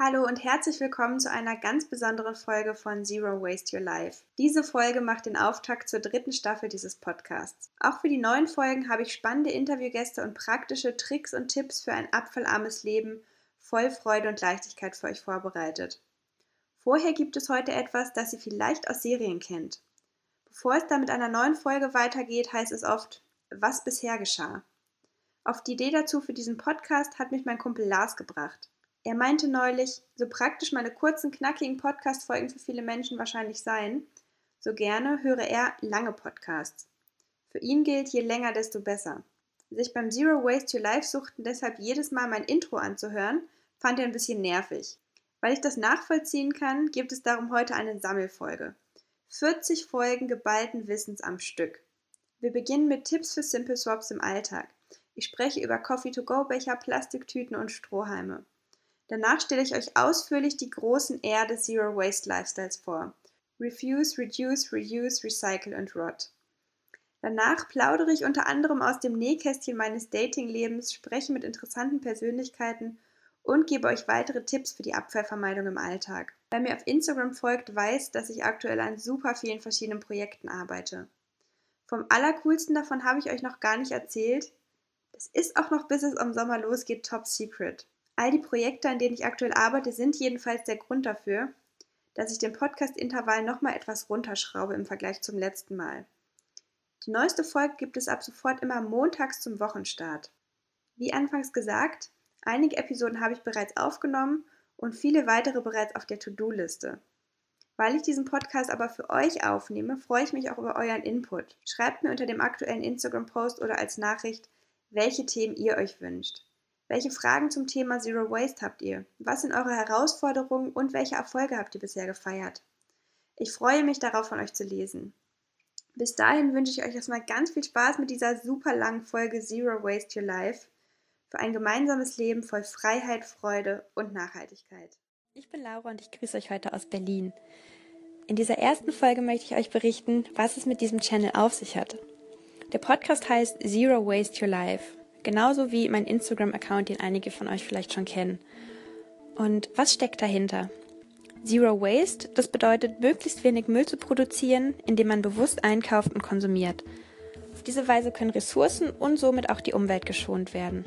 Hallo und herzlich willkommen zu einer ganz besonderen Folge von Zero Waste Your Life. Diese Folge macht den Auftakt zur dritten Staffel dieses Podcasts. Auch für die neuen Folgen habe ich spannende Interviewgäste und praktische Tricks und Tipps für ein abfallarmes Leben voll Freude und Leichtigkeit für euch vorbereitet. Vorher gibt es heute etwas, das ihr vielleicht aus Serien kennt. Bevor es dann mit einer neuen Folge weitergeht, heißt es oft, was bisher geschah. Auf die Idee dazu für diesen Podcast hat mich mein Kumpel Lars gebracht. Er meinte neulich, so praktisch meine kurzen, knackigen Podcast-Folgen für viele Menschen wahrscheinlich seien, so gerne höre er lange Podcasts. Für ihn gilt, je länger, desto besser. Sich beim Zero Waste Your Life suchten deshalb jedes Mal mein Intro anzuhören, fand er ein bisschen nervig. Weil ich das nachvollziehen kann, gibt es darum heute eine Sammelfolge. 40 Folgen geballten Wissens am Stück. Wir beginnen mit Tipps für Simple Swaps im Alltag. Ich spreche über Coffee-to-go-Becher, Plastiktüten und Strohhalme. Danach stelle ich euch ausführlich die großen R des Zero Waste Lifestyles vor. Refuse, Reduce, Reuse, Recycle und Rot. Danach plaudere ich unter anderem aus dem Nähkästchen meines Datinglebens, spreche mit interessanten Persönlichkeiten und gebe euch weitere Tipps für die Abfallvermeidung im Alltag. Wer mir auf Instagram folgt, weiß, dass ich aktuell an super vielen verschiedenen Projekten arbeite. Vom allercoolsten davon habe ich euch noch gar nicht erzählt. Das ist auch noch bis es im Sommer losgeht top secret. All die Projekte, an denen ich aktuell arbeite, sind jedenfalls der Grund dafür, dass ich den Podcast-Intervall nochmal etwas runterschraube im Vergleich zum letzten Mal. Die neueste Folge gibt es ab sofort immer montags zum Wochenstart. Wie anfangs gesagt, einige Episoden habe ich bereits aufgenommen und viele weitere bereits auf der To-Do-Liste. Weil ich diesen Podcast aber für euch aufnehme, freue ich mich auch über euren Input. Schreibt mir unter dem aktuellen Instagram-Post oder als Nachricht, welche Themen ihr euch wünscht. Welche Fragen zum Thema Zero Waste habt ihr? Was sind eure Herausforderungen und welche Erfolge habt ihr bisher gefeiert? Ich freue mich darauf, von euch zu lesen. Bis dahin wünsche ich euch erstmal ganz viel Spaß mit dieser super langen Folge Zero Waste Your Life für ein gemeinsames Leben voll Freiheit, Freude und Nachhaltigkeit. Ich bin Laura und ich grüße euch heute aus Berlin. In dieser ersten Folge möchte ich euch berichten, was es mit diesem Channel auf sich hat. Der Podcast heißt Zero Waste Your Life Genauso wie mein Instagram-Account, den einige von euch vielleicht schon kennen. Und was steckt dahinter? Zero Waste, das bedeutet, möglichst wenig Müll zu produzieren, indem man bewusst einkauft und konsumiert. Auf diese Weise können Ressourcen und somit auch die Umwelt geschont werden.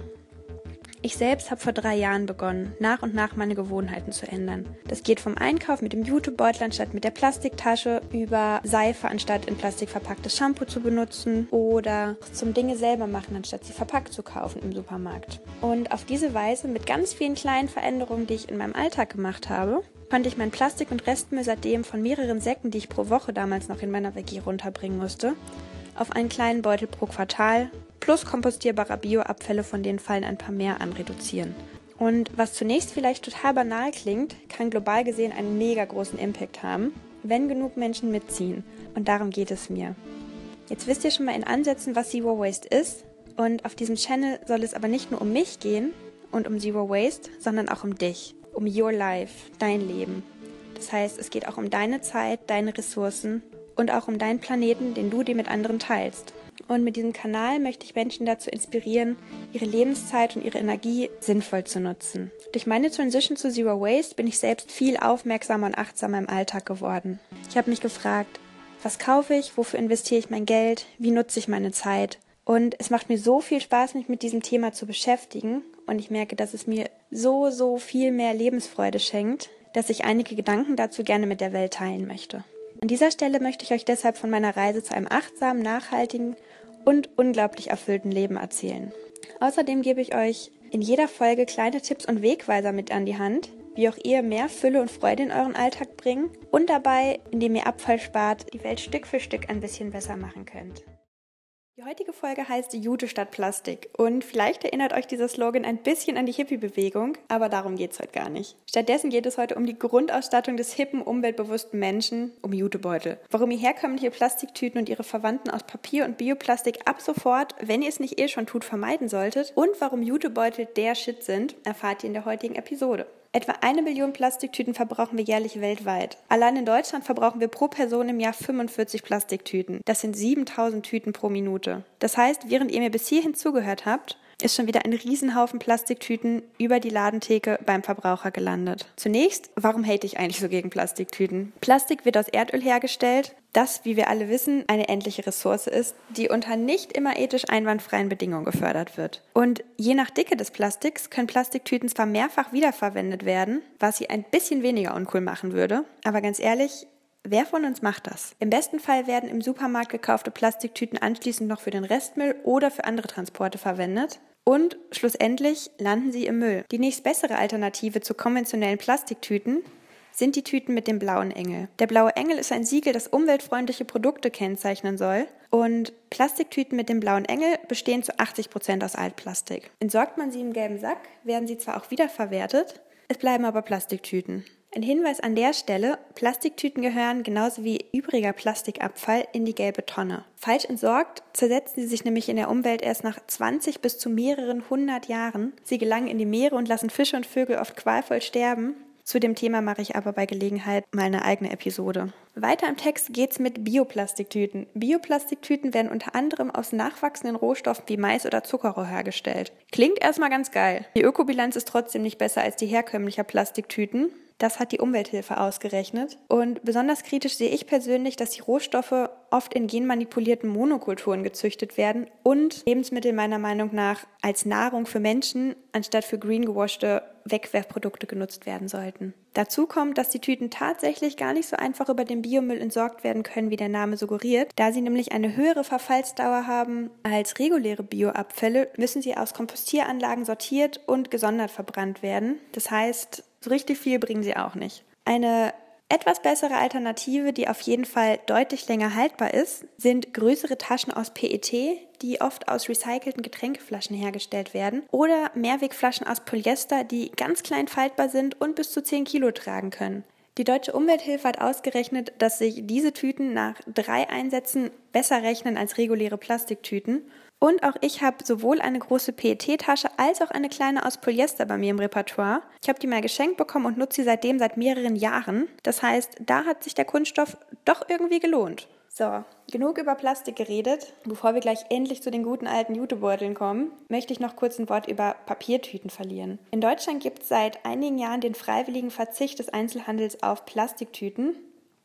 Ich selbst habe vor drei Jahren begonnen, nach und nach meine Gewohnheiten zu ändern. Das geht vom Einkauf mit dem Jutebeutel anstatt mit der Plastiktasche über Seife anstatt in Plastik verpacktes Shampoo zu benutzen oder zum Dinge selber machen anstatt sie verpackt zu kaufen im Supermarkt. Und auf diese Weise mit ganz vielen kleinen Veränderungen, die ich in meinem Alltag gemacht habe, konnte ich mein Plastik- und Restmüll seitdem von mehreren Säcken, die ich pro Woche damals noch in meiner WG runterbringen musste, auf einen kleinen Beutel pro Quartal plus kompostierbare Bioabfälle, von denen fallen ein paar mehr an, reduzieren. Und was zunächst vielleicht total banal klingt, kann global gesehen einen mega großen Impact haben, wenn genug Menschen mitziehen. Und darum geht es mir. Jetzt wisst ihr schon mal in Ansätzen, was Zero Waste ist. Und auf diesem Channel soll es aber nicht nur um mich gehen und um Zero Waste, sondern auch um dich, um Your Life, dein Leben. Das heißt, es geht auch um deine Zeit, deine Ressourcen und auch um deinen Planeten, den du dir mit anderen teilst. Und mit diesem Kanal möchte ich Menschen dazu inspirieren, ihre Lebenszeit und ihre Energie sinnvoll zu nutzen. Durch meine Transition zu Zero Waste bin ich selbst viel aufmerksamer und achtsamer im Alltag geworden. Ich habe mich gefragt, was kaufe ich, wofür investiere ich mein Geld, wie nutze ich meine Zeit. Und es macht mir so viel Spaß, mich mit diesem Thema zu beschäftigen. Und ich merke, dass es mir so, so viel mehr Lebensfreude schenkt, dass ich einige Gedanken dazu gerne mit der Welt teilen möchte. An dieser Stelle möchte ich euch deshalb von meiner Reise zu einem achtsamen, nachhaltigen und unglaublich erfüllten Leben erzählen. Außerdem gebe ich euch in jeder Folge kleine Tipps und Wegweiser mit an die Hand, wie auch ihr mehr Fülle und Freude in euren Alltag bringen und dabei, indem ihr Abfall spart, die Welt Stück für Stück ein bisschen besser machen könnt. Die heutige Folge heißt Jute statt Plastik und vielleicht erinnert euch dieser Slogan ein bisschen an die Hippie-Bewegung, aber darum geht es heute gar nicht. Stattdessen geht es heute um die Grundausstattung des hippen, umweltbewussten Menschen, um Jutebeutel. Warum ihr herkömmliche Plastiktüten und ihre Verwandten aus Papier und Bioplastik ab sofort, wenn ihr es nicht eh schon tut, vermeiden solltet und warum Jutebeutel der Shit sind, erfahrt ihr in der heutigen Episode. Etwa eine Million Plastiktüten verbrauchen wir jährlich weltweit. Allein in Deutschland verbrauchen wir pro Person im Jahr 45 Plastiktüten. Das sind 7000 Tüten pro Minute. Das heißt, während ihr mir bis hierhin zugehört habt, ist schon wieder ein Riesenhaufen Plastiktüten über die Ladentheke beim Verbraucher gelandet. Zunächst, warum hate ich eigentlich so gegen Plastiktüten? Plastik wird aus Erdöl hergestellt, das, wie wir alle wissen, eine endliche Ressource ist, die unter nicht immer ethisch einwandfreien Bedingungen gefördert wird. Und je nach Dicke des Plastiks können Plastiktüten zwar mehrfach wiederverwendet werden, was sie ein bisschen weniger uncool machen würde, aber ganz ehrlich, Wer von uns macht das? Im besten Fall werden im Supermarkt gekaufte Plastiktüten anschließend noch für den Restmüll oder für andere Transporte verwendet. Und schlussendlich landen sie im Müll. Die nächst bessere Alternative zu konventionellen Plastiktüten sind die Tüten mit dem blauen Engel. Der blaue Engel ist ein Siegel, das umweltfreundliche Produkte kennzeichnen soll. Und Plastiktüten mit dem blauen Engel bestehen zu 80 Prozent aus Altplastik. Entsorgt man sie im gelben Sack, werden sie zwar auch wiederverwertet, es bleiben aber Plastiktüten. Ein Hinweis an der Stelle, Plastiktüten gehören genauso wie übriger Plastikabfall in die gelbe Tonne. Falsch entsorgt zersetzen sie sich nämlich in der Umwelt erst nach 20 bis zu mehreren hundert Jahren. Sie gelangen in die Meere und lassen Fische und Vögel oft qualvoll sterben. Zu dem Thema mache ich aber bei Gelegenheit mal eine eigene Episode. Weiter im Text geht's mit Bioplastiktüten. Bioplastiktüten werden unter anderem aus nachwachsenden Rohstoffen wie Mais oder Zuckerrohr hergestellt. Klingt erstmal ganz geil. Die Ökobilanz ist trotzdem nicht besser als die herkömmlicher Plastiktüten. Das hat die Umwelthilfe ausgerechnet. Und besonders kritisch sehe ich persönlich, dass die Rohstoffe oft in genmanipulierten Monokulturen gezüchtet werden und Lebensmittel meiner Meinung nach als Nahrung für Menschen anstatt für greengewaschte Wegwerfprodukte genutzt werden sollten. Dazu kommt, dass die Tüten tatsächlich gar nicht so einfach über den Biomüll entsorgt werden können, wie der Name suggeriert. Da sie nämlich eine höhere Verfallsdauer haben als reguläre Bioabfälle, müssen sie aus Kompostieranlagen sortiert und gesondert verbrannt werden. Das heißt, so richtig viel bringen sie auch nicht. Eine etwas bessere Alternative, die auf jeden Fall deutlich länger haltbar ist, sind größere Taschen aus PET, die oft aus recycelten Getränkeflaschen hergestellt werden, oder Mehrwegflaschen aus Polyester, die ganz klein faltbar sind und bis zu 10 Kilo tragen können. Die Deutsche Umwelthilfe hat ausgerechnet, dass sich diese Tüten nach drei Einsätzen besser rechnen als reguläre Plastiktüten und auch ich habe sowohl eine große PET-Tasche als auch eine kleine aus Polyester bei mir im Repertoire. Ich habe die mal geschenkt bekommen und nutze sie seitdem seit mehreren Jahren. Das heißt, da hat sich der Kunststoff doch irgendwie gelohnt. So, genug über Plastik geredet. Bevor wir gleich endlich zu den guten alten Jutebeuteln kommen, möchte ich noch kurz ein Wort über Papiertüten verlieren. In Deutschland gibt es seit einigen Jahren den freiwilligen Verzicht des Einzelhandels auf Plastiktüten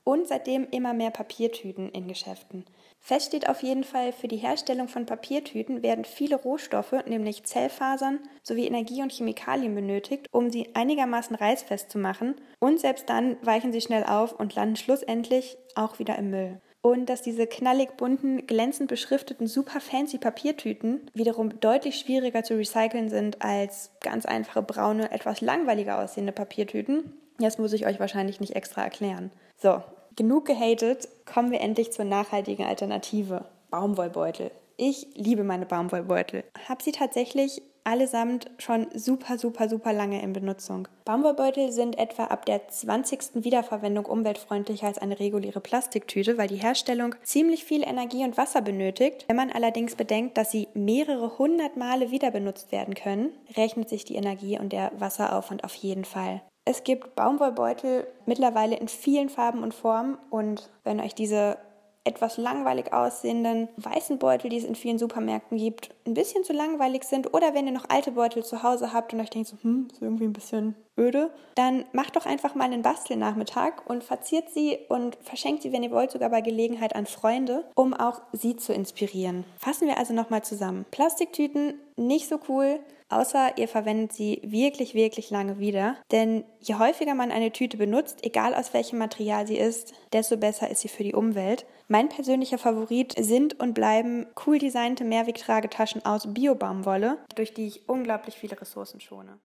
und seitdem immer mehr Papiertüten in Geschäften. Fest steht auf jeden Fall, für die Herstellung von Papiertüten werden viele Rohstoffe, nämlich Zellfasern sowie Energie und Chemikalien benötigt, um sie einigermaßen reißfest zu machen. Und selbst dann weichen sie schnell auf und landen schlussendlich auch wieder im Müll. Und dass diese knallig bunten, glänzend beschrifteten, super fancy Papiertüten wiederum deutlich schwieriger zu recyceln sind als ganz einfache braune, etwas langweiliger aussehende Papiertüten, das muss ich euch wahrscheinlich nicht extra erklären. So, Genug gehatet, kommen wir endlich zur nachhaltigen Alternative. Baumwollbeutel. Ich liebe meine Baumwollbeutel. Hab sie tatsächlich allesamt schon super, super, super lange in Benutzung. Baumwollbeutel sind etwa ab der 20. Wiederverwendung umweltfreundlicher als eine reguläre Plastiktüte, weil die Herstellung ziemlich viel Energie und Wasser benötigt. Wenn man allerdings bedenkt, dass sie mehrere hundert Male wieder benutzt werden können, rechnet sich die Energie und der Wasseraufwand auf jeden Fall. Es gibt Baumwollbeutel mittlerweile in vielen Farben und Formen und wenn euch diese etwas langweilig aussehenden weißen Beutel, die es in vielen Supermärkten gibt, ein bisschen zu langweilig sind oder wenn ihr noch alte Beutel zu Hause habt und euch denkt so, hm, ist irgendwie ein bisschen öde, dann macht doch einfach mal einen Bastelnachmittag und verziert sie und verschenkt sie, wenn ihr wollt, sogar bei Gelegenheit an Freunde, um auch sie zu inspirieren. Fassen wir also nochmal zusammen. Plastiktüten nicht so cool, außer ihr verwendet sie wirklich, wirklich lange wieder. Denn je häufiger man eine Tüte benutzt, egal aus welchem Material sie ist, desto besser ist sie für die Umwelt. Mein persönlicher Favorit sind und bleiben cool designte Mehrwegtragetaschen aus Biobaumwolle, durch die ich unglaublich viele Ressourcen schone.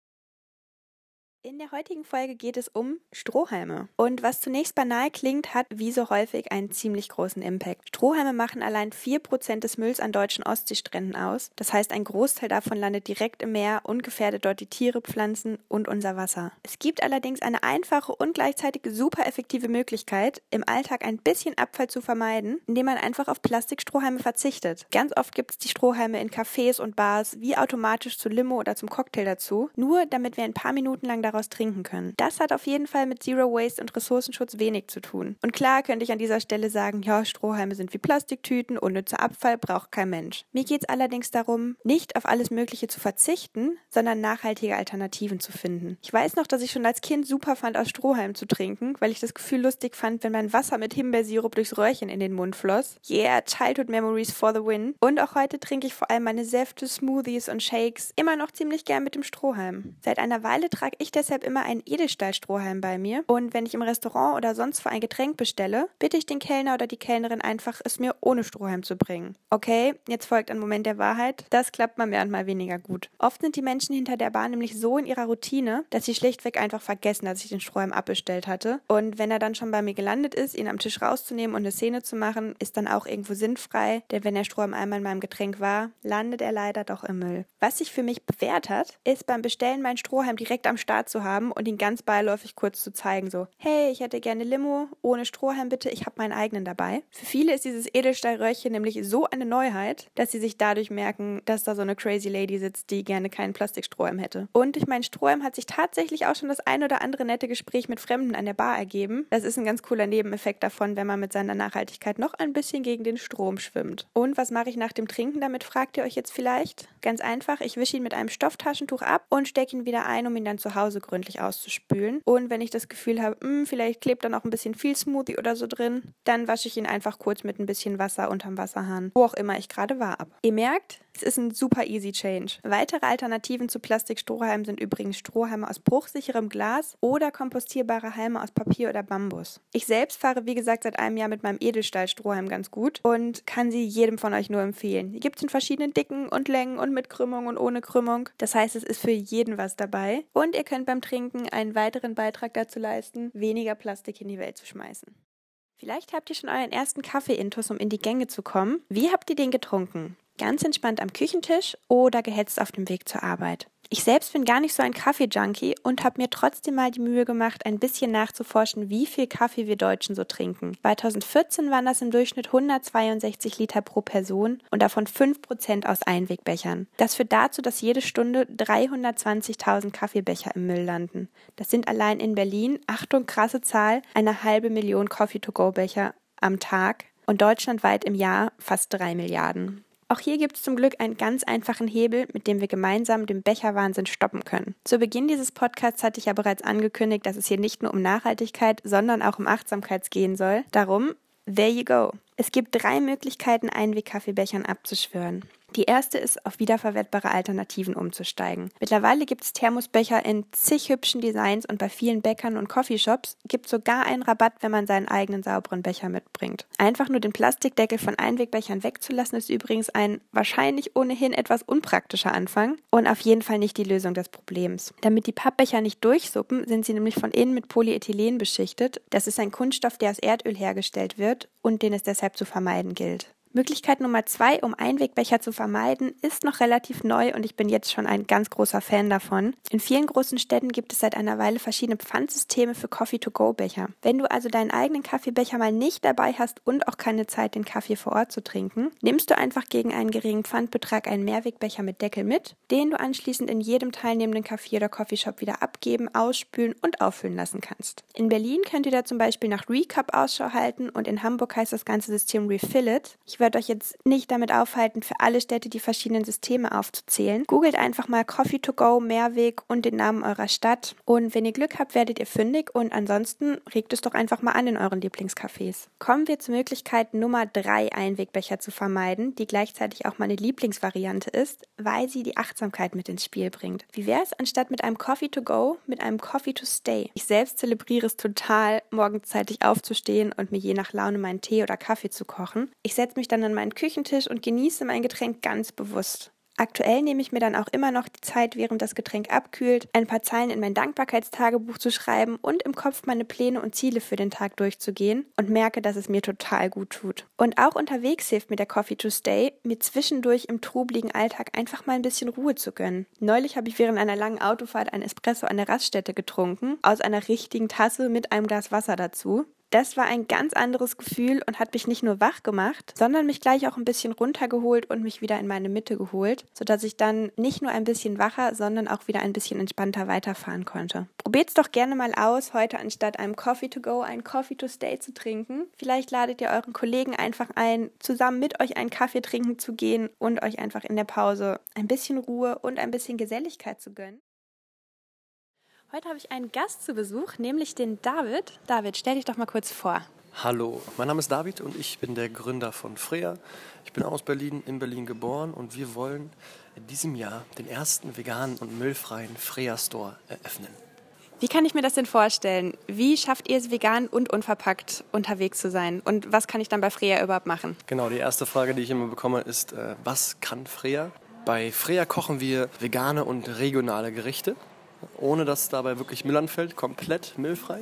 In der heutigen Folge geht es um Strohhalme. Und was zunächst banal klingt, hat wie so häufig einen ziemlich großen Impact. Strohhalme machen allein 4% des Mülls an deutschen Ostseestränden aus. Das heißt, ein Großteil davon landet direkt im Meer und gefährdet dort die Tiere, Pflanzen und unser Wasser. Es gibt allerdings eine einfache und gleichzeitig super effektive Möglichkeit, im Alltag ein bisschen Abfall zu vermeiden, indem man einfach auf Plastikstrohhalme verzichtet. Ganz oft gibt es die Strohhalme in Cafés und Bars wie automatisch zu Limo oder zum Cocktail dazu, nur damit wir ein paar Minuten lang daraus trinken können. Das hat auf jeden Fall mit Zero Waste und Ressourcenschutz wenig zu tun. Und klar könnte ich an dieser Stelle sagen, ja, Strohhalme sind wie Plastiktüten, unnützer Abfall braucht kein Mensch. Mir geht es allerdings darum, nicht auf alles Mögliche zu verzichten, sondern nachhaltige Alternativen zu finden. Ich weiß noch, dass ich schon als Kind super fand, aus Strohhalmen zu trinken, weil ich das Gefühl lustig fand, wenn mein Wasser mit Himbeersirup durchs Röhrchen in den Mund floss. Yeah, Childhood Memories for the win. Und auch heute trinke ich vor allem meine Säfte, Smoothies und Shakes immer noch ziemlich gern mit dem Strohhalm. Seit einer Weile trage ich deshalb immer einen Edelstahlstrohhalm bei mir und wenn ich im Restaurant oder sonst wo ein Getränk bestelle, bitte ich den Kellner oder die Kellnerin einfach, es mir ohne Strohhalm zu bringen. Okay, jetzt folgt ein Moment der Wahrheit. Das klappt mal mehr und mal weniger gut. Oft sind die Menschen hinter der Bar nämlich so in ihrer Routine, dass sie schlichtweg einfach vergessen, dass ich den Strohhalm abbestellt hatte. Und wenn er dann schon bei mir gelandet ist, ihn am Tisch rauszunehmen und eine Szene zu machen, ist dann auch irgendwo sinnfrei, denn wenn der Strohhalm einmal in meinem Getränk war, landet er leider doch im Müll. Was sich für mich bewährt hat, ist beim Bestellen meinen Strohhalm direkt am Start zu haben und ihn ganz beiläufig kurz zu zeigen, so, hey, ich hätte gerne Limo, ohne Strohhalm bitte, ich habe meinen eigenen dabei. Für viele ist dieses Edelstahlröhrchen nämlich so eine Neuheit, dass sie sich dadurch merken, dass da so eine crazy Lady sitzt, die gerne keinen Plastikstrohhalm hätte. Und durch meinen Strohhalm hat sich tatsächlich auch schon das ein oder andere nette Gespräch mit Fremden an der Bar ergeben. Das ist ein ganz cooler Nebeneffekt davon, wenn man mit seiner Nachhaltigkeit noch ein bisschen gegen den Strom schwimmt. Und was mache ich nach dem Trinken damit, fragt ihr euch jetzt vielleicht? Ganz einfach, ich wische ihn mit einem Stofftaschentuch ab und stecke ihn wieder ein, um ihn dann zu Hause gründlich auszuspülen. Und wenn ich das Gefühl habe, mh, hm, vielleicht klebt da noch ein bisschen viel Smoothie oder so drin, dann wasche ich ihn einfach kurz mit ein bisschen Wasser unterm Wasserhahn, wo auch immer ich gerade war, ab. Ihr merkt, es ist ein super easy change. Weitere Alternativen zu Plastikstrohhalmen sind übrigens Strohhalme aus bruchsicherem Glas oder kompostierbare Halme aus Papier oder Bambus. Ich selbst fahre, wie gesagt, seit einem Jahr mit meinem Edelstahlstrohhalm ganz gut und kann sie jedem von euch nur empfehlen. Die gibt es in verschiedenen Dicken und Längen und mit Krümmung und ohne Krümmung. Das heißt, es ist für jeden was dabei. Und ihr könnt beim Trinken einen weiteren Beitrag dazu leisten, weniger Plastik in die Welt zu schmeißen. Vielleicht habt ihr schon euren ersten Kaffee-Intus, um in die Gänge zu kommen. Wie habt ihr den getrunken? Ganz entspannt am Küchentisch oder gehetzt auf dem Weg zur Arbeit? Ich selbst bin gar nicht so ein Kaffee-Junkie und habe mir trotzdem mal die Mühe gemacht, ein bisschen nachzuforschen, wie viel Kaffee wir Deutschen so trinken. 2014 waren das im Durchschnitt 162 Liter pro Person und davon 5% aus Einwegbechern. Das führt dazu, dass jede Stunde 320.000 Kaffeebecher im Müll landen. Das sind allein in Berlin, Achtung, krasse Zahl, eine halbe Million Coffee-to-go-Becher am Tag und deutschlandweit im Jahr fast drei Milliarden. Auch hier gibt es zum Glück einen ganz einfachen Hebel, mit dem wir gemeinsam den Becherwahnsinn stoppen können. Zu Beginn dieses Podcasts hatte ich ja bereits angekündigt, dass es hier nicht nur um Nachhaltigkeit, sondern auch um Achtsamkeit gehen soll. Darum, there you go. Es gibt drei Möglichkeiten, Einwegkaffeebechern abzuschwören. Die erste ist, auf wiederverwertbare Alternativen umzusteigen. Mittlerweile gibt es Thermosbecher in zig hübschen Designs und bei vielen Bäckern und Coffeeshops gibt es sogar einen Rabatt, wenn man seinen eigenen sauberen Becher mitbringt. Einfach nur den Plastikdeckel von Einwegbechern wegzulassen, ist übrigens ein wahrscheinlich ohnehin etwas unpraktischer Anfang und auf jeden Fall nicht die Lösung des Problems. Damit die Pappbecher nicht durchsuppen, sind sie nämlich von innen mit Polyethylen beschichtet. Das ist ein Kunststoff, der aus Erdöl hergestellt wird und den es deshalb zu vermeiden gilt. Möglichkeit Nummer zwei, um Einwegbecher zu vermeiden, ist noch relativ neu und ich bin jetzt schon ein ganz großer Fan davon. In vielen großen Städten gibt es seit einer Weile verschiedene Pfandsysteme für Coffee-to-go-Becher. Wenn du also deinen eigenen Kaffeebecher mal nicht dabei hast und auch keine Zeit, den Kaffee vor Ort zu trinken, nimmst du einfach gegen einen geringen Pfandbetrag einen Mehrwegbecher mit Deckel mit, den du anschließend in jedem teilnehmenden Café oder Coffeeshop wieder abgeben, ausspülen und auffüllen lassen kannst. In Berlin könnt ihr da zum Beispiel nach Recap Ausschau halten und in Hamburg heißt das ganze System Refill It. Ich werde euch jetzt nicht damit aufhalten, für alle Städte die verschiedenen Systeme aufzuzählen. Googelt einfach mal Coffee to go, Mehrweg und den Namen eurer Stadt. Und wenn ihr Glück habt, werdet ihr fündig und ansonsten regt es doch einfach mal an in euren Lieblingscafés. Kommen wir zur Möglichkeit Nummer drei Einwegbecher zu vermeiden, die gleichzeitig auch meine Lieblingsvariante ist, weil sie die Achtsamkeit mit ins Spiel bringt. Wie wäre es anstatt mit einem Coffee to go, mit einem Coffee to stay? Ich selbst zelebriere es total, morgens zeitig aufzustehen und mir je nach Laune meinen Tee oder Kaffee zu kochen. Ich setze mich dann an meinen Küchentisch und genieße mein Getränk ganz bewusst. Aktuell nehme ich mir dann auch immer noch die Zeit, während das Getränk abkühlt, ein paar Zeilen in mein Dankbarkeitstagebuch zu schreiben und im Kopf meine Pläne und Ziele für den Tag durchzugehen und merke, dass es mir total gut tut. Und auch unterwegs hilft mir der Coffee to Stay, mir zwischendurch im trubeligen Alltag einfach mal ein bisschen Ruhe zu gönnen. Neulich habe ich während einer langen Autofahrt ein Espresso an der Raststätte getrunken, aus einer richtigen Tasse mit einem Glas Wasser dazu. Das war ein ganz anderes Gefühl und hat mich nicht nur wach gemacht, sondern mich gleich auch ein bisschen runtergeholt und mich wieder in meine Mitte geholt, sodass ich dann nicht nur ein bisschen wacher, sondern auch wieder ein bisschen entspannter weiterfahren konnte. Probiert's doch gerne mal aus, heute anstatt einem Coffee to go einen Coffee to stay zu trinken. Vielleicht ladet ihr euren Kollegen einfach ein, zusammen mit euch einen Kaffee trinken zu gehen und euch einfach in der Pause ein bisschen Ruhe und ein bisschen Geselligkeit zu gönnen. Heute habe ich einen Gast zu Besuch, nämlich den David. David, stell dich doch mal kurz vor. Hallo, mein Name ist David und ich bin der Gründer von Freya. Ich bin aus Berlin, in Berlin geboren und wir wollen in diesem Jahr den ersten veganen und müllfreien Freya Store eröffnen. Wie kann ich mir das denn vorstellen? Wie schafft ihr es, vegan und unverpackt unterwegs zu sein? Und was kann ich dann bei Freya überhaupt machen? Genau, die erste Frage, die ich immer bekomme, ist, äh, was kann Freya? Bei Freya kochen wir vegane und regionale Gerichte ohne dass dabei wirklich Müll anfällt, komplett müllfrei.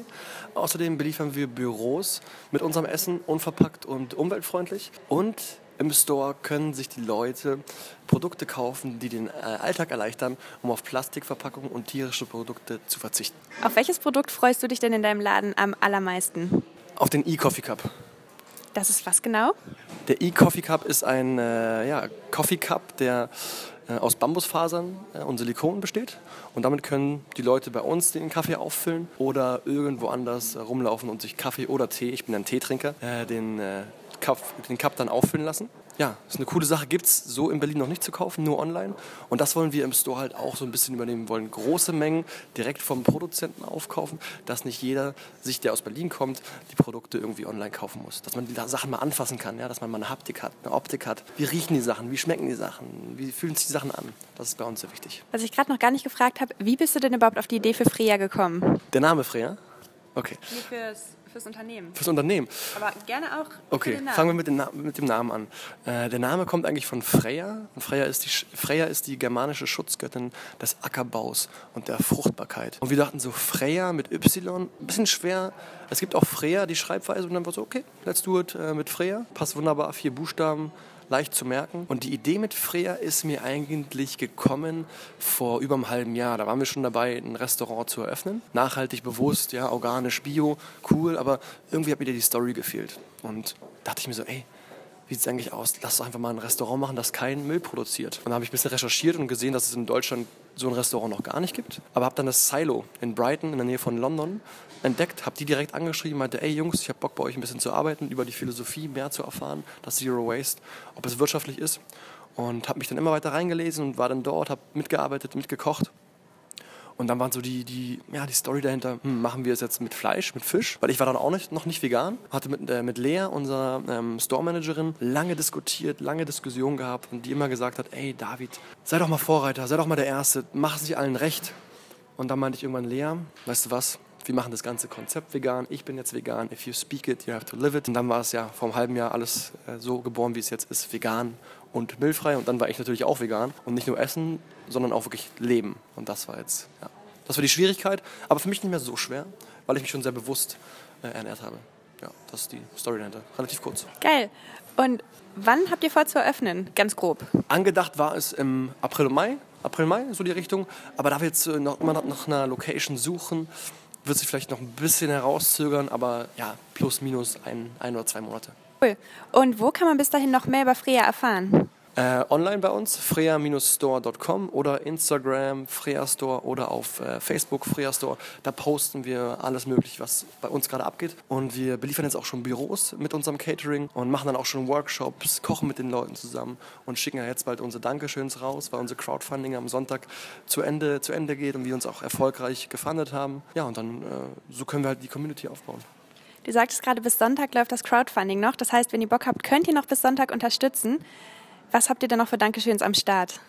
Außerdem beliefern wir Büros mit unserem Essen unverpackt und umweltfreundlich. Und im Store können sich die Leute Produkte kaufen, die den äh, Alltag erleichtern, um auf Plastikverpackungen und tierische Produkte zu verzichten. Auf welches Produkt freust du dich denn in deinem Laden am allermeisten? Auf den E-Coffee Cup. Das ist was genau? Der E-Coffee Cup ist ein äh, ja, Coffee Cup, der aus Bambusfasern äh, und Silikon besteht. Und damit können die Leute bei uns den Kaffee auffüllen oder irgendwo anders rumlaufen und sich Kaffee oder Tee, ich bin ein Teetrinker, äh, den, Cup, den Cup dann auffüllen lassen. Ja, das ist eine coole Sache. Gibt es so in Berlin noch nicht zu kaufen, nur online. Und das wollen wir im Store halt auch so ein bisschen übernehmen. Wir wollen große Mengen direkt vom Produzenten aufkaufen, dass nicht jeder sich, der aus Berlin kommt, die Produkte irgendwie online kaufen muss. Dass man die Sachen mal anfassen kann, ja? dass man mal eine Haptik hat, eine Optik hat. Wie riechen die Sachen? Wie schmecken die Sachen? Wie fühlen sich die Sachen an? Das ist bei uns sehr wichtig. Was ich gerade noch gar nicht gefragt habe, wie bist du denn überhaupt auf die Idee für Freya gekommen? Der Name Freya? Okay. Nee, fürs Fürs Unternehmen. Fürs Unternehmen. Aber gerne auch. Okay, fangen wir mit, den mit, dem Namen an. Äh, der Name kommt eigentlich von Freya. Und Freya ist, die, Freya ist die germanische Schutzgöttin des Ackerbaus und der Fruchtbarkeit. Und wir dachten so, Freya mit Y, ein bisschen schwer. Es gibt auch Freya, die Schreibweise. Und dann war so, okay, let's do it äh, mit Freya. Passt wunderbar, vier Buchstaben leicht zu merken. Und die Idee mit Freya ist mir eigentlich gekommen vor über einem halben Jahr. Da waren wir schon dabei, ein Restaurant zu eröffnen. Nachhaltig, bewusst, ja, organisch, bio, cool, aber irgendwie hat mir die Story gefehlt. Und da dachte ich mir so, ey, wie sieht es eigentlich aus? Lass doch einfach mal ein Restaurant machen, das keinen Müll produziert. Und dann habe ich ein bisschen recherchiert und gesehen, dass es in Deutschland so ein Restaurant noch gar nicht gibt. Aber habe dann das Silo in Brighton in der Nähe von London entdeckt, habe die direkt angeschrieben, meinte, ey Jungs, ich habe Bock bei euch ein bisschen zu arbeiten, über die Philosophie mehr zu erfahren, das Zero Waste, ob es wirtschaftlich ist. Und habe mich dann immer weiter reingelesen und war dann dort, habe mitgearbeitet, mitgekocht und dann war so die, die, ja, die Story dahinter, hm, machen wir es jetzt mit Fleisch, mit Fisch? Weil ich war dann auch nicht, noch nicht vegan. Hatte mit, äh, mit Lea, unserer ähm, Store-Managerin, lange diskutiert, lange Diskussionen gehabt und die immer gesagt hat, ey David, sei doch mal Vorreiter, sei doch mal der Erste, mach es sich allen recht. Und dann meinte ich irgendwann, Lea, weißt du was, wir machen das ganze Konzept vegan, ich bin jetzt vegan, if you speak it, you have to live it. Und dann war es ja vor einem halben Jahr alles äh, so geboren, wie es jetzt ist, vegan und müllfrei. Und dann war ich natürlich auch vegan und nicht nur essen, sondern auch wirklich leben. Und das war jetzt, ja, das war die Schwierigkeit, aber für mich nicht mehr so schwer, weil ich mich schon sehr bewusst äh, ernährt habe. Ja, das ist die Story dahinter. Relativ kurz. Geil. Und wann habt ihr vor zu eröffnen? Ganz grob. Angedacht war es im April, Mai. April, Mai, so die Richtung. Aber da wir jetzt äh, noch immer nach einer Location suchen, wird sich vielleicht noch ein bisschen herauszögern, aber ja, plus minus ein, ein oder zwei Monate. Cool. Und wo kann man bis dahin noch mehr über Freya erfahren? Äh, online bei uns, freya-store.com oder Instagram, Freya Store oder auf äh, Facebook, Freya Store. Da posten wir alles Mögliche, was bei uns gerade abgeht. Und wir beliefern jetzt auch schon Büros mit unserem Catering und machen dann auch schon Workshops, kochen mit den Leuten zusammen und schicken ja jetzt bald unsere Dankeschöns raus, weil unser Crowdfunding am Sonntag zu Ende, zu Ende geht und wir uns auch erfolgreich gefundet haben. Ja, und dann äh, so können wir halt die Community aufbauen. Du sagtest gerade, bis Sonntag läuft das Crowdfunding noch. Das heißt, wenn ihr Bock habt, könnt ihr noch bis Sonntag unterstützen. Was habt ihr denn noch für Dankeschöns am Start?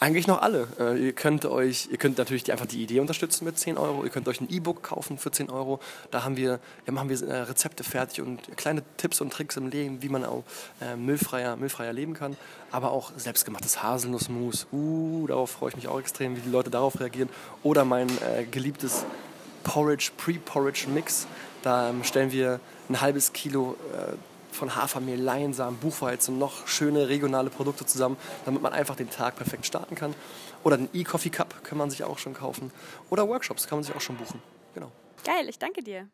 Eigentlich noch alle. Äh, ihr könnt euch, ihr könnt natürlich einfach die Idee unterstützen mit 10 Euro. Ihr könnt euch ein E-Book kaufen für 10 Euro. Da haben wir, ja, machen wir äh, Rezepte fertig und kleine Tipps und Tricks im Leben, wie man auch äh, müllfreier, müllfreier leben kann. Aber auch selbstgemachtes Haselnussmus. Uh, darauf freue ich mich auch extrem, wie die Leute darauf reagieren. Oder mein äh, geliebtes Porridge, Pre-Porridge Mix. Da ähm, stellen wir ein halbes Kilo äh, von Hafermehl, Leinsamen, Buchweizen und noch schöne regionale Produkte zusammen, damit man einfach den Tag perfekt starten kann. Oder den E-Coffee Cup kann man sich auch schon kaufen. Oder Workshops kann man sich auch schon buchen. Genau. Geil, ich danke dir.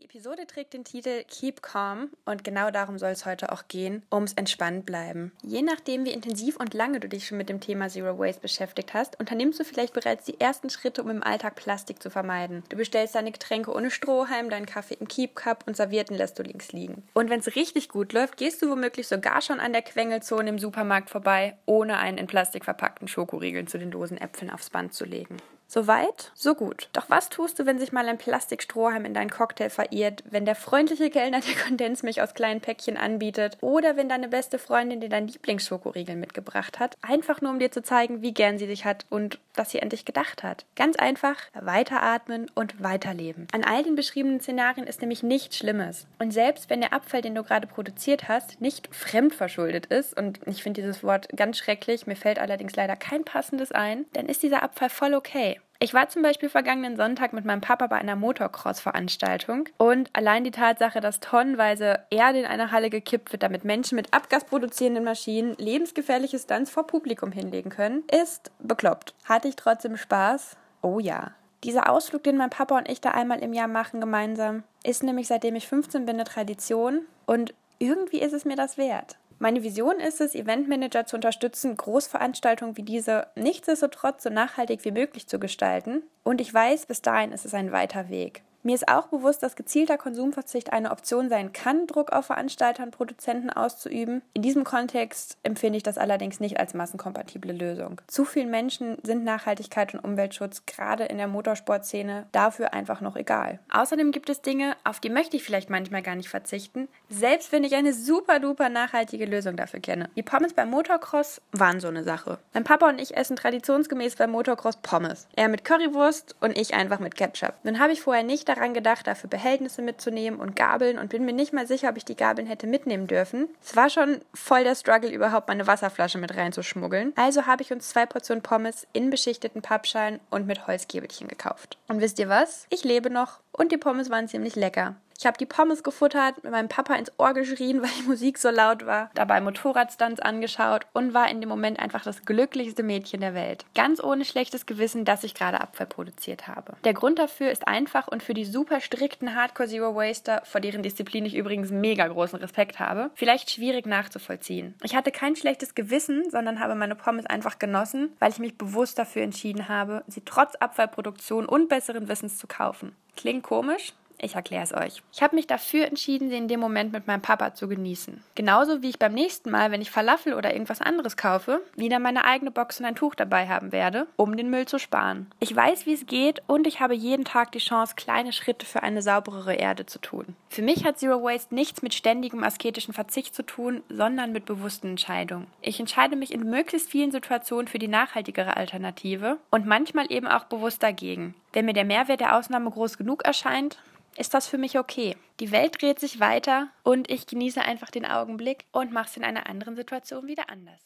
Die Episode trägt den Titel Keep Calm und genau darum soll es heute auch gehen, ums entspannt bleiben. Je nachdem, wie intensiv und lange du dich schon mit dem Thema Zero Waste beschäftigt hast, unternimmst du vielleicht bereits die ersten Schritte, um im Alltag Plastik zu vermeiden. Du bestellst deine Getränke ohne Strohhalm, deinen Kaffee im Keep Cup und Servierten lässt du links liegen. Und wenn es richtig gut läuft, gehst du womöglich sogar schon an der Quengelzone im Supermarkt vorbei, ohne einen in Plastik verpackten Schokoriegeln zu den Dosen Äpfeln aufs Band zu legen. So weit, so gut. Doch was tust du, wenn sich mal ein Plastikstrohhalm in deinen Cocktail verirrt, wenn der freundliche Kellner dir Kondensmilch aus kleinen Päckchen anbietet oder wenn deine beste Freundin dir dein Lieblingsschokoriegel mitgebracht hat, einfach nur um dir zu zeigen, wie gern sie dich hat und dass sie an dich gedacht hat. Ganz einfach weiteratmen und weiterleben. An all den beschriebenen Szenarien ist nämlich nichts Schlimmes. Und selbst wenn der Abfall, den du gerade produziert hast, nicht fremdverschuldet ist, und ich finde dieses Wort ganz schrecklich, mir fällt allerdings leider kein passendes ein, dann ist dieser Abfall voll okay. Ich war zum Beispiel vergangenen Sonntag mit meinem Papa bei einer Motocross-Veranstaltung und allein die Tatsache, dass tonnenweise Erde in einer Halle gekippt wird, damit Menschen mit abgasproduzierenden Maschinen lebensgefährliche Stunts vor Publikum hinlegen können, ist bekloppt. Hatte ich trotzdem Spaß? Oh ja. Dieser Ausflug, den mein Papa und ich da einmal im Jahr machen gemeinsam, ist nämlich seitdem ich 15 bin eine Tradition und irgendwie ist es mir das wert. Meine Vision ist es, Eventmanager zu unterstützen, Großveranstaltungen wie diese nichtsdestotrotz so nachhaltig wie möglich zu gestalten. Und ich weiß, bis dahin ist es ein weiter Weg. Mir ist auch bewusst, dass gezielter Konsumverzicht eine Option sein kann, Druck auf Veranstalter und Produzenten auszuüben. In diesem Kontext empfinde ich das allerdings nicht als massenkompatible Lösung. Zu vielen Menschen sind Nachhaltigkeit und Umweltschutz gerade in der Motorsportszene dafür einfach noch egal. Außerdem gibt es Dinge, auf die möchte ich vielleicht manchmal gar nicht verzichten, selbst wenn ich eine super duper nachhaltige Lösung dafür kenne. Die Pommes beim Motocross waren so eine Sache. Mein Papa und ich essen traditionsgemäß beim Motocross Pommes. Er mit Currywurst und ich einfach mit Ketchup. Nun habe ich vorher nicht daran gedacht, dafür Behältnisse mitzunehmen und Gabeln und bin mir nicht mal sicher, ob ich die Gabeln hätte mitnehmen dürfen. Es war schon voll der Struggle, überhaupt meine Wasserflasche mit reinzuschmuggeln. Also habe ich uns zwei Portionen Pommes in beschichteten Pappschalen und mit Holzgäbelchen gekauft. Und wisst ihr was? Ich lebe noch und die Pommes waren ziemlich lecker. Ich habe die Pommes gefuttert, mit meinem Papa ins Ohr geschrien, weil die Musik so laut war, dabei Motorradstunts angeschaut und war in dem Moment einfach das glücklichste Mädchen der Welt. Ganz ohne schlechtes Gewissen, dass ich gerade Abfall produziert habe. Der Grund dafür ist einfach und für die super strikten Hardcore Zero Waster, vor deren Disziplin ich übrigens mega großen Respekt habe, vielleicht schwierig nachzuvollziehen. Ich hatte kein schlechtes Gewissen, sondern habe meine Pommes einfach genossen, weil ich mich bewusst dafür entschieden habe, sie trotz Abfallproduktion und besseren Wissens zu kaufen. Klingt komisch? Ich erkläre es euch. Ich habe mich dafür entschieden, sie in dem Moment mit meinem Papa zu genießen. Genauso wie ich beim nächsten Mal, wenn ich Falafel oder irgendwas anderes kaufe, wieder meine eigene Box und ein Tuch dabei haben werde, um den Müll zu sparen. Ich weiß, wie es geht und ich habe jeden Tag die Chance, kleine Schritte für eine sauberere Erde zu tun. Für mich hat Zero Waste nichts mit ständigem asketischen Verzicht zu tun, sondern mit bewussten Entscheidungen. Ich entscheide mich in möglichst vielen Situationen für die nachhaltigere Alternative und manchmal eben auch bewusst dagegen. Wenn mir der Mehrwert der Ausnahme groß genug erscheint, ist das für mich okay. Die Welt dreht sich weiter und ich genieße einfach den Augenblick und mache es in einer anderen Situation wieder anders.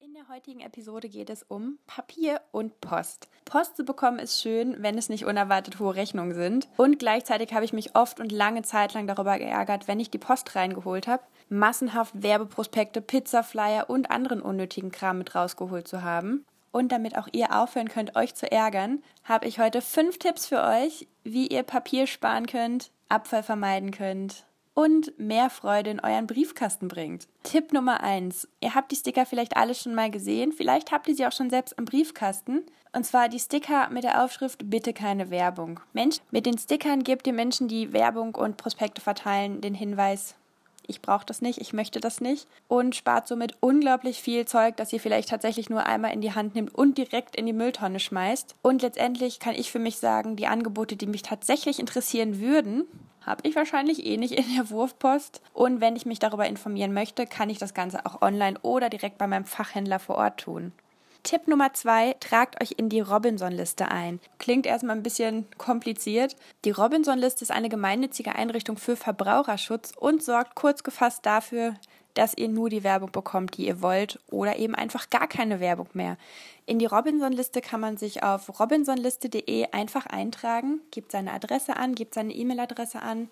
In der heutigen Episode geht es um Papier und Post. Post zu bekommen ist schön, wenn es nicht unerwartet hohe Rechnungen sind. Und gleichzeitig habe ich mich oft und lange Zeit lang darüber geärgert, wenn ich die Post reingeholt habe, massenhaft Werbeprospekte, Pizzaflyer und anderen unnötigen Kram mit rausgeholt zu haben. Und damit auch ihr aufhören könnt, euch zu ärgern, habe ich heute fünf Tipps für euch, wie ihr Papier sparen könnt, Abfall vermeiden könnt und mehr Freude in euren Briefkasten bringt. Tipp Nummer eins: Ihr habt die Sticker vielleicht alle schon mal gesehen, vielleicht habt ihr sie auch schon selbst im Briefkasten. Und zwar die Sticker mit der Aufschrift Bitte keine Werbung. Mensch, mit den Stickern gebt ihr Menschen, die Werbung und Prospekte verteilen, den Hinweis, ich brauche das nicht, ich möchte das nicht und spart somit unglaublich viel Zeug, das ihr vielleicht tatsächlich nur einmal in die Hand nimmt und direkt in die Mülltonne schmeißt. Und letztendlich kann ich für mich sagen, die Angebote, die mich tatsächlich interessieren würden, habe ich wahrscheinlich eh nicht in der Wurfpost. Und wenn ich mich darüber informieren möchte, kann ich das Ganze auch online oder direkt bei meinem Fachhändler vor Ort tun. Tipp Nummer zwei, tragt euch in die Robinson-Liste ein. Klingt erstmal ein bisschen kompliziert. Die Robinson-Liste ist eine gemeinnützige Einrichtung für Verbraucherschutz und sorgt kurz gefasst dafür, dass ihr nur die Werbung bekommt, die ihr wollt oder eben einfach gar keine Werbung mehr. In die Robinson-Liste kann man sich auf robinsonliste.de einfach eintragen, gibt seine Adresse an, gibt seine E-Mail-Adresse an,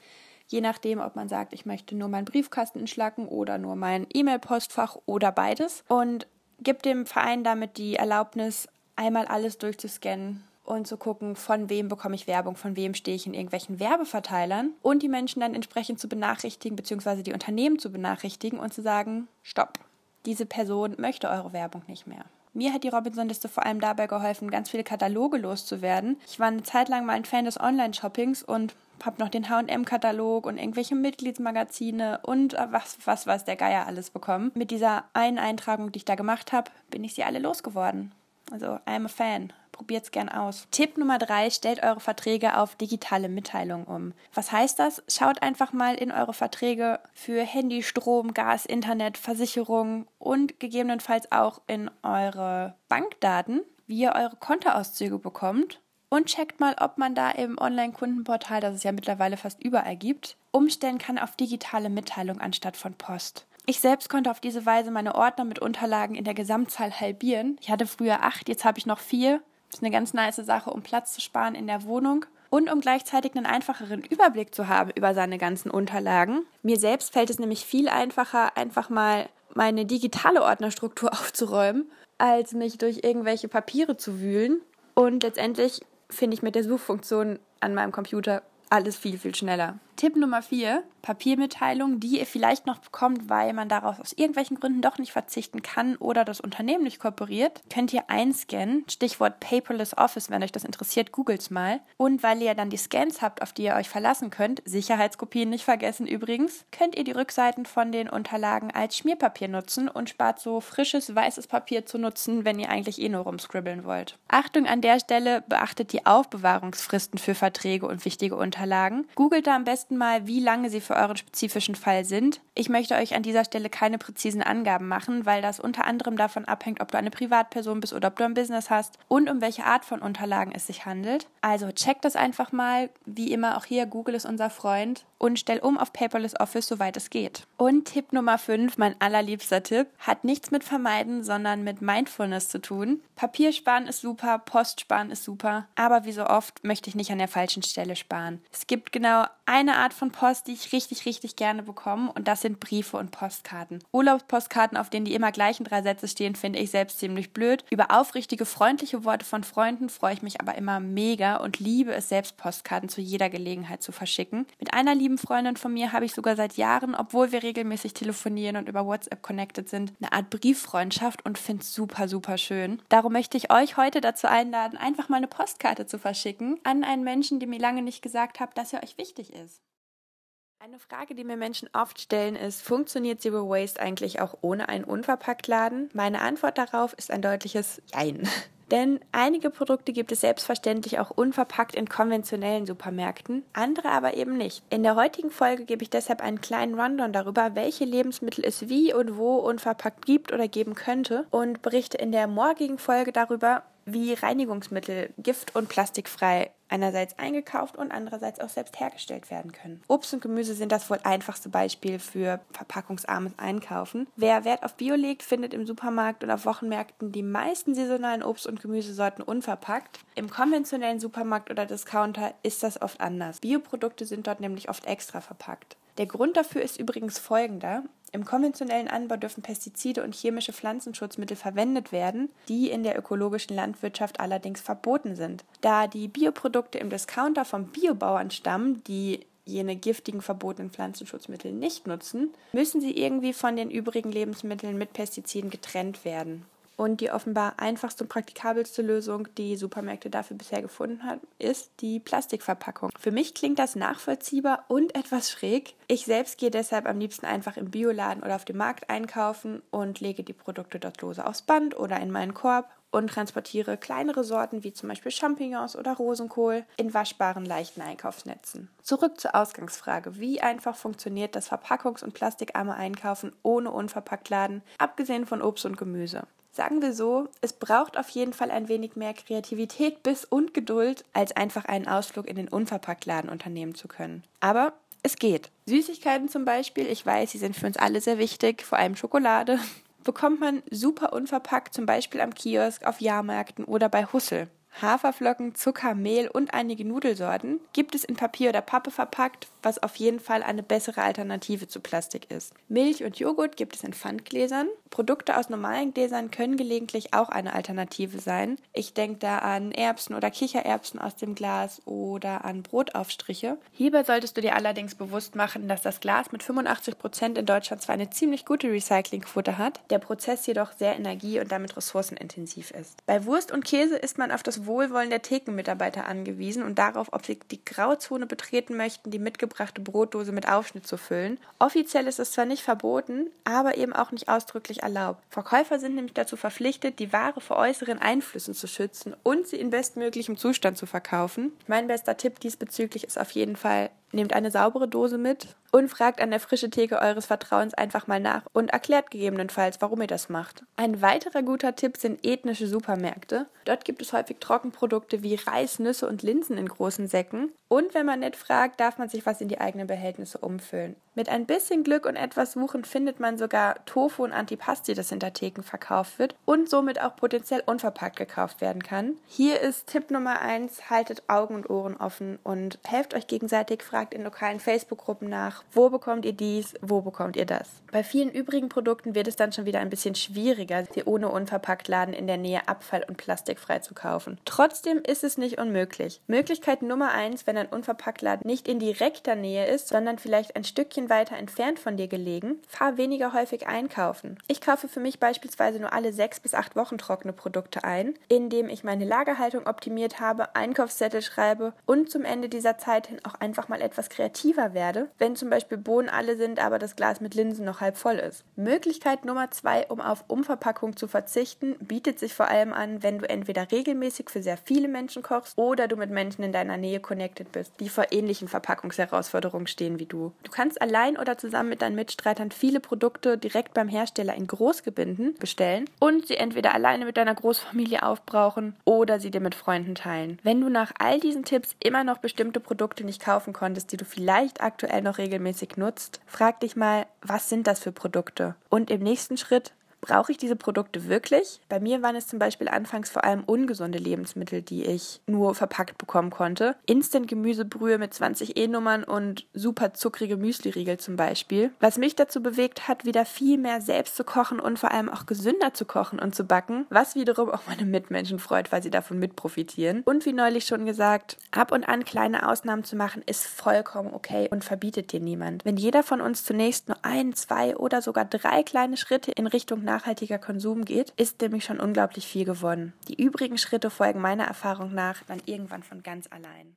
je nachdem, ob man sagt, ich möchte nur meinen Briefkasten entschlacken oder nur mein E-Mail-Postfach oder beides. Und gibt dem Verein damit die Erlaubnis, einmal alles durchzuscannen und zu gucken, von wem bekomme ich Werbung, von wem stehe ich in irgendwelchen Werbeverteilern und die Menschen dann entsprechend zu benachrichtigen, beziehungsweise die Unternehmen zu benachrichtigen und zu sagen, stopp, diese Person möchte eure Werbung nicht mehr. Mir hat die Robinson-Liste vor allem dabei geholfen, ganz viele Kataloge loszuwerden. Ich war eine Zeit lang mal ein Fan des Online-Shoppings und habe noch den H&M-Katalog und irgendwelche Mitgliedsmagazine und äh, was, was weiß der Geier alles bekommen. Mit dieser einen Eintragung, die ich da gemacht habe, bin ich sie alle losgeworden. Also, I'm a fan. Probiert es gern aus. Tipp Nummer drei, stellt eure Verträge auf digitale Mitteilungen um. Was heißt das? Schaut einfach mal in eure Verträge für Handy, Strom, Gas, Internet, Versicherung und gegebenenfalls auch in eure Bankdaten, wie ihr eure Kontoauszüge bekommt und checkt mal, ob man da im Online-Kundenportal, das es ja mittlerweile fast überall gibt, umstellen kann auf digitale Mitteilung anstatt von Post. Ich selbst konnte auf diese Weise meine Ordner mit Unterlagen in der Gesamtzahl halbieren. Ich hatte früher acht, jetzt habe ich noch vier. Das ist eine ganz nice Sache, um Platz zu sparen in der Wohnung und um gleichzeitig einen einfacheren Überblick zu haben über seine ganzen Unterlagen. Mir selbst fällt es nämlich viel einfacher, einfach mal meine digitale Ordnerstruktur aufzuräumen, als mich durch irgendwelche Papiere zu wühlen. Und letztendlich finde ich mit der Suchfunktion an meinem Computer alles viel, viel schneller. Tipp Nummer 4, Papiermitteilung, die ihr vielleicht noch bekommt, weil man darauf aus irgendwelchen Gründen doch nicht verzichten kann oder das Unternehmen nicht kooperiert, könnt ihr einscannen. Stichwort Paperless Office, wenn euch das interessiert, googelt's mal. Und weil ihr dann die Scans habt, auf die ihr euch verlassen könnt, Sicherheitskopien nicht vergessen übrigens, könnt ihr die Rückseiten von den Unterlagen als Schmierpapier nutzen und spart so frisches weißes Papier zu nutzen, wenn ihr eigentlich eh nur rumscribbeln wollt. Achtung an der Stelle, beachtet die Aufbewahrungsfristen für Verträge und wichtige Unterlagen. Googelt da am besten mal, wie lange sie für euren spezifischen Fall sind. Ich möchte euch an dieser Stelle keine präzisen Angaben machen, weil das unter anderem davon abhängt, ob du eine Privatperson bist oder ob du ein Business hast und um welche Art von Unterlagen es sich handelt. Also checkt das einfach mal. Wie immer auch hier, Google ist unser Freund und stell um auf Paperless Office, soweit es geht. Und Tipp Nummer 5, mein allerliebster Tipp, hat nichts mit Vermeiden, sondern mit Mindfulness zu tun. Papier sparen ist super, Post sparen ist super, aber wie so oft möchte ich nicht an der falschen Stelle sparen. Es gibt genau eine Art von Post, die ich richtig, richtig gerne bekomme und das sind Briefe und Postkarten. Urlaubspostkarten, auf denen die immer gleichen drei Sätze stehen, finde ich selbst ziemlich blöd. Über aufrichtige, freundliche Worte von Freunden freue ich mich aber immer mega und liebe es selbst, Postkarten zu jeder Gelegenheit zu verschicken. Mit einer lieben Freundin von mir habe ich sogar seit Jahren, obwohl wir regelmäßig telefonieren und über WhatsApp connected sind, eine Art Brieffreundschaft und finde es super, super schön. Darum möchte ich euch heute dazu einladen, einfach mal eine Postkarte zu verschicken an einen Menschen, der mir lange nicht gesagt hat, dass er euch wichtig ist. Eine Frage, die mir Menschen oft stellen, ist, funktioniert Zero Waste eigentlich auch ohne einen Unverpacktladen? Meine Antwort darauf ist ein deutliches Jein. Denn einige Produkte gibt es selbstverständlich auch unverpackt in konventionellen Supermärkten, andere aber eben nicht. In der heutigen Folge gebe ich deshalb einen kleinen Rundown darüber, welche Lebensmittel es wie und wo unverpackt gibt oder geben könnte und berichte in der morgigen Folge darüber, wie Reinigungsmittel gift- und plastikfrei einerseits eingekauft und andererseits auch selbst hergestellt werden können. Obst und Gemüse sind das wohl einfachste Beispiel für verpackungsarmes Einkaufen. Wer Wert auf Bio legt, findet im Supermarkt und auf Wochenmärkten die meisten saisonalen Obst- und Gemüsesorten unverpackt. Im konventionellen Supermarkt oder Discounter ist das oft anders. Bioprodukte sind dort nämlich oft extra verpackt. Der Grund dafür ist übrigens folgender. Im konventionellen Anbau dürfen Pestizide und chemische Pflanzenschutzmittel verwendet werden, die in der ökologischen Landwirtschaft allerdings verboten sind. Da die Bioprodukte im Discounter vom Biobauern stammen, die jene giftigen verbotenen Pflanzenschutzmittel nicht nutzen, müssen sie irgendwie von den übrigen Lebensmitteln mit Pestiziden getrennt werden. Und die offenbar einfachste und praktikabelste Lösung, die Supermärkte dafür bisher gefunden haben, ist die Plastikverpackung. Für mich klingt das nachvollziehbar und etwas schräg. Ich selbst gehe deshalb am liebsten einfach im Bioladen oder auf dem Markt einkaufen und lege die Produkte dort lose aufs Band oder in meinen Korb und transportiere kleinere Sorten wie zum Beispiel Champignons oder Rosenkohl in waschbaren, leichten Einkaufsnetzen. Zurück zur Ausgangsfrage. Wie einfach funktioniert das verpackungs- und plastikarme Einkaufen ohne Unverpacktladen, abgesehen von Obst und Gemüse? Sagen wir so, es braucht auf jeden Fall ein wenig mehr Kreativität, Biss und Geduld, als einfach einen Ausflug in den Unverpacktladen unternehmen zu können. Aber es geht. Süßigkeiten zum Beispiel, ich weiß, sie sind für uns alle sehr wichtig, vor allem Schokolade, bekommt man super unverpackt, zum Beispiel am Kiosk, auf Jahrmärkten oder bei Hussel. Haferflocken, Zucker, Mehl und einige Nudelsorten gibt es in Papier oder Pappe verpackt, was auf jeden Fall eine bessere Alternative zu Plastik ist. Milch und Joghurt gibt es in Pfandgläsern. Produkte aus normalen Gläsern können gelegentlich auch eine Alternative sein. Ich denke da an Erbsen oder Kichererbsen aus dem Glas oder an Brotaufstriche. Hierbei solltest du dir allerdings bewusst machen, dass das Glas mit 85 Prozent in Deutschland zwar eine ziemlich gute Recyclingquote hat, der Prozess jedoch sehr energie- und damit ressourcenintensiv ist. Bei Wurst und Käse ist man auf das Wohlwollen der Thekenmitarbeiter angewiesen und darauf, ob sie die Grauzone betreten möchten, die mitgebrachte Brotdose mit Aufschnitt zu füllen. Offiziell ist es zwar nicht verboten, aber eben auch nicht ausdrücklich erlaubt. Verkäufer sind nämlich dazu verpflichtet, die Ware vor äußeren Einflüssen zu schützen und sie in bestmöglichem Zustand zu verkaufen. Mein bester Tipp diesbezüglich ist auf jeden Fall, nehmt eine saubere Dose mit und fragt an der frischen Theke eures Vertrauens einfach mal nach und erklärt gegebenenfalls, warum ihr das macht. Ein weiterer guter Tipp sind ethnische Supermärkte. Dort gibt es häufig Trockenprodukte wie Reis, Nüsse und Linsen in großen Säcken. Und wenn man nett fragt, darf man sich was in die eigenen Behältnisse umfüllen. Mit ein bisschen Glück und etwas Suchen findet man sogar Tofu und Antipasti, das hinter Theken verkauft wird und somit auch potenziell unverpackt gekauft werden kann. Hier ist Tipp Nummer 1, haltet Augen und Ohren offen und helft euch gegenseitig, fragt in lokalen Facebook-Gruppen nach, wo bekommt ihr dies, wo bekommt ihr das. Bei vielen übrigen Produkten wird es dann schon wieder ein bisschen schwieriger, sie ohne Unverpacktladen in der Nähe abfall- und plastikfrei zu kaufen. Trotzdem ist es nicht unmöglich. Möglichkeit Nummer 1, wenn ein Unverpacktladen nicht in direkter Nähe ist, sondern vielleicht ein Stückchen weiter entfernt von dir gelegen, fahr weniger häufig einkaufen. Ich kaufe für mich beispielsweise nur alle sechs bis acht Wochen trockene Produkte ein, indem ich meine Lagerhaltung optimiert habe, Einkaufszettel schreibe und zum Ende dieser Zeit hin auch einfach mal etwas kreativer werde, wenn zum Beispiel Bohnen alle sind, aber das Glas mit Linsen noch halb voll ist. Möglichkeit Nummer zwei, um auf Umverpackung zu verzichten, bietet sich vor allem an, wenn du entweder regelmäßig für sehr viele Menschen kochst oder du mit Menschen in deiner Nähe connected bist, die vor ähnlichen Verpackungsherausforderungen stehen wie du. Du kannst allein oder zusammen mit deinen Mitstreitern viele Produkte direkt beim Hersteller in Großgebinden bestellen und sie entweder alleine mit deiner Großfamilie aufbrauchen oder sie dir mit Freunden teilen. Wenn du nach all diesen Tipps immer noch bestimmte Produkte nicht kaufen konntest, die du vielleicht aktuell noch regelmäßig nutzt, frag dich mal, was sind das für Produkte? Und im nächsten Schritt, Brauche ich diese Produkte wirklich? Bei mir waren es zum Beispiel anfangs vor allem ungesunde Lebensmittel, die ich nur verpackt bekommen konnte. Instant-Gemüsebrühe mit 20 E-Nummern und super zuckrige Müsli-Riegel zum Beispiel. Was mich dazu bewegt hat, wieder viel mehr selbst zu kochen und vor allem auch gesünder zu kochen und zu backen, was wiederum auch meine Mitmenschen freut, weil sie davon mit profitieren. Und wie neulich schon gesagt, ab und an kleine Ausnahmen zu machen, ist vollkommen okay und verbietet dir niemand. Wenn jeder von uns zunächst nur ein, zwei oder sogar drei kleine Schritte in Richtung nachhaltiger Konsum geht, ist nämlich schon unglaublich viel gewonnen. Die übrigen Schritte folgen meiner Erfahrung nach dann irgendwann von ganz allein.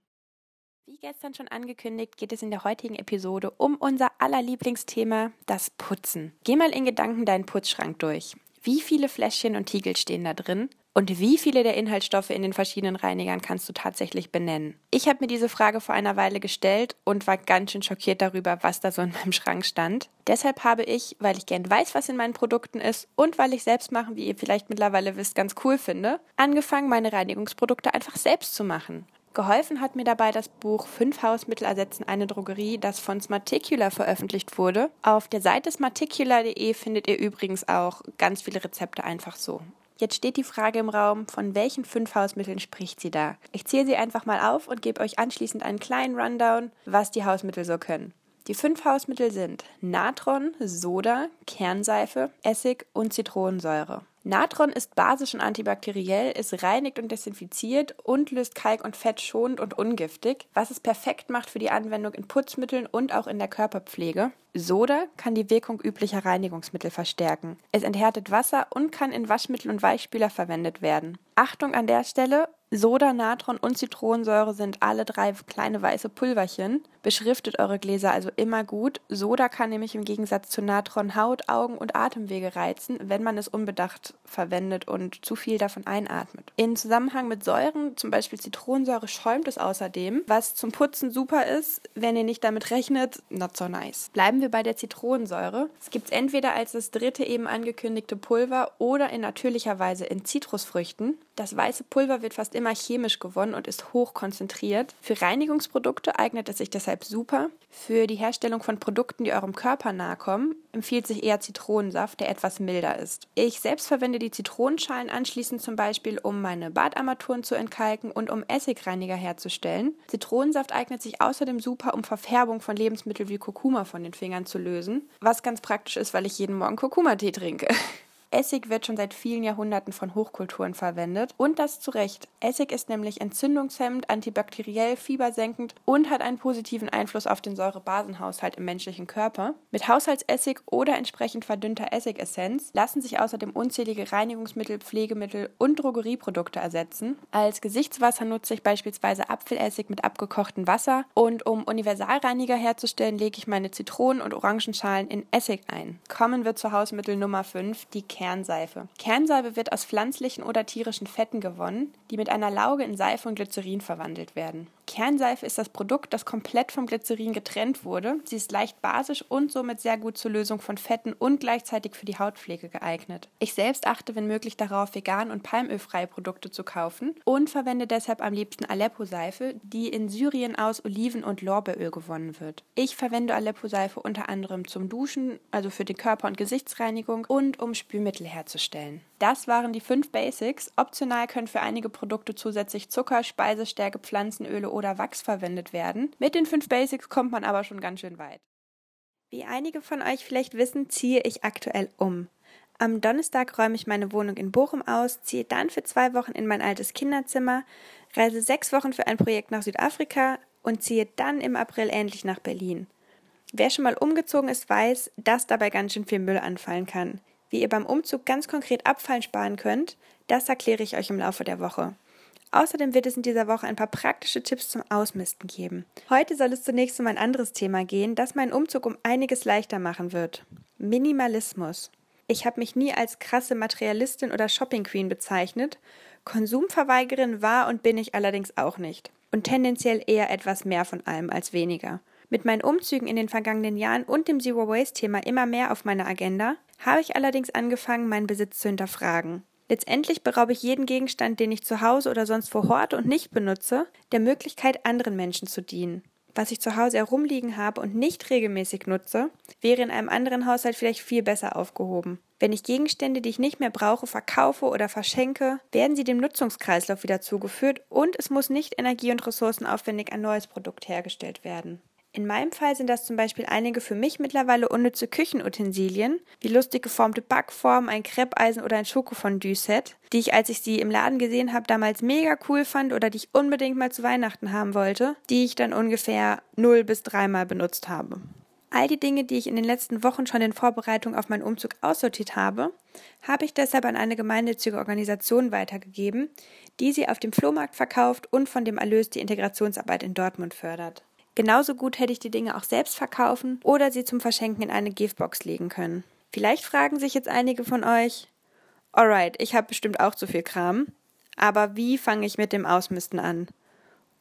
Wie gestern schon angekündigt, geht es in der heutigen Episode um unser aller Lieblingsthema, das Putzen. Geh mal in Gedanken deinen Putzschrank durch. Wie viele Fläschchen und Tiegel stehen da drin? Und wie viele der Inhaltsstoffe in den verschiedenen Reinigern kannst du tatsächlich benennen? Ich habe mir diese Frage vor einer Weile gestellt und war ganz schön schockiert darüber, was da so in meinem Schrank stand. Deshalb habe ich, weil ich gern weiß, was in meinen Produkten ist und weil ich selbst machen, wie ihr vielleicht mittlerweile wisst, ganz cool finde, angefangen, meine Reinigungsprodukte einfach selbst zu machen. Geholfen hat mir dabei das Buch Fünf Hausmittel ersetzen eine Drogerie, das von Smarticular veröffentlicht wurde. Auf der Seite smarticular.de findet ihr übrigens auch ganz viele Rezepte einfach so. Jetzt steht die Frage im Raum, von welchen fünf Hausmitteln spricht sie da? Ich zähle sie einfach mal auf und gebe euch anschließend einen kleinen Rundown, was die Hausmittel so können. Die fünf Hausmittel sind Natron, Soda, Kernseife, Essig und Zitronensäure. Natron ist basisch und antibakteriell, es reinigt und desinfiziert und löst Kalk und Fett schonend und ungiftig, was es perfekt macht für die Anwendung in Putzmitteln und auch in der Körperpflege. Soda kann die Wirkung üblicher Reinigungsmittel verstärken. Es enthärtet Wasser und kann in Waschmittel und Weichspüler verwendet werden. Achtung an der Stelle, Soda, Natron und Zitronensäure sind alle drei kleine weiße Pulverchen. Beschriftet eure Gläser also immer gut. Soda kann nämlich im Gegensatz zu Natron Haut, Augen und Atemwege reizen, wenn man es unbedacht verwendet und zu viel davon einatmet. In Zusammenhang mit Säuren, zum Beispiel Zitronensäure, schäumt es außerdem, was zum Putzen super ist. Wenn ihr nicht damit rechnet, not so nice. Bleiben wir bei der Zitronensäure. Es gibt es entweder als das dritte eben angekündigte Pulver oder in natürlicher Weise in Zitrusfrüchten. Das weiße Pulver wird fast immer chemisch gewonnen und ist hoch konzentriert. Für Reinigungsprodukte eignet es sich deshalb super. Für die Herstellung von Produkten, die eurem Körper nahe kommen, empfiehlt sich eher Zitronensaft, der etwas milder ist. Ich selbst verwende die Zitronenschalen anschließend zum Beispiel, um meine Badarmaturen zu entkalken und um Essigreiniger herzustellen. Zitronensaft eignet sich außerdem super, um Verfärbung von Lebensmitteln wie Kurkuma von den Fingern zu lösen, was ganz praktisch ist, weil ich jeden Morgen Kurkuma-Tee trinke. Essig wird schon seit vielen Jahrhunderten von Hochkulturen verwendet und das zu Recht. Essig ist nämlich entzündungshemmend, antibakteriell, fiebersenkend und hat einen positiven Einfluss auf den Säurebasenhaushalt im menschlichen Körper. Mit Haushaltsessig oder entsprechend verdünnter Essigessenz lassen sich außerdem unzählige Reinigungsmittel, Pflegemittel und Drogerieprodukte ersetzen. Als Gesichtswasser nutze ich beispielsweise Apfelessig mit abgekochtem Wasser und um Universalreiniger herzustellen, lege ich meine Zitronen- und Orangenschalen in Essig ein. Kommen wir zu Hausmittel Nummer 5, die Kern Kernseife. Kernseife wird aus pflanzlichen oder tierischen Fetten gewonnen, die mit einer Lauge in Seife und Glycerin verwandelt werden. Kernseife ist das Produkt, das komplett vom Glycerin getrennt wurde. Sie ist leicht basisch und somit sehr gut zur Lösung von Fetten und gleichzeitig für die Hautpflege geeignet. Ich selbst achte, wenn möglich, darauf, vegan und palmölfreie Produkte zu kaufen und verwende deshalb am liebsten Aleppo-Seife, die in Syrien aus Oliven- und Lorbeeröl gewonnen wird. Ich verwende Aleppo-Seife unter anderem zum Duschen, also für die Körper- und Gesichtsreinigung und um Spülmittel herzustellen. Das waren die fünf Basics. Optional können für einige Produkte zusätzlich Zucker, Speisestärke, Pflanzenöle oder Wachs verwendet werden. Mit den fünf Basics kommt man aber schon ganz schön weit. Wie einige von euch vielleicht wissen, ziehe ich aktuell um. Am Donnerstag räume ich meine Wohnung in Bochum aus, ziehe dann für zwei Wochen in mein altes Kinderzimmer, reise sechs Wochen für ein Projekt nach Südafrika und ziehe dann im April endlich nach Berlin. Wer schon mal umgezogen ist, weiß, dass dabei ganz schön viel Müll anfallen kann. Wie ihr beim Umzug ganz konkret Abfallen sparen könnt, das erkläre ich euch im Laufe der Woche. Außerdem wird es in dieser Woche ein paar praktische Tipps zum Ausmisten geben. Heute soll es zunächst um ein anderes Thema gehen, das meinen Umzug um einiges leichter machen wird. Minimalismus. Ich habe mich nie als krasse Materialistin oder Shopping Queen bezeichnet. Konsumverweigerin war und bin ich allerdings auch nicht. Und tendenziell eher etwas mehr von allem als weniger. Mit meinen Umzügen in den vergangenen Jahren und dem Zero Waste Thema immer mehr auf meiner Agenda habe ich allerdings angefangen, meinen Besitz zu hinterfragen. Letztendlich beraube ich jeden Gegenstand, den ich zu Hause oder sonst vor Ort und nicht benutze, der Möglichkeit, anderen Menschen zu dienen. Was ich zu Hause herumliegen habe und nicht regelmäßig nutze, wäre in einem anderen Haushalt vielleicht viel besser aufgehoben. Wenn ich Gegenstände, die ich nicht mehr brauche, verkaufe oder verschenke, werden sie dem Nutzungskreislauf wieder zugeführt und es muss nicht energie- und ressourcenaufwendig ein neues Produkt hergestellt werden. In meinem Fall sind das zum Beispiel einige für mich mittlerweile unnütze Küchenutensilien, wie lustig geformte Backformen, ein Kreppeisen oder ein Schokofondue-Set, die ich, als ich sie im Laden gesehen habe, damals mega cool fand oder die ich unbedingt mal zu Weihnachten haben wollte, die ich dann ungefähr null bis dreimal benutzt habe. All die Dinge, die ich in den letzten Wochen schon in Vorbereitung auf meinen Umzug aussortiert habe, habe ich deshalb an eine gemeinnützige Organisation weitergegeben, die sie auf dem Flohmarkt verkauft und von dem Erlös die Integrationsarbeit in Dortmund fördert. Genauso gut hätte ich die Dinge auch selbst verkaufen oder sie zum Verschenken in eine Giftbox legen können. Vielleicht fragen sich jetzt einige von euch, alright, ich habe bestimmt auch zu viel Kram, aber wie fange ich mit dem Ausmisten an?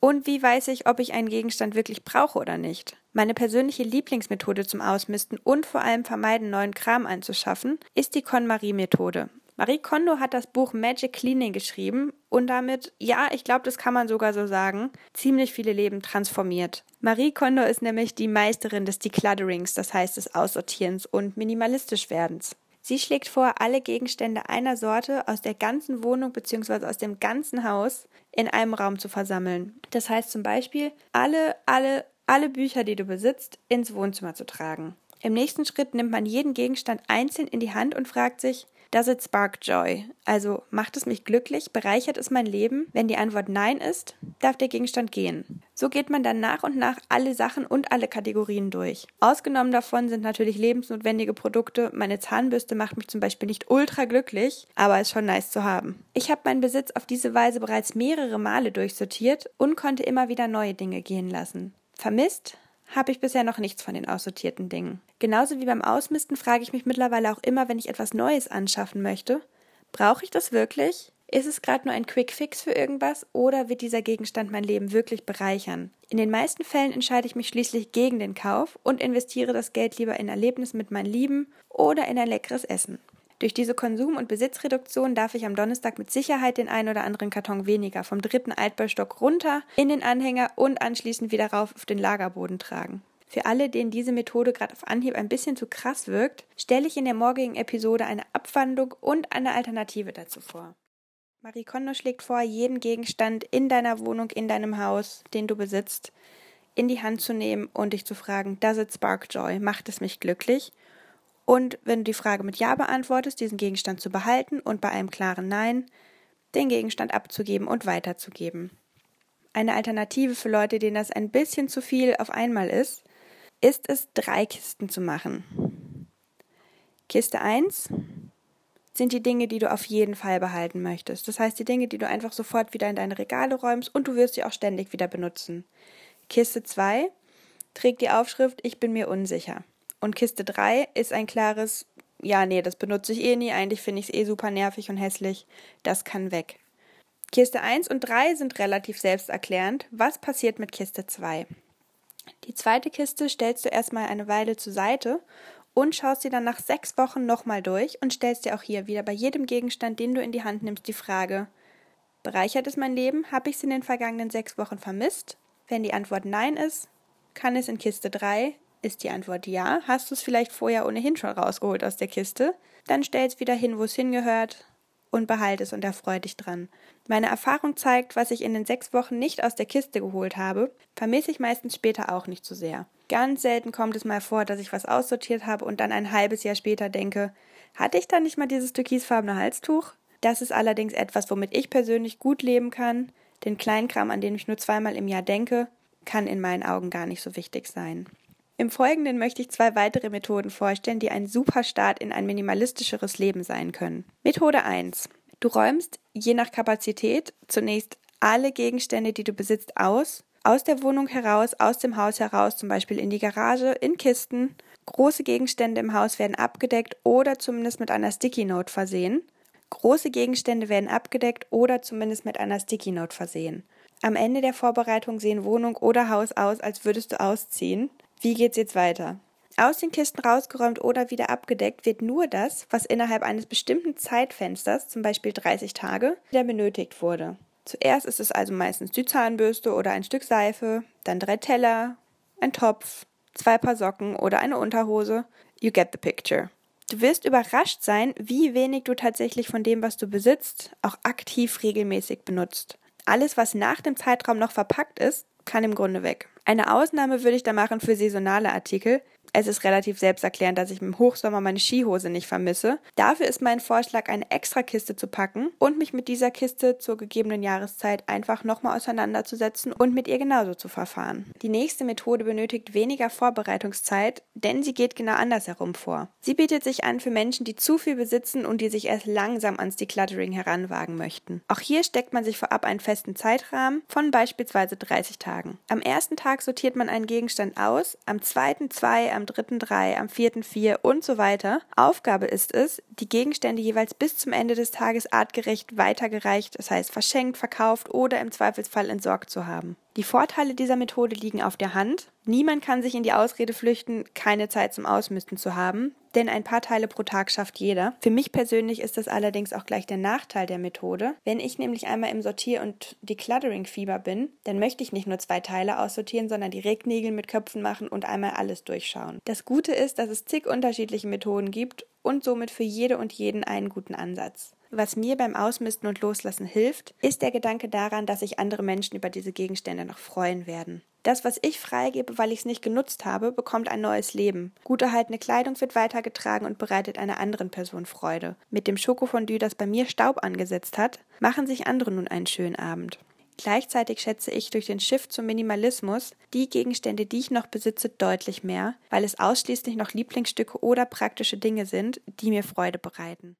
Und wie weiß ich, ob ich einen Gegenstand wirklich brauche oder nicht? Meine persönliche Lieblingsmethode zum Ausmisten und vor allem vermeiden, neuen Kram anzuschaffen, ist die KonMari-Methode. Marie Kondo hat das Buch Magic Cleaning geschrieben und damit, ja, ich glaube, das kann man sogar so sagen, ziemlich viele Leben transformiert. Marie Kondo ist nämlich die Meisterin des Declutterings, das heißt des Aussortierens und minimalistisch werdens. Sie schlägt vor, alle Gegenstände einer Sorte aus der ganzen Wohnung bzw. aus dem ganzen Haus in einem Raum zu versammeln. Das heißt zum Beispiel, alle, alle, alle Bücher, die du besitzt, ins Wohnzimmer zu tragen. Im nächsten Schritt nimmt man jeden Gegenstand einzeln in die Hand und fragt sich, Does it spark joy? Also macht es mich glücklich? Bereichert es mein Leben? Wenn die Antwort Nein ist, darf der Gegenstand gehen. So geht man dann nach und nach alle Sachen und alle Kategorien durch. Ausgenommen davon sind natürlich lebensnotwendige Produkte. Meine Zahnbürste macht mich zum Beispiel nicht ultra glücklich, aber ist schon nice zu haben. Ich habe meinen Besitz auf diese Weise bereits mehrere Male durchsortiert und konnte immer wieder neue Dinge gehen lassen. Vermisst habe ich bisher noch nichts von den aussortierten Dingen. Genauso wie beim Ausmisten frage ich mich mittlerweile auch immer, wenn ich etwas Neues anschaffen möchte, brauche ich das wirklich? Ist es gerade nur ein Quick Fix für irgendwas oder wird dieser Gegenstand mein Leben wirklich bereichern? In den meisten Fällen entscheide ich mich schließlich gegen den Kauf und investiere das Geld lieber in Erlebnisse mit meinen Lieben oder in ein leckeres Essen. Durch diese Konsum- und Besitzreduktion darf ich am Donnerstag mit Sicherheit den ein oder anderen Karton weniger vom dritten Altbaustock runter in den Anhänger und anschließend wieder rauf auf den Lagerboden tragen. Für alle, denen diese Methode gerade auf Anhieb ein bisschen zu krass wirkt, stelle ich in der morgigen Episode eine Abwandlung und eine Alternative dazu vor. Marie Kondo schlägt vor, jeden Gegenstand in deiner Wohnung, in deinem Haus, den du besitzt, in die Hand zu nehmen und dich zu fragen, does it spark joy? Macht es mich glücklich? Und wenn du die Frage mit Ja beantwortest, diesen Gegenstand zu behalten und bei einem klaren Nein den Gegenstand abzugeben und weiterzugeben. Eine Alternative für Leute, denen das ein bisschen zu viel auf einmal ist, ist es, drei Kisten zu machen. Kiste 1 sind die Dinge, die du auf jeden Fall behalten möchtest. Das heißt, die Dinge, die du einfach sofort wieder in deine Regale räumst und du wirst sie auch ständig wieder benutzen. Kiste 2 trägt die Aufschrift Ich bin mir unsicher. Und Kiste 3 ist ein klares, ja, nee, das benutze ich eh nie, eigentlich finde ich es eh super nervig und hässlich, das kann weg. Kiste 1 und 3 sind relativ selbsterklärend. Was passiert mit Kiste 2? Die zweite Kiste stellst du erstmal eine Weile zur Seite und schaust sie dann nach sechs Wochen nochmal durch und stellst dir auch hier wieder bei jedem Gegenstand, den du in die Hand nimmst, die Frage, bereichert es mein Leben? Habe ich es in den vergangenen sechs Wochen vermisst? Wenn die Antwort Nein ist, kann es in Kiste 3 ist die Antwort ja. Hast du es vielleicht vorher ohnehin schon rausgeholt aus der Kiste? Dann stell es wieder hin, wo es hingehört und behalte es und erfreue dich dran. Meine Erfahrung zeigt, was ich in den sechs Wochen nicht aus der Kiste geholt habe, vermisse ich meistens später auch nicht so sehr. Ganz selten kommt es mal vor, dass ich was aussortiert habe und dann ein halbes Jahr später denke, hatte ich da nicht mal dieses türkisfarbene Halstuch? Das ist allerdings etwas, womit ich persönlich gut leben kann. Den Kleinkram, an den ich nur zweimal im Jahr denke, kann in meinen Augen gar nicht so wichtig sein. Im Folgenden möchte ich zwei weitere Methoden vorstellen, die ein super Start in ein minimalistischeres Leben sein können. Methode 1. Du räumst je nach Kapazität zunächst alle Gegenstände, die du besitzt, aus. Aus der Wohnung heraus, aus dem Haus heraus, zum Beispiel in die Garage, in Kisten. Große Gegenstände im Haus werden abgedeckt oder zumindest mit einer Sticky Note versehen. Große Gegenstände werden abgedeckt oder zumindest mit einer Sticky Note versehen. Am Ende der Vorbereitung sehen Wohnung oder Haus aus, als würdest du ausziehen. Wie geht's jetzt weiter? Aus den Kisten rausgeräumt oder wieder abgedeckt wird nur das, was innerhalb eines bestimmten Zeitfensters, zum Beispiel 30 Tage, wieder benötigt wurde. Zuerst ist es also meistens die Zahnbürste oder ein Stück Seife, dann drei Teller, ein Topf, zwei Paar Socken oder eine Unterhose. You get the picture. Du wirst überrascht sein, wie wenig du tatsächlich von dem, was du besitzt, auch aktiv regelmäßig benutzt. Alles, was nach dem Zeitraum noch verpackt ist, kann im Grunde weg. Eine Ausnahme würde ich da machen für saisonale Artikel. Es ist relativ selbsterklärend, dass ich im Hochsommer meine Skihose nicht vermisse. Dafür ist mein Vorschlag, eine extra Kiste zu packen und mich mit dieser Kiste zur gegebenen Jahreszeit einfach nochmal auseinanderzusetzen und mit ihr genauso zu verfahren. Die nächste Methode benötigt weniger Vorbereitungszeit, denn sie geht genau andersherum vor. Sie bietet sich an für Menschen, die zu viel besitzen und die sich erst langsam ans Decluttering heranwagen möchten. Auch hier steckt man sich vorab einen festen Zeitrahmen von beispielsweise 30 Tagen. Am ersten Tag sortiert man einen Gegenstand aus, am zweiten zwei, am dritten drei, am vierten vier und so weiter. Aufgabe ist es, die Gegenstände jeweils bis zum Ende des Tages artgerecht weitergereicht, das heißt verschenkt, verkauft oder im Zweifelsfall entsorgt zu haben. Die Vorteile dieser Methode liegen auf der Hand. Niemand kann sich in die Ausrede flüchten, keine Zeit zum Ausmisten zu haben, denn ein paar Teile pro Tag schafft jeder. Für mich persönlich ist das allerdings auch gleich der Nachteil der Methode. Wenn ich nämlich einmal im Sortier- und Decluttering-Fieber bin, dann möchte ich nicht nur zwei Teile aussortieren, sondern die Regnägel mit Köpfen machen und einmal alles durchschauen. Das Gute ist, dass es zig unterschiedliche Methoden gibt und somit für jede und jeden einen guten Ansatz. Was mir beim Ausmisten und Loslassen hilft, ist der Gedanke daran, dass sich andere Menschen über diese Gegenstände noch freuen werden. Das, was ich freigebe, weil ich es nicht genutzt habe, bekommt ein neues Leben. Gut erhaltene Kleidung wird weitergetragen und bereitet einer anderen Person Freude. Mit dem Schokofondue, das bei mir Staub angesetzt hat, machen sich andere nun einen schönen Abend. Gleichzeitig schätze ich durch den Shift zum Minimalismus die Gegenstände, die ich noch besitze, deutlich mehr, weil es ausschließlich noch Lieblingsstücke oder praktische Dinge sind, die mir Freude bereiten.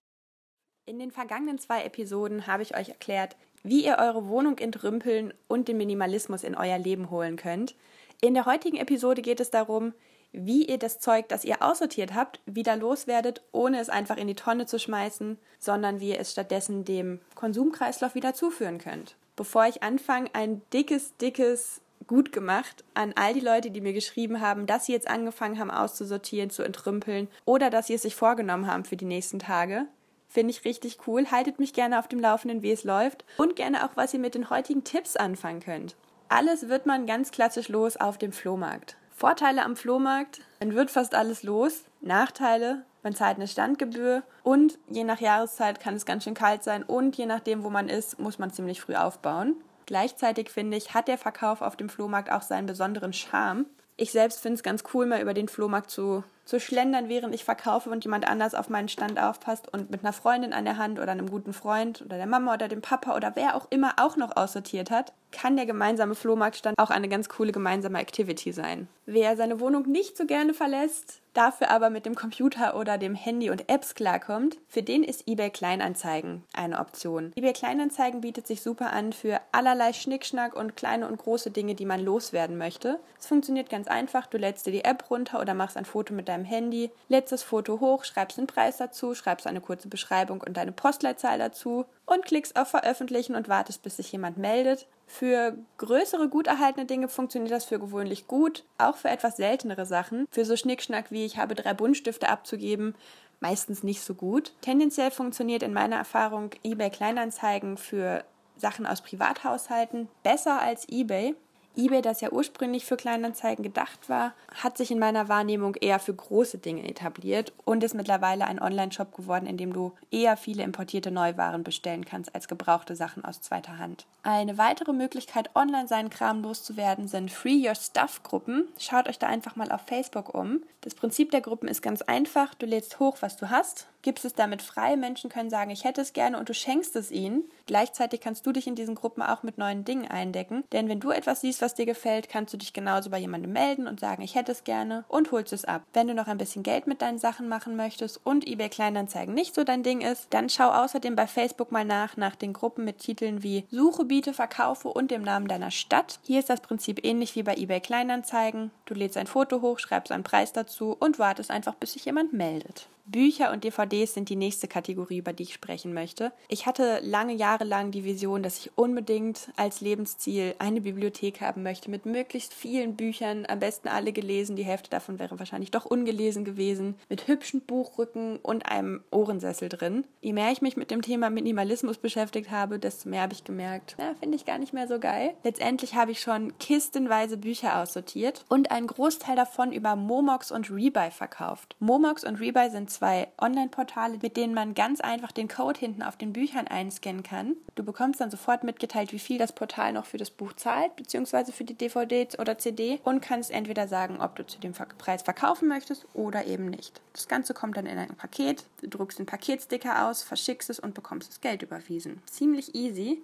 In den vergangenen zwei Episoden habe ich euch erklärt, wie ihr eure Wohnung entrümpeln und den Minimalismus in euer Leben holen könnt. In der heutigen Episode geht es darum, wie ihr das Zeug, das ihr aussortiert habt, wieder loswerdet, ohne es einfach in die Tonne zu schmeißen, sondern wie ihr es stattdessen dem Konsumkreislauf wieder zuführen könnt. Bevor ich anfange, ein dickes, dickes gut gemacht an all die Leute, die mir geschrieben haben, dass sie jetzt angefangen haben auszusortieren, zu entrümpeln oder dass sie es sich vorgenommen haben für die nächsten Tage. Finde ich richtig cool. Haltet mich gerne auf dem Laufenden, wie es läuft und gerne auch, was ihr mit den heutigen Tipps anfangen könnt. Alles wird man ganz klassisch los auf dem Flohmarkt. Vorteile am Flohmarkt, man wird fast alles los. Nachteile, man zahlt eine Standgebühr und je nach Jahreszeit kann es ganz schön kalt sein und je nachdem, wo man ist, muss man ziemlich früh aufbauen. Gleichzeitig finde ich, hat der Verkauf auf dem Flohmarkt auch seinen besonderen Charme. Ich selbst finde es ganz cool, mal über den Flohmarkt zu, zu schlendern, während ich verkaufe und jemand anders auf meinen Stand aufpasst und mit einer Freundin an der Hand oder einem guten Freund oder der Mama oder dem Papa oder wer auch immer auch noch aussortiert hat, kann der gemeinsame Flohmarktstand auch eine ganz coole gemeinsame Activity sein. Wer seine Wohnung nicht so gerne verlässt, dafür aber mit dem Computer oder dem Handy und Apps klarkommt, für den ist eBay Kleinanzeigen eine Option. eBay Kleinanzeigen bietet sich super an für allerlei Schnickschnack und kleine und große Dinge, die man loswerden möchte. Es funktioniert ganz einfach, du lädst dir die App runter oder machst ein Foto mit deinem Handy, lädst das Foto hoch, schreibst den Preis dazu, schreibst eine kurze Beschreibung und deine Postleitzahl dazu und klickst auf Veröffentlichen und wartest, bis sich jemand meldet. Für größere, gut erhaltene Dinge funktioniert das für gewöhnlich gut, auch für etwas seltenere Sachen. Für so Schnickschnack wie ich habe drei Buntstifte abzugeben, meistens nicht so gut. Tendenziell funktioniert in meiner Erfahrung eBay Kleinanzeigen für Sachen aus Privathaushalten besser als eBay eBay, das ja ursprünglich für Kleinanzeigen gedacht war, hat sich in meiner Wahrnehmung eher für große Dinge etabliert und ist mittlerweile ein Online-Shop geworden, in dem du eher viele importierte Neuwaren bestellen kannst als gebrauchte Sachen aus zweiter Hand. Eine weitere Möglichkeit, online seinen Kram loszuwerden, sind Free Your Stuff Gruppen. Schaut euch da einfach mal auf Facebook um. Das Prinzip der Gruppen ist ganz einfach. Du lädst hoch, was du hast, gibst es damit frei. Menschen können sagen, ich hätte es gerne und du schenkst es ihnen. Gleichzeitig kannst du dich in diesen Gruppen auch mit neuen Dingen eindecken. Denn wenn du etwas siehst, was dir gefällt, kannst du dich genauso bei jemandem melden und sagen, ich hätte es gerne und holst es ab. Wenn du noch ein bisschen Geld mit deinen Sachen machen möchtest und eBay Kleinanzeigen nicht so dein Ding ist, dann schau außerdem bei Facebook mal nach nach den Gruppen mit Titeln wie Suche, biete, verkaufe und dem Namen deiner Stadt. Hier ist das Prinzip ähnlich wie bei eBay Kleinanzeigen. Du lädst ein Foto hoch, schreibst einen Preis dazu und wartest einfach, bis sich jemand meldet. Bücher und DVDs sind die nächste Kategorie, über die ich sprechen möchte. Ich hatte lange Jahre lang die Vision, dass ich unbedingt als Lebensziel eine Bibliothek haben möchte mit möglichst vielen Büchern, am besten alle gelesen, die Hälfte davon wäre wahrscheinlich doch ungelesen gewesen, mit hübschen Buchrücken und einem Ohrensessel drin. Je mehr ich mich mit dem Thema Minimalismus beschäftigt habe, desto mehr habe ich gemerkt, na, finde ich gar nicht mehr so geil. Letztendlich habe ich schon kistenweise Bücher aussortiert und einen Großteil davon über Momox und Rebuy verkauft. Momox und Rebuy sind zwei Online-Portale, mit denen man ganz einfach den Code hinten auf den Büchern einscannen kann. Du bekommst dann sofort mitgeteilt, wie viel das Portal noch für das Buch zahlt, beziehungsweise für die DVD oder CD und kannst entweder sagen, ob du zu dem Preis verkaufen möchtest oder eben nicht. Das Ganze kommt dann in ein Paket, du druckst den Paketsticker aus, verschickst es und bekommst das Geld überwiesen. Ziemlich easy.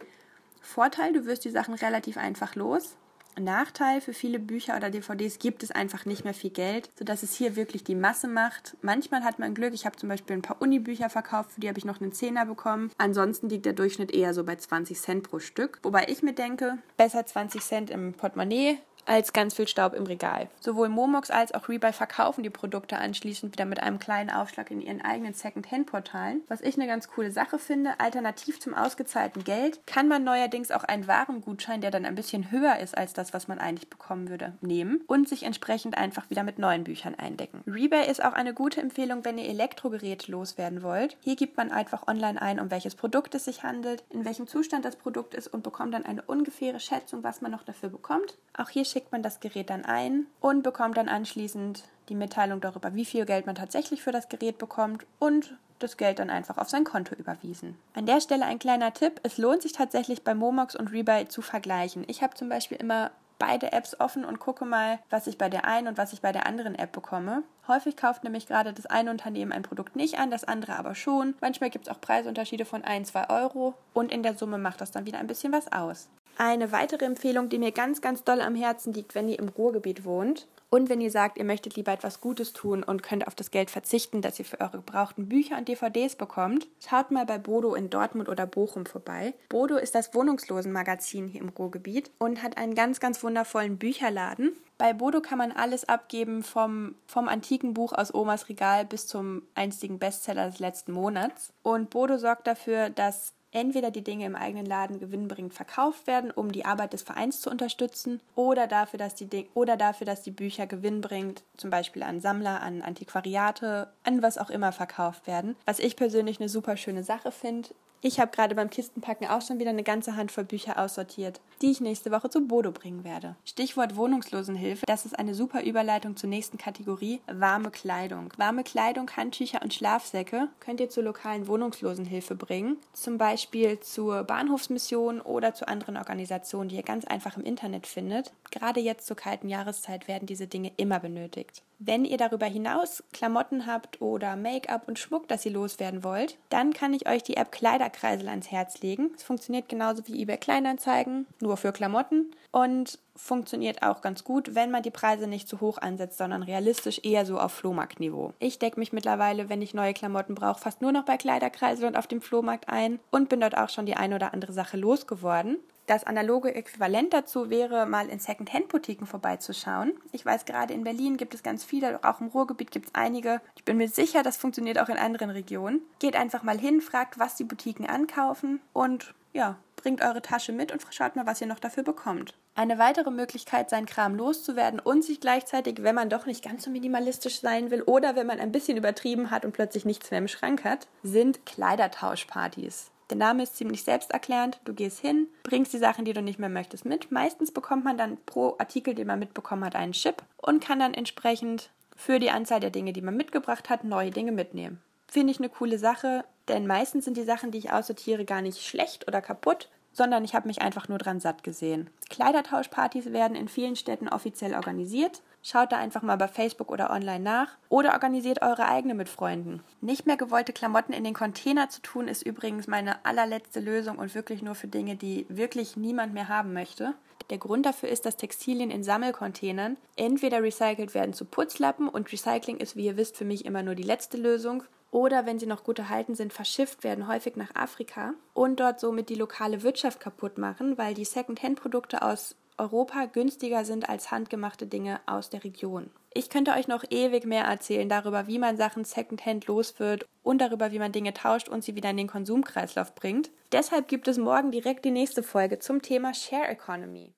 Vorteil, du wirst die Sachen relativ einfach los. Nachteil für viele Bücher oder DVDs gibt es einfach nicht mehr viel Geld, sodass es hier wirklich die Masse macht. Manchmal hat man Glück. Ich habe zum Beispiel ein paar Uni-Bücher verkauft, für die habe ich noch einen Zehner bekommen. Ansonsten liegt der Durchschnitt eher so bei 20 Cent pro Stück. Wobei ich mir denke, besser 20 Cent im Portemonnaie als ganz viel Staub im Regal. Sowohl Momox als auch Rebuy verkaufen die Produkte anschließend wieder mit einem kleinen Aufschlag in ihren eigenen Second-Hand-Portalen. Was ich eine ganz coole Sache finde, alternativ zum ausgezahlten Geld kann man neuerdings auch einen Warengutschein, der dann ein bisschen höher ist als das, was man eigentlich bekommen würde, nehmen und sich entsprechend einfach wieder mit neuen Büchern eindecken. Rebuy ist auch eine gute Empfehlung, wenn ihr Elektrogeräte loswerden wollt. Hier gibt man einfach online ein, um welches Produkt es sich handelt, in welchem Zustand das Produkt ist und bekommt dann eine ungefähre Schätzung, was man noch dafür bekommt. Auch hier schickt man das Gerät dann ein und bekommt dann anschließend die Mitteilung darüber, wie viel Geld man tatsächlich für das Gerät bekommt und das Geld dann einfach auf sein Konto überwiesen. An der Stelle ein kleiner Tipp. Es lohnt sich tatsächlich bei Momox und Rebuy zu vergleichen. Ich habe zum Beispiel immer beide Apps offen und gucke mal, was ich bei der einen und was ich bei der anderen App bekomme. Häufig kauft nämlich gerade das eine Unternehmen ein Produkt nicht an, das andere aber schon. Manchmal gibt es auch Preisunterschiede von 1, 2 Euro und in der Summe macht das dann wieder ein bisschen was aus. Eine weitere Empfehlung, die mir ganz, ganz doll am Herzen liegt, wenn ihr im Ruhrgebiet wohnt und wenn ihr sagt, ihr möchtet lieber etwas Gutes tun und könnt auf das Geld verzichten, das ihr für eure gebrauchten Bücher und DVDs bekommt, schaut mal bei Bodo in Dortmund oder Bochum vorbei. Bodo ist das Wohnungslosenmagazin hier im Ruhrgebiet und hat einen ganz, ganz wundervollen Bücherladen. Bei Bodo kann man alles abgeben, vom, vom antiken Buch aus Omas Regal bis zum einstigen Bestseller des letzten Monats. Und Bodo sorgt dafür, dass entweder die Dinge im eigenen Laden gewinnbringend verkauft werden, um die Arbeit des Vereins zu unterstützen, oder dafür, dass die, oder dafür, dass die Bücher gewinnbringend zum Beispiel an Sammler, an Antiquariate, an was auch immer verkauft werden. Was ich persönlich eine super schöne Sache finde. Ich habe gerade beim Kistenpacken auch schon wieder eine ganze Handvoll Bücher aussortiert, die ich nächste Woche zu Bodo bringen werde. Stichwort Wohnungslosenhilfe, das ist eine super Überleitung zur nächsten Kategorie, warme Kleidung. Warme Kleidung, Handtücher und Schlafsäcke könnt ihr zur lokalen Wohnungslosenhilfe bringen, zum Beispiel zur Bahnhofsmission oder zu anderen Organisationen, die ihr ganz einfach im Internet findet. Gerade jetzt zur kalten Jahreszeit werden diese Dinge immer benötigt. Wenn ihr darüber hinaus Klamotten habt oder Make-up und Schmuck, das ihr loswerden wollt, dann kann ich euch die App Kleiderkreisel ans Herz legen. Es funktioniert genauso wie eBay Kleinanzeigen, nur für Klamotten und funktioniert auch ganz gut, wenn man die Preise nicht zu hoch ansetzt, sondern realistisch eher so auf Flohmarktniveau. Ich decke mich mittlerweile, wenn ich neue Klamotten brauche, fast nur noch bei Kleiderkreisel und auf dem Flohmarkt ein und bin dort auch schon die ein oder andere Sache losgeworden. Das analoge Äquivalent dazu wäre, mal in Second-Hand-Boutiquen vorbeizuschauen. Ich weiß, gerade in Berlin gibt es ganz viele, auch im Ruhrgebiet gibt es einige. Ich bin mir sicher, das funktioniert auch in anderen Regionen. Geht einfach mal hin, fragt, was die Boutiquen ankaufen und ja, bringt eure Tasche mit und schaut mal, was ihr noch dafür bekommt. Eine weitere Möglichkeit, seinen Kram loszuwerden und sich gleichzeitig, wenn man doch nicht ganz so minimalistisch sein will oder wenn man ein bisschen übertrieben hat und plötzlich nichts mehr im Schrank hat, sind Kleidertauschpartys. Der Name ist ziemlich selbsterklärend. Du gehst hin, bringst die Sachen, die du nicht mehr möchtest, mit. Meistens bekommt man dann pro Artikel, den man mitbekommen hat, einen Chip und kann dann entsprechend für die Anzahl der Dinge, die man mitgebracht hat, neue Dinge mitnehmen. Finde ich eine coole Sache, denn meistens sind die Sachen, die ich aussortiere, gar nicht schlecht oder kaputt, sondern ich habe mich einfach nur dran satt gesehen. Kleidertauschpartys werden in vielen Städten offiziell organisiert. Schaut da einfach mal bei Facebook oder online nach oder organisiert eure eigene mit Freunden. Nicht mehr gewollte Klamotten in den Container zu tun, ist übrigens meine allerletzte Lösung und wirklich nur für Dinge, die wirklich niemand mehr haben möchte. Der Grund dafür ist, dass Textilien in Sammelcontainern entweder recycelt werden zu Putzlappen und Recycling ist, wie ihr wisst, für mich immer nur die letzte Lösung oder wenn sie noch gut erhalten sind, verschifft werden, häufig nach Afrika und dort somit die lokale Wirtschaft kaputt machen, weil die Second-Hand-Produkte aus Europa günstiger sind als handgemachte Dinge aus der Region. Ich könnte euch noch ewig mehr erzählen darüber, wie man Sachen Secondhand los wird und darüber, wie man Dinge tauscht und sie wieder in den Konsumkreislauf bringt. Deshalb gibt es morgen direkt die nächste Folge zum Thema Share Economy.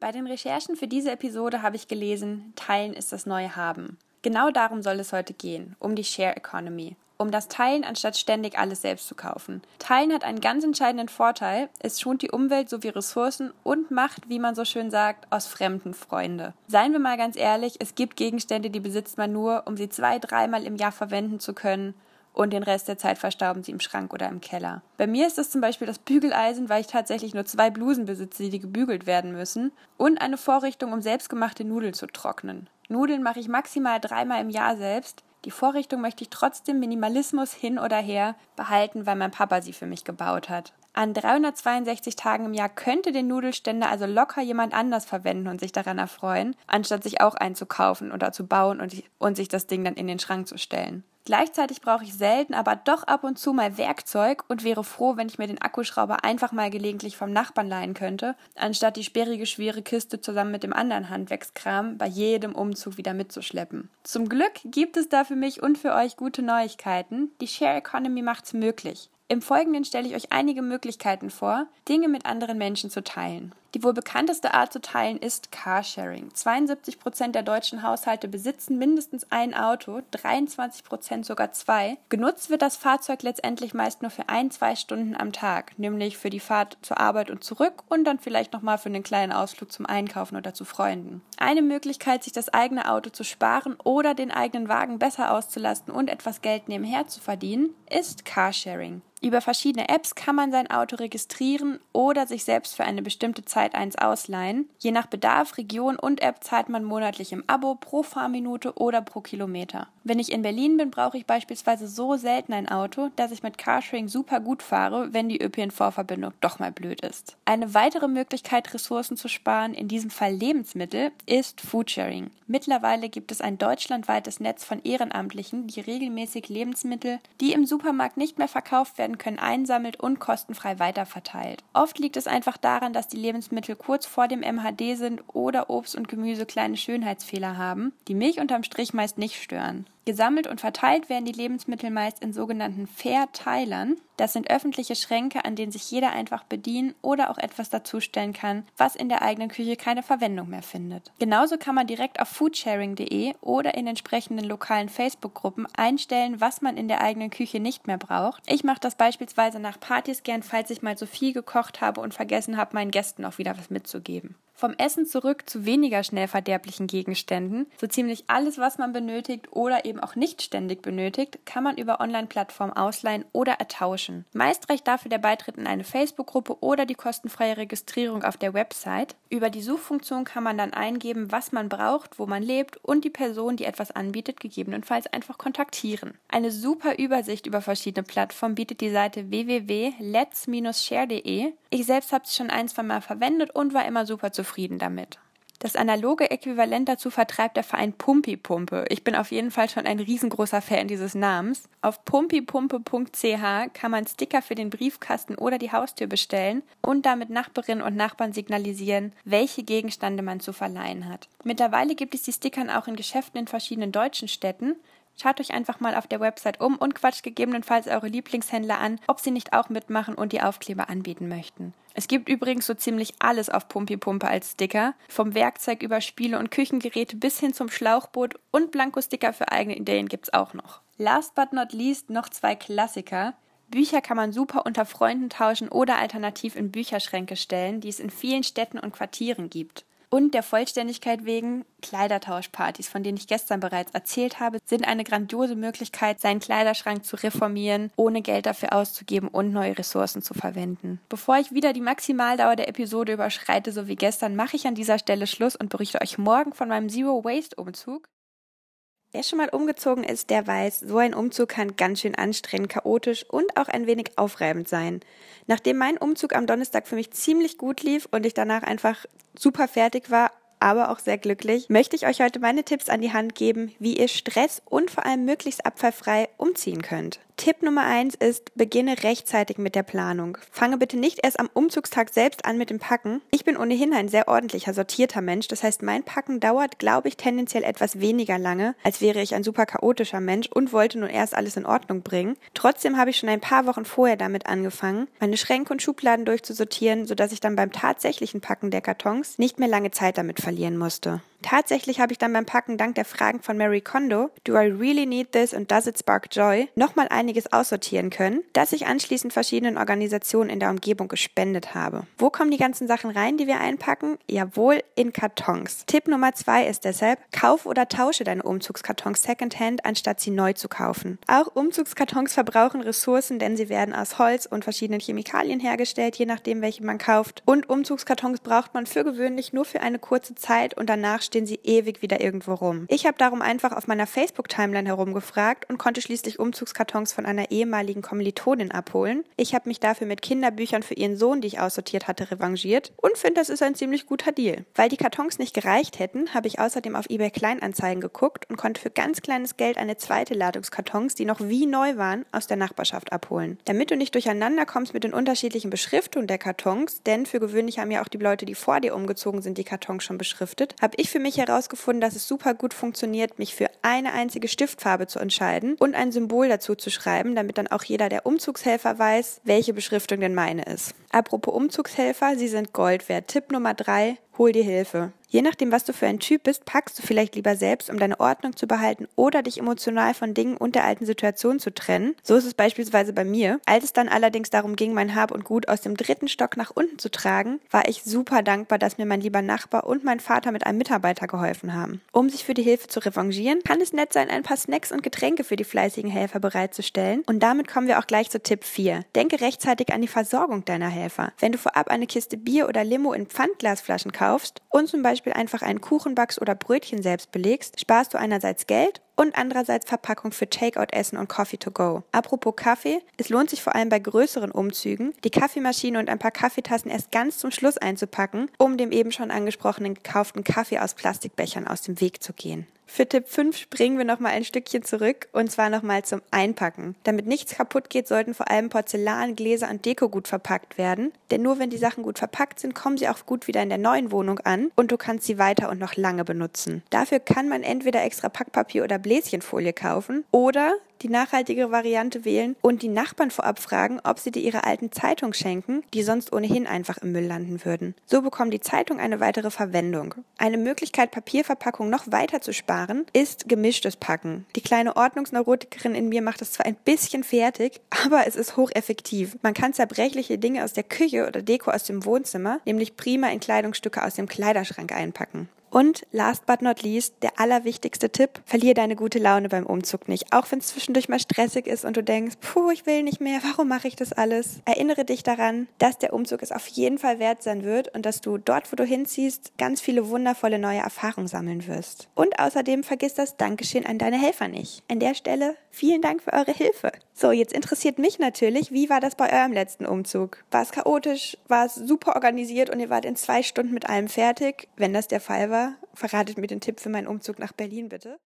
Bei den Recherchen für diese Episode habe ich gelesen, Teilen ist das neue Haben. Genau darum soll es heute gehen, um die Share Economy, um das Teilen, anstatt ständig alles selbst zu kaufen. Teilen hat einen ganz entscheidenden Vorteil, es schont die Umwelt sowie Ressourcen und macht, wie man so schön sagt, aus Fremden Freunde. Seien wir mal ganz ehrlich, es gibt Gegenstände, die besitzt man nur, um sie zwei, dreimal im Jahr verwenden zu können und den Rest der Zeit verstauben sie im Schrank oder im Keller. Bei mir ist es zum Beispiel das Bügeleisen, weil ich tatsächlich nur zwei Blusen besitze, die gebügelt werden müssen, und eine Vorrichtung, um selbstgemachte Nudeln zu trocknen. Nudeln mache ich maximal dreimal im Jahr selbst. Die Vorrichtung möchte ich trotzdem Minimalismus hin oder her behalten, weil mein Papa sie für mich gebaut hat. An 362 Tagen im Jahr könnte den Nudelständer also locker jemand anders verwenden und sich daran erfreuen, anstatt sich auch einzukaufen oder zu bauen und, und sich das Ding dann in den Schrank zu stellen. Gleichzeitig brauche ich selten, aber doch ab und zu mal Werkzeug und wäre froh, wenn ich mir den Akkuschrauber einfach mal gelegentlich vom Nachbarn leihen könnte, anstatt die sperrige schwere Kiste zusammen mit dem anderen Handwerkskram bei jedem Umzug wieder mitzuschleppen. Zum Glück gibt es da für mich und für euch gute Neuigkeiten. Die Share Economy macht's möglich. Im Folgenden stelle ich euch einige Möglichkeiten vor, Dinge mit anderen Menschen zu teilen. Die wohl bekannteste Art zu teilen ist Carsharing. 72 Prozent der deutschen Haushalte besitzen mindestens ein Auto, 23 Prozent sogar zwei. Genutzt wird das Fahrzeug letztendlich meist nur für ein, zwei Stunden am Tag, nämlich für die Fahrt zur Arbeit und zurück und dann vielleicht nochmal für einen kleinen Ausflug zum Einkaufen oder zu Freunden. Eine Möglichkeit, sich das eigene Auto zu sparen oder den eigenen Wagen besser auszulasten und etwas Geld nebenher zu verdienen, ist Carsharing. Über verschiedene Apps kann man sein Auto registrieren oder sich selbst für eine bestimmte Zeit eins ausleihen. Je nach Bedarf, Region und App zahlt man monatlich im Abo pro Fahrminute oder pro Kilometer. Wenn ich in Berlin bin, brauche ich beispielsweise so selten ein Auto, dass ich mit Carsharing super gut fahre, wenn die ÖPNV-Verbindung doch mal blöd ist. Eine weitere Möglichkeit, Ressourcen zu sparen, in diesem Fall Lebensmittel, ist Foodsharing. Mittlerweile gibt es ein deutschlandweites Netz von Ehrenamtlichen, die regelmäßig Lebensmittel, die im Supermarkt nicht mehr verkauft werden können, einsammelt und kostenfrei weiterverteilt. Oft liegt es einfach daran, dass die Lebensmittel Lebensmittel kurz vor dem MHD sind oder Obst und Gemüse kleine Schönheitsfehler haben, die mich unterm Strich meist nicht stören. Gesammelt und verteilt werden die Lebensmittel meist in sogenannten Verteilern. Das sind öffentliche Schränke, an denen sich jeder einfach bedienen oder auch etwas dazustellen kann, was in der eigenen Küche keine Verwendung mehr findet. Genauso kann man direkt auf foodsharing.de oder in entsprechenden lokalen Facebook-Gruppen einstellen, was man in der eigenen Küche nicht mehr braucht. Ich mache das beispielsweise nach Partys gern, falls ich mal so viel gekocht habe und vergessen habe, meinen Gästen auch wieder was mitzugeben. Vom Essen zurück zu weniger schnell verderblichen Gegenständen. So ziemlich alles, was man benötigt oder eben auch nicht ständig benötigt, kann man über Online-Plattformen ausleihen oder ertauschen. Meist reicht dafür der Beitritt in eine Facebook-Gruppe oder die kostenfreie Registrierung auf der Website. Über die Suchfunktion kann man dann eingeben, was man braucht, wo man lebt und die Person, die etwas anbietet, gegebenenfalls einfach kontaktieren. Eine super Übersicht über verschiedene Plattformen bietet die Seite www.lets-share.de. Ich selbst habe es schon ein, zwei Mal verwendet und war immer super zufrieden zufrieden damit. Das analoge Äquivalent dazu vertreibt der Verein Pumpipumpe. Ich bin auf jeden Fall schon ein riesengroßer Fan dieses Namens. Auf pumpipumpe.ch kann man Sticker für den Briefkasten oder die Haustür bestellen und damit Nachbarinnen und Nachbarn signalisieren, welche Gegenstände man zu verleihen hat. Mittlerweile gibt es die Stickern auch in Geschäften in verschiedenen deutschen Städten. Schaut euch einfach mal auf der Website um und quatscht gegebenenfalls eure Lieblingshändler an, ob sie nicht auch mitmachen und die Aufkleber anbieten möchten. Es gibt übrigens so ziemlich alles auf Pumpi Pumpe als Sticker, vom Werkzeug über Spiele und Küchengeräte bis hin zum Schlauchboot und Blankosticker für eigene Ideen gibt's auch noch. Last but not least noch zwei Klassiker. Bücher kann man super unter Freunden tauschen oder alternativ in Bücherschränke stellen, die es in vielen Städten und Quartieren gibt. Und der Vollständigkeit wegen, Kleidertauschpartys, von denen ich gestern bereits erzählt habe, sind eine grandiose Möglichkeit, seinen Kleiderschrank zu reformieren, ohne Geld dafür auszugeben und neue Ressourcen zu verwenden. Bevor ich wieder die Maximaldauer der Episode überschreite, so wie gestern, mache ich an dieser Stelle Schluss und berichte euch morgen von meinem Zero Waste Umzug. Wer schon mal umgezogen ist, der weiß, so ein Umzug kann ganz schön anstrengend, chaotisch und auch ein wenig aufreibend sein. Nachdem mein Umzug am Donnerstag für mich ziemlich gut lief und ich danach einfach super fertig war, aber auch sehr glücklich, möchte ich euch heute meine Tipps an die Hand geben, wie ihr Stress und vor allem möglichst abfallfrei umziehen könnt. Tipp Nummer eins ist, beginne rechtzeitig mit der Planung. Fange bitte nicht erst am Umzugstag selbst an mit dem Packen. Ich bin ohnehin ein sehr ordentlicher, sortierter Mensch. Das heißt, mein Packen dauert, glaube ich, tendenziell etwas weniger lange, als wäre ich ein super chaotischer Mensch und wollte nun erst alles in Ordnung bringen. Trotzdem habe ich schon ein paar Wochen vorher damit angefangen, meine Schränke und Schubladen durchzusortieren, sodass ich dann beim tatsächlichen Packen der Kartons nicht mehr lange Zeit damit verlieren musste. Tatsächlich habe ich dann beim Packen dank der Fragen von Mary Kondo, Do I really need this and does it spark joy, nochmal einiges aussortieren können, das ich anschließend verschiedenen Organisationen in der Umgebung gespendet habe. Wo kommen die ganzen Sachen rein, die wir einpacken? Jawohl, in Kartons. Tipp Nummer zwei ist deshalb, kauf oder tausche deine Umzugskartons secondhand, anstatt sie neu zu kaufen. Auch Umzugskartons verbrauchen Ressourcen, denn sie werden aus Holz und verschiedenen Chemikalien hergestellt, je nachdem, welche man kauft. Und Umzugskartons braucht man für gewöhnlich nur für eine kurze Zeit und danach stehen sie ewig wieder irgendwo rum. Ich habe darum einfach auf meiner Facebook-Timeline herumgefragt und konnte schließlich Umzugskartons von einer ehemaligen Kommilitonin abholen. Ich habe mich dafür mit Kinderbüchern für ihren Sohn, die ich aussortiert hatte, revanchiert und finde, das ist ein ziemlich guter Deal. Weil die Kartons nicht gereicht hätten, habe ich außerdem auf eBay Kleinanzeigen geguckt und konnte für ganz kleines Geld eine zweite Ladungskartons, die noch wie neu waren, aus der Nachbarschaft abholen. Damit du nicht durcheinander kommst mit den unterschiedlichen Beschriftungen der Kartons, denn für gewöhnlich haben ja auch die Leute, die vor dir umgezogen sind, die Kartons schon beschriftet, habe ich für mich herausgefunden, dass es super gut funktioniert, mich für eine einzige Stiftfarbe zu entscheiden und ein Symbol dazu zu schreiben, damit dann auch jeder der Umzugshelfer weiß, welche Beschriftung denn meine ist. Apropos Umzugshelfer, sie sind Gold wert. Tipp Nummer drei, hol dir Hilfe. Je nachdem, was du für ein Typ bist, packst du vielleicht lieber selbst, um deine Ordnung zu behalten oder dich emotional von Dingen und der alten Situation zu trennen. So ist es beispielsweise bei mir. Als es dann allerdings darum ging, mein Hab und Gut aus dem dritten Stock nach unten zu tragen, war ich super dankbar, dass mir mein lieber Nachbar und mein Vater mit einem Mitarbeiter geholfen haben. Um sich für die Hilfe zu revanchieren, kann es nett sein, ein paar Snacks und Getränke für die fleißigen Helfer bereitzustellen. Und damit kommen wir auch gleich zu Tipp 4. Denke rechtzeitig an die Versorgung deiner Helfer. Wenn du vorab eine Kiste Bier oder Limo in Pfandglasflaschen kaufst und zum Beispiel einfach einen Kuchen backst oder Brötchen selbst belegst, sparst du einerseits Geld und andererseits Verpackung für Takeout-Essen und Coffee to go. Apropos Kaffee, es lohnt sich vor allem bei größeren Umzügen, die Kaffeemaschine und ein paar Kaffeetassen erst ganz zum Schluss einzupacken, um dem eben schon angesprochenen gekauften Kaffee aus Plastikbechern aus dem Weg zu gehen. Für Tipp 5 springen wir nochmal ein Stückchen zurück und zwar nochmal zum Einpacken. Damit nichts kaputt geht, sollten vor allem Porzellan, Gläser und Deko gut verpackt werden. Denn nur wenn die Sachen gut verpackt sind, kommen sie auch gut wieder in der neuen Wohnung an und du kannst sie weiter und noch lange benutzen. Dafür kann man entweder extra Packpapier oder Bläschenfolie kaufen oder die nachhaltigere Variante wählen und die Nachbarn vorab fragen, ob sie dir ihre alten Zeitungen schenken, die sonst ohnehin einfach im Müll landen würden. So bekommt die Zeitung eine weitere Verwendung. Eine Möglichkeit, Papierverpackung noch weiter zu sparen, ist gemischtes Packen. Die kleine Ordnungsneurotikerin in mir macht es zwar ein bisschen fertig, aber es ist hocheffektiv. Man kann zerbrechliche Dinge aus der Küche oder Deko aus dem Wohnzimmer nämlich prima in Kleidungsstücke aus dem Kleiderschrank einpacken. Und last but not least, der allerwichtigste Tipp, verlier deine gute Laune beim Umzug nicht. Auch wenn es zwischendurch mal stressig ist und du denkst, puh, ich will nicht mehr, warum mache ich das alles? Erinnere dich daran, dass der Umzug es auf jeden Fall wert sein wird und dass du dort, wo du hinziehst, ganz viele wundervolle neue Erfahrungen sammeln wirst. Und außerdem vergiss das Dankeschön an deine Helfer nicht. An der Stelle vielen Dank für eure Hilfe. So, jetzt interessiert mich natürlich, wie war das bei eurem letzten Umzug? War es chaotisch? War es super organisiert und ihr wart in zwei Stunden mit allem fertig? Wenn das der Fall war, verratet mir den Tipp für meinen Umzug nach Berlin bitte.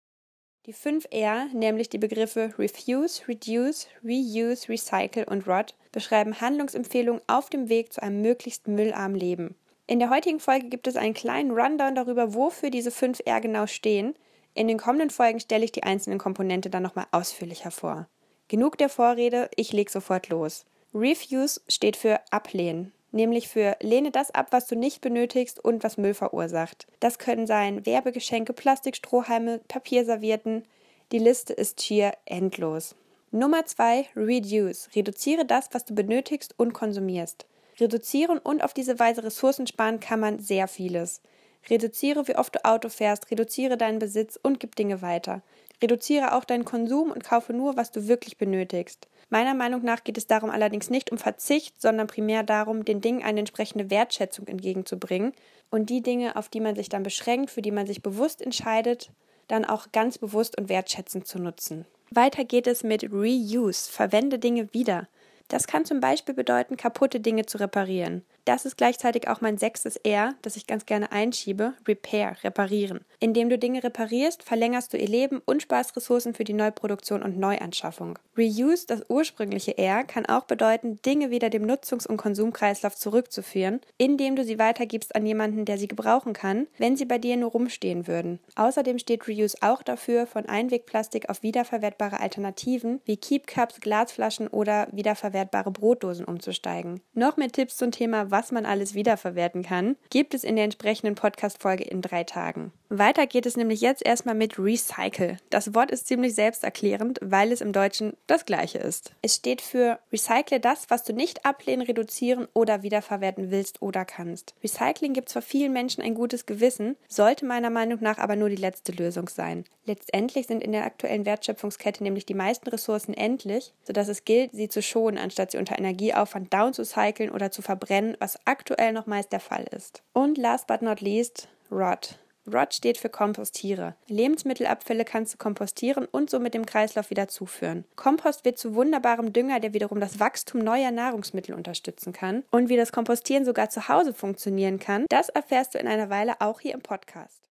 Die 5R, nämlich die Begriffe Refuse, Reduce, Reuse, Recycle und Rot, beschreiben Handlungsempfehlungen auf dem Weg zu einem möglichst müllarmen Leben. In der heutigen Folge gibt es einen kleinen Rundown darüber, wofür diese 5R genau stehen. In den kommenden Folgen stelle ich die einzelnen Komponente dann nochmal ausführlicher vor. Genug der Vorrede, ich leg sofort los. Refuse steht für ablehnen nämlich für lehne das ab, was du nicht benötigst und was Müll verursacht. Das können sein Werbegeschenke, Plastikstrohhalme, Papierservietten. Die Liste ist schier endlos. Nummer zwei, Reduce. Reduziere das, was du benötigst und konsumierst. Reduzieren und auf diese Weise Ressourcen sparen kann man sehr vieles. Reduziere, wie oft du Auto fährst, reduziere deinen Besitz und gib Dinge weiter. Reduziere auch deinen Konsum und kaufe nur, was du wirklich benötigst. Meiner Meinung nach geht es darum allerdings nicht um Verzicht, sondern primär darum, den Dingen eine entsprechende Wertschätzung entgegenzubringen und die Dinge, auf die man sich dann beschränkt, für die man sich bewusst entscheidet, dann auch ganz bewusst und wertschätzend zu nutzen. Weiter geht es mit Reuse. Verwende Dinge wieder. Das kann zum Beispiel bedeuten, kaputte Dinge zu reparieren. Das ist gleichzeitig auch mein sechstes R, das ich ganz gerne einschiebe, Repair, reparieren. Indem du Dinge reparierst, verlängerst du ihr Leben und sparst Ressourcen für die Neuproduktion und Neuanschaffung. Reuse, das ursprüngliche R, kann auch bedeuten, Dinge wieder dem Nutzungs- und Konsumkreislauf zurückzuführen, indem du sie weitergibst an jemanden, der sie gebrauchen kann, wenn sie bei dir nur rumstehen würden. Außerdem steht Reuse auch dafür, von Einwegplastik auf wiederverwertbare Alternativen wie Keep Cups, Glasflaschen oder wiederverwertbare Brotdosen umzusteigen. Noch mehr Tipps zum Thema was man alles wiederverwerten kann, gibt es in der entsprechenden Podcast-Folge in drei Tagen. Weiter geht es nämlich jetzt erstmal mit Recycle. Das Wort ist ziemlich selbsterklärend, weil es im Deutschen das gleiche ist. Es steht für Recycle das, was du nicht ablehnen, reduzieren oder wiederverwerten willst oder kannst. Recycling gibt zwar vielen Menschen ein gutes Gewissen, sollte meiner Meinung nach aber nur die letzte Lösung sein. Letztendlich sind in der aktuellen Wertschöpfungskette nämlich die meisten Ressourcen endlich, sodass es gilt, sie zu schonen, anstatt sie unter Energieaufwand down zu cyclen oder zu verbrennen, was aktuell noch meist der Fall ist. Und last but not least, Rot. Rot steht für Kompostiere. Lebensmittelabfälle kannst du kompostieren und somit dem Kreislauf wieder zuführen. Kompost wird zu wunderbarem Dünger, der wiederum das Wachstum neuer Nahrungsmittel unterstützen kann. Und wie das Kompostieren sogar zu Hause funktionieren kann, das erfährst du in einer Weile auch hier im Podcast.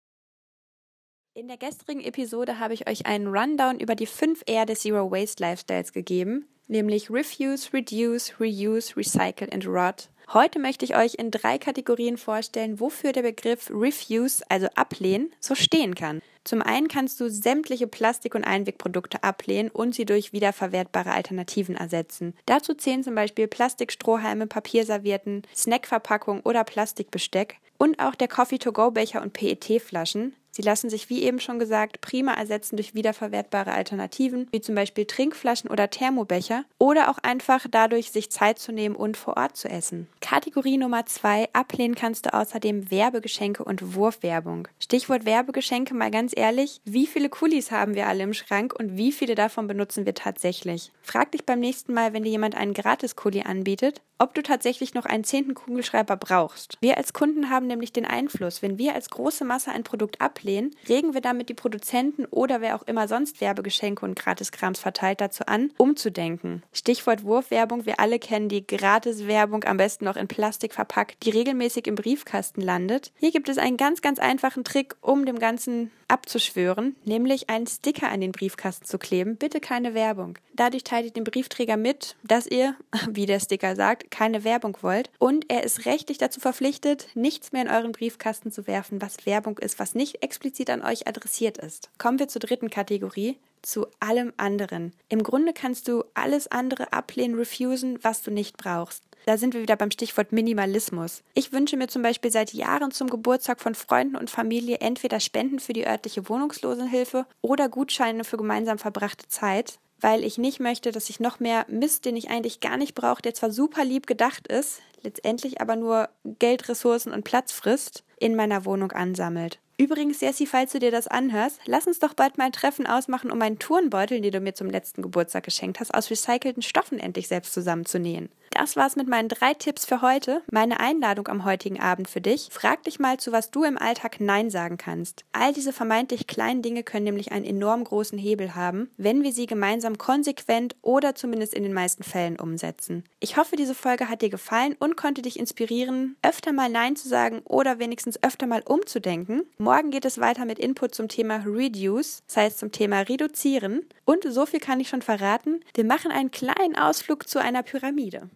In der gestrigen Episode habe ich euch einen Rundown über die 5 R des Zero Waste Lifestyles gegeben, nämlich Refuse, Reduce, Reuse, Recycle and Rot. Heute möchte ich euch in drei Kategorien vorstellen, wofür der Begriff Refuse, also ablehnen, so stehen kann. Zum einen kannst du sämtliche Plastik- und Einwegprodukte ablehnen und sie durch wiederverwertbare Alternativen ersetzen. Dazu zählen zum Beispiel Plastikstrohhalme, Papierservietten, Snackverpackungen oder Plastikbesteck und auch der Coffee-to-go-Becher und PET-Flaschen, Sie lassen sich, wie eben schon gesagt, prima ersetzen durch wiederverwertbare Alternativen, wie zum Beispiel Trinkflaschen oder Thermobecher, oder auch einfach dadurch, sich Zeit zu nehmen und vor Ort zu essen. Kategorie Nummer zwei, ablehnen kannst du außerdem Werbegeschenke und Wurfwerbung. Stichwort Werbegeschenke, mal ganz ehrlich, wie viele Kulis haben wir alle im Schrank und wie viele davon benutzen wir tatsächlich? Frag dich beim nächsten Mal, wenn dir jemand einen Gratis-Kuli anbietet, ob du tatsächlich noch einen zehnten Kugelschreiber brauchst. Wir als Kunden haben nämlich den Einfluss, wenn wir als große Masse ein Produkt ablehnen, ablehnen, regen wir damit die Produzenten oder wer auch immer sonst Werbegeschenke und Gratiskrams verteilt dazu an, umzudenken. Stichwort Wurfwerbung, wir alle kennen die Gratiswerbung, am besten noch in Plastik verpackt, die regelmäßig im Briefkasten landet. Hier gibt es einen ganz, ganz einfachen Trick, um dem Ganzen abzuschwören, nämlich einen Sticker an den Briefkasten zu kleben. Bitte keine Werbung. Dadurch teilt ihr dem Briefträger mit, dass ihr, wie der Sticker sagt, keine Werbung wollt und er ist rechtlich dazu verpflichtet, nichts mehr in euren Briefkasten zu werfen, was Werbung ist, was nicht explizit an euch adressiert ist. Kommen wir zur dritten Kategorie, zu allem anderen. Im Grunde kannst du alles andere ablehnen, refusen, was du nicht brauchst. Da sind wir wieder beim Stichwort Minimalismus. Ich wünsche mir zum Beispiel seit Jahren zum Geburtstag von Freunden und Familie entweder Spenden für die örtliche Wohnungslosenhilfe oder Gutscheine für gemeinsam verbrachte Zeit, weil ich nicht möchte, dass ich noch mehr Mist, den ich eigentlich gar nicht brauche, der zwar super lieb gedacht ist, letztendlich aber nur Geld, Ressourcen und Platz frisst, in meiner Wohnung ansammelt. Übrigens, Jessie, falls du dir das anhörst, lass uns doch bald mal ein Treffen ausmachen, um meinen Turnbeutel, den du mir zum letzten Geburtstag geschenkt hast, aus recycelten Stoffen endlich selbst zusammenzunähen. Das war's mit meinen drei Tipps für heute. Meine Einladung am heutigen Abend für dich. Frag dich mal, zu was du im Alltag Nein sagen kannst. All diese vermeintlich kleinen Dinge können nämlich einen enorm großen Hebel haben, wenn wir sie gemeinsam konsequent oder zumindest in den meisten Fällen umsetzen. Ich hoffe, diese Folge hat dir gefallen und konnte dich inspirieren, öfter mal Nein zu sagen oder wenigstens öfter mal umzudenken. Morgen geht es weiter mit Input zum Thema Reduce, das heißt zum Thema Reduzieren. Und so viel kann ich schon verraten, wir machen einen kleinen Ausflug zu einer Pyramide.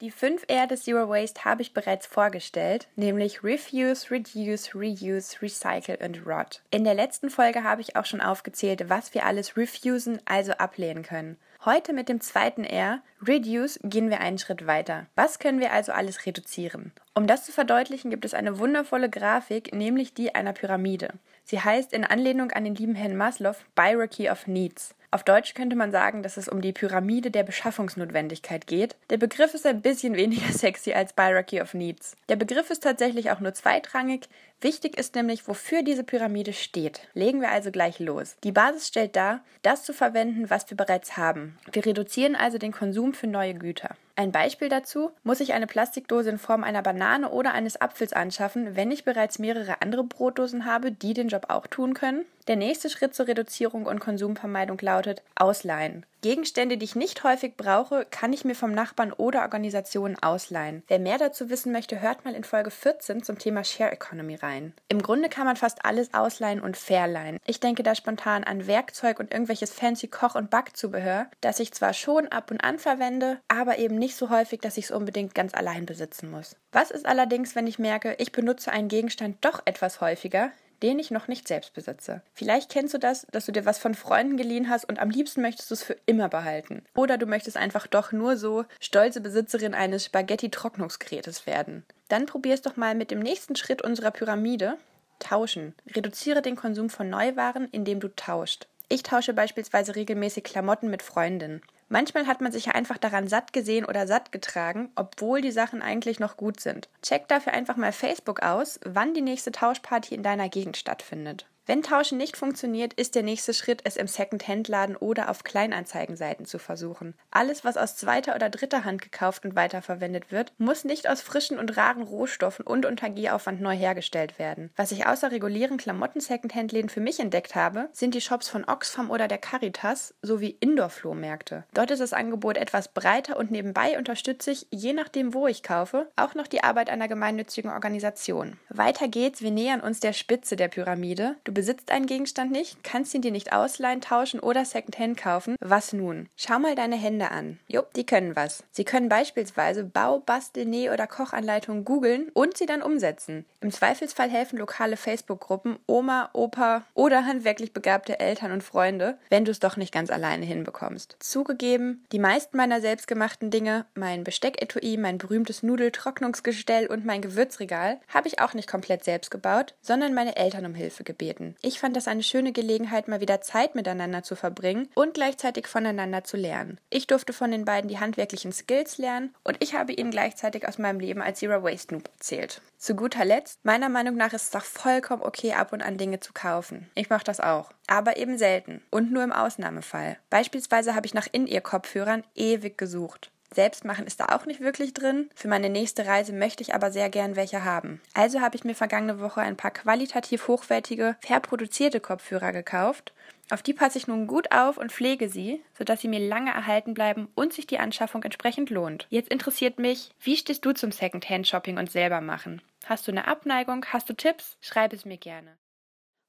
Die 5 R des Zero Waste habe ich bereits vorgestellt, nämlich Refuse, Reduce, Reuse, Recycle und Rot. In der letzten Folge habe ich auch schon aufgezählt, was wir alles refusen, also ablehnen können. Heute mit dem zweiten R, Reduce, gehen wir einen Schritt weiter. Was können wir also alles reduzieren? Um das zu verdeutlichen, gibt es eine wundervolle Grafik, nämlich die einer Pyramide. Sie heißt in Anlehnung an den lieben Herrn Maslow Hierarchy of Needs. Auf Deutsch könnte man sagen, dass es um die Pyramide der Beschaffungsnotwendigkeit geht. Der Begriff ist ein bisschen weniger sexy als Hierarchy of Needs. Der Begriff ist tatsächlich auch nur zweitrangig. Wichtig ist nämlich, wofür diese Pyramide steht. Legen wir also gleich los. Die Basis stellt dar, das zu verwenden, was wir bereits haben. Wir reduzieren also den Konsum für neue Güter. Ein Beispiel dazu, muss ich eine Plastikdose in Form einer Banane oder eines Apfels anschaffen, wenn ich bereits mehrere andere Brotdosen habe, die den Job auch tun können? Der nächste Schritt zur Reduzierung und Konsumvermeidung lautet Ausleihen. Gegenstände, die ich nicht häufig brauche, kann ich mir vom Nachbarn oder Organisationen ausleihen. Wer mehr dazu wissen möchte, hört mal in Folge 14 zum Thema Share Economy rein. Im Grunde kann man fast alles ausleihen und verleihen. Ich denke da spontan an Werkzeug und irgendwelches fancy Koch- und Backzubehör, das ich zwar schon ab und an verwende, aber eben nicht so häufig, dass ich es unbedingt ganz allein besitzen muss. Was ist allerdings, wenn ich merke, ich benutze einen Gegenstand doch etwas häufiger, den ich noch nicht selbst besitze. Vielleicht kennst du das, dass du dir was von Freunden geliehen hast und am liebsten möchtest du es für immer behalten. Oder du möchtest einfach doch nur so stolze Besitzerin eines Spaghetti-Trocknungsgerätes werden. Dann probier es doch mal mit dem nächsten Schritt unserer Pyramide. Tauschen. Reduziere den Konsum von Neuwaren, indem du tauscht. Ich tausche beispielsweise regelmäßig Klamotten mit Freundinnen. Manchmal hat man sich ja einfach daran satt gesehen oder satt getragen, obwohl die Sachen eigentlich noch gut sind. Check dafür einfach mal Facebook aus, wann die nächste Tauschparty in deiner Gegend stattfindet. Wenn Tauschen nicht funktioniert, ist der nächste Schritt, es im Second-Hand-Laden oder auf Kleinanzeigenseiten zu versuchen. Alles, was aus zweiter oder dritter Hand gekauft und weiterverwendet wird, muss nicht aus frischen und raren Rohstoffen und unter Gieraufwand neu hergestellt werden. Was ich außer regulären Klamotten-Second-Hand-Läden für mich entdeckt habe, sind die Shops von Oxfam oder der Caritas sowie Indoor-Flohmärkte. Dort ist das Angebot etwas breiter und nebenbei unterstütze ich, je nachdem wo ich kaufe, auch noch die Arbeit einer gemeinnützigen Organisation. Weiter geht's, wir nähern uns der Spitze der Pyramide. Du besitzt einen Gegenstand nicht, kannst ihn dir nicht ausleihen, tauschen oder Secondhand kaufen. Was nun? Schau mal deine Hände an. Jupp, die können was. Sie können beispielsweise Bau, Bastel, Näh- oder Kochanleitungen googeln und sie dann umsetzen. Im Zweifelsfall helfen lokale Facebook-Gruppen, Oma, Opa oder handwerklich begabte Eltern und Freunde, wenn du es doch nicht ganz alleine hinbekommst. Zugegeben, die meisten meiner selbstgemachten Dinge, mein Bestecketui, mein berühmtes Nudeltrocknungsgestell und mein Gewürzregal, habe ich auch nicht komplett selbst gebaut, sondern meine Eltern um Hilfe gebeten. Ich fand das eine schöne Gelegenheit, mal wieder Zeit miteinander zu verbringen und gleichzeitig voneinander zu lernen. Ich durfte von den beiden die handwerklichen Skills lernen und ich habe ihnen gleichzeitig aus meinem Leben als Zero Waste Noob erzählt. Zu guter Letzt, meiner Meinung nach ist es doch vollkommen okay, ab und an Dinge zu kaufen. Ich mache das auch. Aber eben selten und nur im Ausnahmefall. Beispielsweise habe ich nach In-Ear-Kopfhörern ewig gesucht. Selbst machen ist da auch nicht wirklich drin. Für meine nächste Reise möchte ich aber sehr gern welche haben. Also habe ich mir vergangene Woche ein paar qualitativ hochwertige, fair produzierte Kopfhörer gekauft. Auf die passe ich nun gut auf und pflege sie, sodass sie mir lange erhalten bleiben und sich die Anschaffung entsprechend lohnt. Jetzt interessiert mich, wie stehst du zum Secondhand-Shopping und selber machen? Hast du eine Abneigung? Hast du Tipps? Schreib es mir gerne.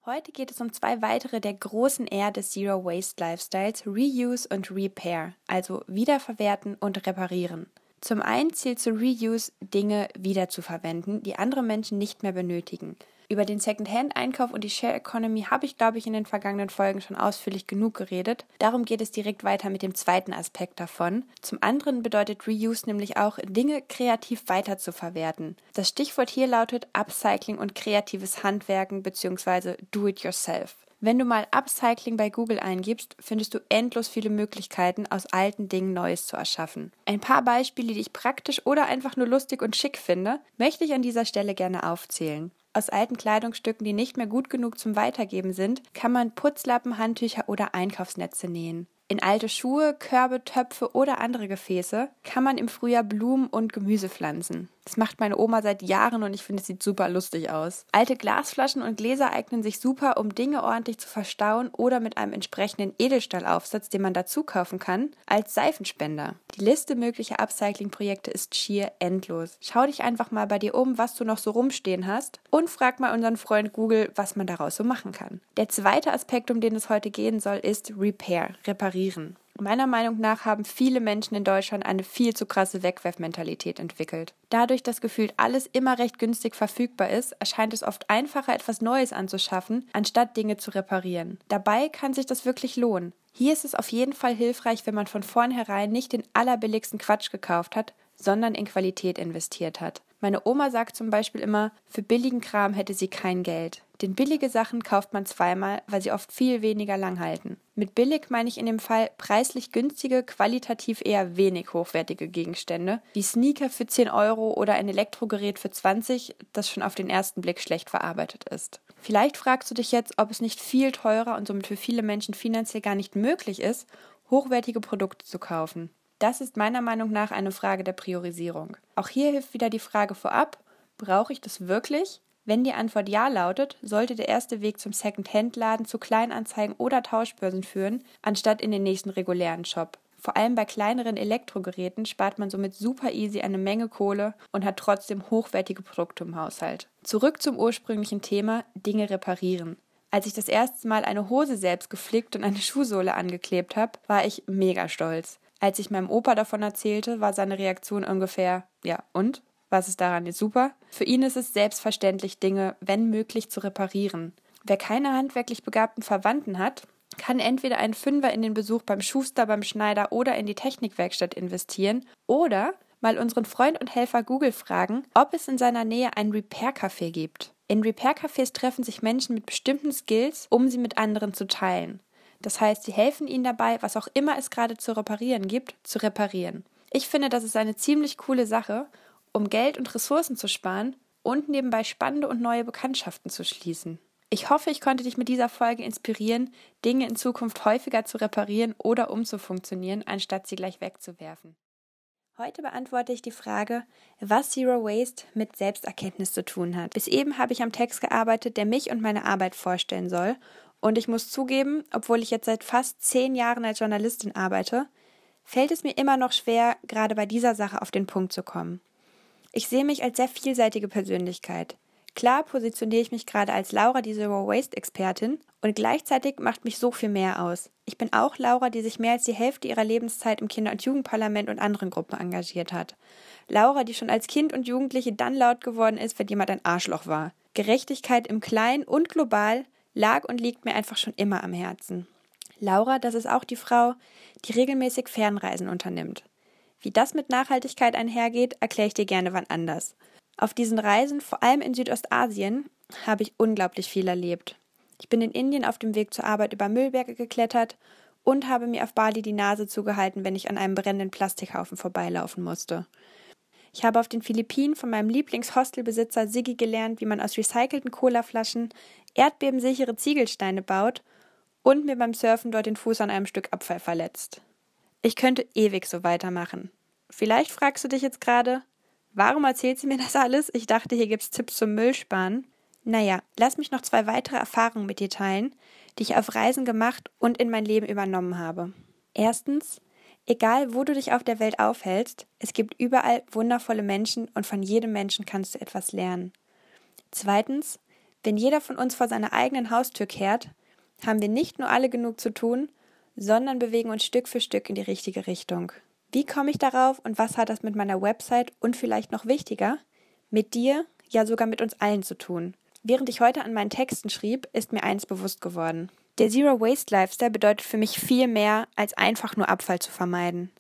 Heute geht es um zwei weitere der großen R des Zero Waste Lifestyles, Reuse und Repair, also wiederverwerten und reparieren. Zum einen zählt zu Reuse Dinge wiederzuverwenden, die andere Menschen nicht mehr benötigen. Über den Secondhand-Einkauf und die Share Economy habe ich, glaube ich, in den vergangenen Folgen schon ausführlich genug geredet. Darum geht es direkt weiter mit dem zweiten Aspekt davon. Zum anderen bedeutet Reuse nämlich auch, Dinge kreativ weiterzuverwerten. Das Stichwort hier lautet Upcycling und kreatives Handwerken bzw. Do-it-yourself. Wenn du mal Upcycling bei Google eingibst, findest du endlos viele Möglichkeiten, aus alten Dingen Neues zu erschaffen. Ein paar Beispiele, die ich praktisch oder einfach nur lustig und schick finde, möchte ich an dieser Stelle gerne aufzählen. Aus alten Kleidungsstücken, die nicht mehr gut genug zum Weitergeben sind, kann man Putzlappen, Handtücher oder Einkaufsnetze nähen. In alte Schuhe, Körbe, Töpfe oder andere Gefäße kann man im Frühjahr Blumen und Gemüse pflanzen. Das macht meine Oma seit Jahren und ich finde, es sieht super lustig aus. Alte Glasflaschen und Gläser eignen sich super, um Dinge ordentlich zu verstauen oder mit einem entsprechenden Edelstahlaufsatz, den man dazu kaufen kann, als Seifenspender. Die Liste möglicher Upcycling-Projekte ist schier endlos. Schau dich einfach mal bei dir um, was du noch so rumstehen hast und frag mal unseren Freund Google, was man daraus so machen kann. Der zweite Aspekt, um den es heute gehen soll, ist Repair, reparieren. Meiner Meinung nach haben viele Menschen in Deutschland eine viel zu krasse Wegwerfmentalität entwickelt. Dadurch, dass gefühlt alles immer recht günstig verfügbar ist, erscheint es oft einfacher, etwas Neues anzuschaffen, anstatt Dinge zu reparieren. Dabei kann sich das wirklich lohnen. Hier ist es auf jeden Fall hilfreich, wenn man von vornherein nicht den allerbilligsten Quatsch gekauft hat, sondern in Qualität investiert hat. Meine Oma sagt zum Beispiel immer, für billigen Kram hätte sie kein Geld. Denn billige Sachen kauft man zweimal, weil sie oft viel weniger lang halten. Mit billig meine ich in dem Fall preislich günstige, qualitativ eher wenig hochwertige Gegenstände, wie Sneaker für 10 Euro oder ein Elektrogerät für 20, das schon auf den ersten Blick schlecht verarbeitet ist. Vielleicht fragst du dich jetzt, ob es nicht viel teurer und somit für viele Menschen finanziell gar nicht möglich ist, hochwertige Produkte zu kaufen. Das ist meiner Meinung nach eine Frage der Priorisierung. Auch hier hilft wieder die Frage vorab, brauche ich das wirklich? Wenn die Antwort ja lautet, sollte der erste Weg zum Second-Hand-Laden zu Kleinanzeigen oder Tauschbörsen führen, anstatt in den nächsten regulären Shop. Vor allem bei kleineren Elektrogeräten spart man somit super easy eine Menge Kohle und hat trotzdem hochwertige Produkte im Haushalt. Zurück zum ursprünglichen Thema Dinge reparieren. Als ich das erste Mal eine Hose selbst geflickt und eine Schuhsohle angeklebt habe, war ich mega stolz. Als ich meinem Opa davon erzählte, war seine Reaktion ungefähr, ja, und? Was ist daran jetzt super? Für ihn ist es selbstverständlich, Dinge, wenn möglich, zu reparieren. Wer keine handwerklich begabten Verwandten hat, kann entweder einen Fünfer in den Besuch beim Schuster, beim Schneider oder in die Technikwerkstatt investieren oder mal unseren Freund und Helfer Google fragen, ob es in seiner Nähe ein Repair-Café gibt. In Repair-Cafés treffen sich Menschen mit bestimmten Skills, um sie mit anderen zu teilen. Das heißt, sie helfen ihnen dabei, was auch immer es gerade zu reparieren gibt, zu reparieren. Ich finde, das ist eine ziemlich coole Sache, um Geld und Ressourcen zu sparen und nebenbei spannende und neue Bekanntschaften zu schließen. Ich hoffe, ich konnte dich mit dieser Folge inspirieren, Dinge in Zukunft häufiger zu reparieren oder umzufunktionieren, anstatt sie gleich wegzuwerfen. Heute beantworte ich die Frage, was Zero Waste mit Selbsterkenntnis zu tun hat. Bis eben habe ich am Text gearbeitet, der mich und meine Arbeit vorstellen soll und ich muss zugeben, obwohl ich jetzt seit fast zehn Jahren als Journalistin arbeite, fällt es mir immer noch schwer, gerade bei dieser Sache auf den Punkt zu kommen. Ich sehe mich als sehr vielseitige Persönlichkeit. Klar positioniere ich mich gerade als Laura, die Zero Waste Expertin, und gleichzeitig macht mich so viel mehr aus. Ich bin auch Laura, die sich mehr als die Hälfte ihrer Lebenszeit im Kinder- und Jugendparlament und anderen Gruppen engagiert hat. Laura, die schon als Kind und Jugendliche dann laut geworden ist, wenn jemand ein Arschloch war. Gerechtigkeit im Kleinen und global lag und liegt mir einfach schon immer am Herzen. Laura, das ist auch die Frau, die regelmäßig Fernreisen unternimmt. Wie das mit Nachhaltigkeit einhergeht, erkläre ich dir gerne wann anders. Auf diesen Reisen, vor allem in Südostasien, habe ich unglaublich viel erlebt. Ich bin in Indien auf dem Weg zur Arbeit über Müllberge geklettert und habe mir auf Bali die Nase zugehalten, wenn ich an einem brennenden Plastikhaufen vorbeilaufen musste. Ich habe auf den Philippinen von meinem Lieblingshostelbesitzer Siggi gelernt, wie man aus recycelten Colaflaschen erdbebensichere Ziegelsteine baut und mir beim Surfen dort den Fuß an einem Stück Abfall verletzt. Ich könnte ewig so weitermachen. Vielleicht fragst du dich jetzt gerade, warum erzählt sie mir das alles? Ich dachte, hier gibt's Tipps zum Müllsparen. Naja, lass mich noch zwei weitere Erfahrungen mit dir teilen, die ich auf Reisen gemacht und in mein Leben übernommen habe. Erstens, egal wo du dich auf der Welt aufhältst, es gibt überall wundervolle Menschen und von jedem Menschen kannst du etwas lernen. Zweitens, wenn jeder von uns vor seiner eigenen Haustür kehrt, haben wir nicht nur alle genug zu tun, sondern bewegen uns Stück für Stück in die richtige Richtung. Wie komme ich darauf und was hat das mit meiner Website und vielleicht noch wichtiger, mit dir, ja sogar mit uns allen zu tun? Während ich heute an meinen Texten schrieb, ist mir eins bewusst geworden. Der Zero Waste Lifestyle bedeutet für mich viel mehr, als einfach nur Abfall zu vermeiden.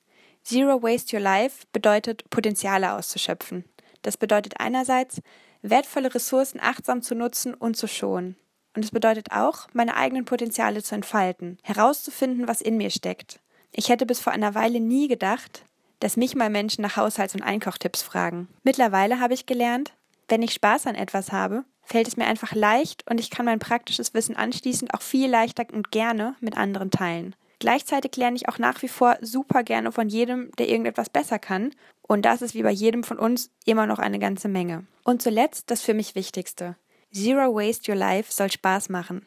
Zero Waste Your Life bedeutet, Potenziale auszuschöpfen. Das bedeutet einerseits, wertvolle Ressourcen achtsam zu nutzen und zu schonen. Und es bedeutet auch, meine eigenen Potenziale zu entfalten, herauszufinden, was in mir steckt. Ich hätte bis vor einer Weile nie gedacht, dass mich mal Menschen nach Haushalts- und Einkochtipps fragen. Mittlerweile habe ich gelernt, wenn ich Spaß an etwas habe, fällt es mir einfach leicht und ich kann mein praktisches Wissen anschließend auch viel leichter und gerne mit anderen teilen. Gleichzeitig lerne ich auch nach wie vor super gerne von jedem, der irgendetwas besser kann. Und das ist wie bei jedem von uns immer noch eine ganze Menge. Und zuletzt das für mich Wichtigste. Zero Waste Your Life soll Spaß machen.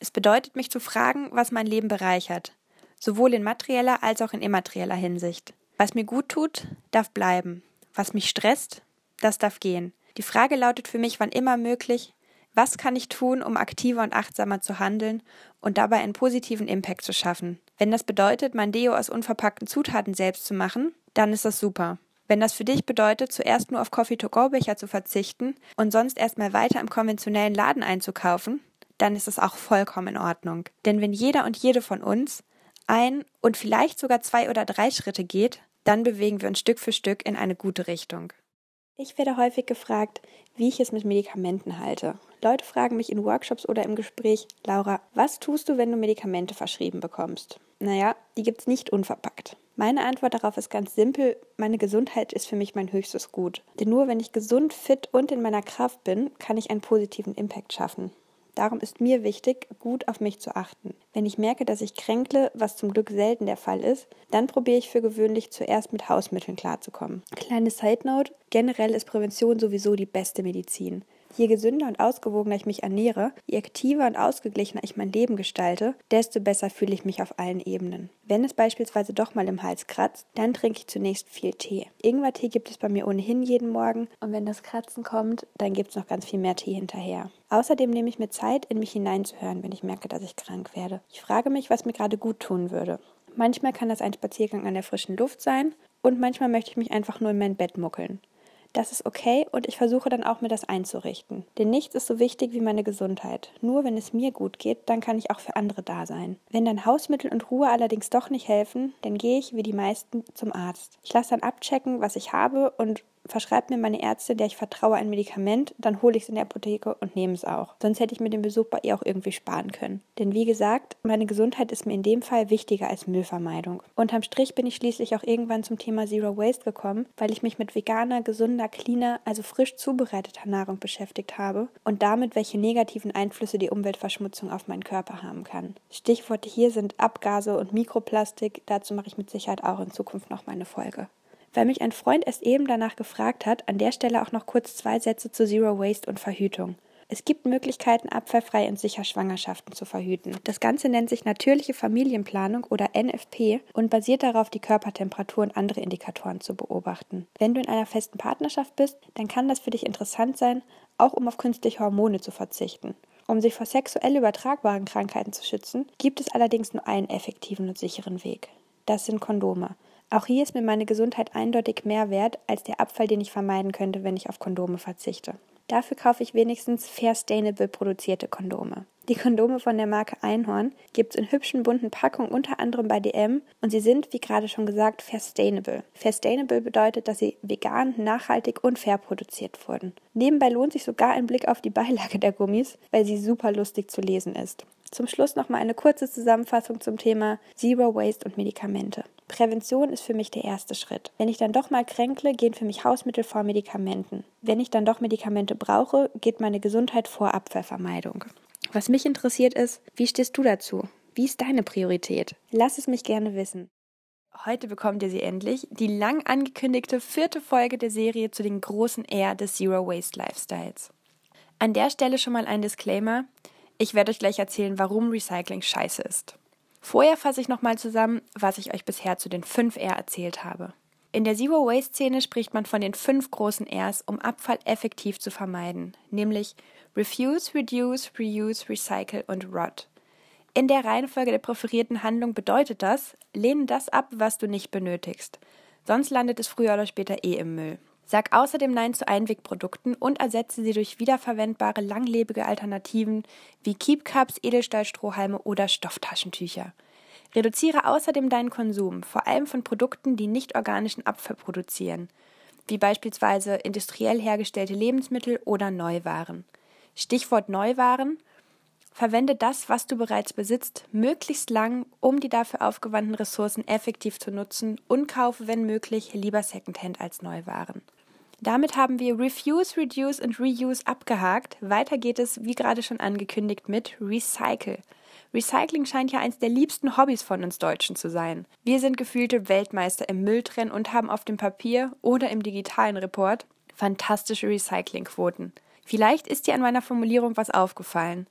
Es bedeutet, mich zu fragen, was mein Leben bereichert, sowohl in materieller als auch in immaterieller Hinsicht. Was mir gut tut, darf bleiben. Was mich stresst, das darf gehen. Die Frage lautet für mich wann immer möglich, was kann ich tun, um aktiver und achtsamer zu handeln und dabei einen positiven Impact zu schaffen? Wenn das bedeutet, mein Deo aus unverpackten Zutaten selbst zu machen, dann ist das super. Wenn das für dich bedeutet, zuerst nur auf Coffee-to-go-Becher zu verzichten und sonst erstmal weiter im konventionellen Laden einzukaufen, dann ist es auch vollkommen in Ordnung. Denn wenn jeder und jede von uns ein und vielleicht sogar zwei oder drei Schritte geht, dann bewegen wir uns Stück für Stück in eine gute Richtung. Ich werde häufig gefragt, wie ich es mit Medikamenten halte. Leute fragen mich in Workshops oder im Gespräch, Laura, was tust du, wenn du Medikamente verschrieben bekommst? Naja, die gibt's nicht unverpackt. Meine Antwort darauf ist ganz simpel, meine Gesundheit ist für mich mein höchstes Gut. Denn nur wenn ich gesund, fit und in meiner Kraft bin, kann ich einen positiven Impact schaffen. Darum ist mir wichtig, gut auf mich zu achten. Wenn ich merke, dass ich kränkle, was zum Glück selten der Fall ist, dann probiere ich für gewöhnlich zuerst mit Hausmitteln klarzukommen. Kleine Side Note, generell ist Prävention sowieso die beste Medizin. Je gesünder und ausgewogener ich mich ernähre, je aktiver und ausgeglichener ich mein Leben gestalte, desto besser fühle ich mich auf allen Ebenen. Wenn es beispielsweise doch mal im Hals kratzt, dann trinke ich zunächst viel Tee. Ingwertee gibt es bei mir ohnehin jeden Morgen und wenn das Kratzen kommt, dann gibt es noch ganz viel mehr Tee hinterher. Außerdem nehme ich mir Zeit, in mich hineinzuhören, wenn ich merke, dass ich krank werde. Ich frage mich, was mir gerade gut tun würde. Manchmal kann das ein Spaziergang an der frischen Luft sein und manchmal möchte ich mich einfach nur in mein Bett muckeln. Das ist okay und ich versuche dann auch mir das einzurichten. Denn nichts ist so wichtig wie meine Gesundheit. Nur wenn es mir gut geht, dann kann ich auch für andere da sein. Wenn dann Hausmittel und Ruhe allerdings doch nicht helfen, dann gehe ich wie die meisten zum Arzt. Ich lasse dann abchecken, was ich habe und verschreibt mir meine Ärztin, der ich vertraue, ein Medikament, dann hole ich es in der Apotheke und nehme es auch. Sonst hätte ich mir den Besuch bei ihr auch irgendwie sparen können. Denn wie gesagt, meine Gesundheit ist mir in dem Fall wichtiger als Müllvermeidung. Unterm Strich bin ich schließlich auch irgendwann zum Thema Zero Waste gekommen, weil ich mich mit veganer, gesunder, cleaner, also frisch zubereiteter Nahrung beschäftigt habe und damit, welche negativen Einflüsse die Umweltverschmutzung auf meinen Körper haben kann. Stichworte hier sind Abgase und Mikroplastik. Dazu mache ich mit Sicherheit auch in Zukunft noch meine Folge. Weil mich ein Freund erst eben danach gefragt hat, an der Stelle auch noch kurz zwei Sätze zu Zero Waste und Verhütung. Es gibt Möglichkeiten, abfallfrei und sicher Schwangerschaften zu verhüten. Das Ganze nennt sich natürliche Familienplanung oder NFP und basiert darauf, die Körpertemperatur und andere Indikatoren zu beobachten. Wenn du in einer festen Partnerschaft bist, dann kann das für dich interessant sein, auch um auf künstliche Hormone zu verzichten. Um sich vor sexuell übertragbaren Krankheiten zu schützen, gibt es allerdings nur einen effektiven und sicheren Weg. Das sind Kondome. Auch hier ist mir meine Gesundheit eindeutig mehr wert als der Abfall, den ich vermeiden könnte, wenn ich auf Kondome verzichte. Dafür kaufe ich wenigstens fair sustainable produzierte Kondome. Die Kondome von der Marke Einhorn gibt es in hübschen bunten Packungen unter anderem bei DM und sie sind, wie gerade schon gesagt, sustainable. Sustainable bedeutet, dass sie vegan, nachhaltig und fair produziert wurden. Nebenbei lohnt sich sogar ein Blick auf die Beilage der Gummis, weil sie super lustig zu lesen ist. Zum Schluss nochmal eine kurze Zusammenfassung zum Thema Zero Waste und Medikamente. Prävention ist für mich der erste Schritt. Wenn ich dann doch mal kränkle, gehen für mich Hausmittel vor Medikamenten. Wenn ich dann doch Medikamente brauche, geht meine Gesundheit vor Abfallvermeidung. Was mich interessiert ist, wie stehst du dazu? Wie ist deine Priorität? Lass es mich gerne wissen. Heute bekommt ihr sie endlich, die lang angekündigte vierte Folge der Serie zu den großen R des Zero Waste Lifestyles. An der Stelle schon mal ein Disclaimer. Ich werde euch gleich erzählen, warum Recycling scheiße ist. Vorher fasse ich nochmal zusammen, was ich euch bisher zu den 5 R erzählt habe. In der Zero Waste Szene spricht man von den fünf großen Rs, um Abfall effektiv zu vermeiden, nämlich Refuse, Reduce, Reuse, Recycle und Rot. In der Reihenfolge der präferierten Handlung bedeutet das, lehne das ab, was du nicht benötigst. Sonst landet es früher oder später eh im Müll. Sag außerdem Nein zu Einwegprodukten und ersetze sie durch wiederverwendbare, langlebige Alternativen wie Keep Cups, Edelstahlstrohhalme oder Stofftaschentücher. Reduziere außerdem deinen Konsum, vor allem von Produkten, die nicht organischen Abfall produzieren, wie beispielsweise industriell hergestellte Lebensmittel oder Neuwaren. Stichwort Neuwaren Verwende das, was du bereits besitzt, möglichst lang, um die dafür aufgewandten Ressourcen effektiv zu nutzen und kaufe, wenn möglich, lieber Secondhand als Neuwaren. Damit haben wir Refuse, Reduce und Reuse abgehakt. Weiter geht es, wie gerade schon angekündigt, mit Recycle. Recycling scheint ja eins der liebsten Hobbys von uns Deutschen zu sein. Wir sind gefühlte Weltmeister im Mülltrennen und haben auf dem Papier oder im digitalen Report fantastische Recyclingquoten. Vielleicht ist dir an meiner Formulierung was aufgefallen.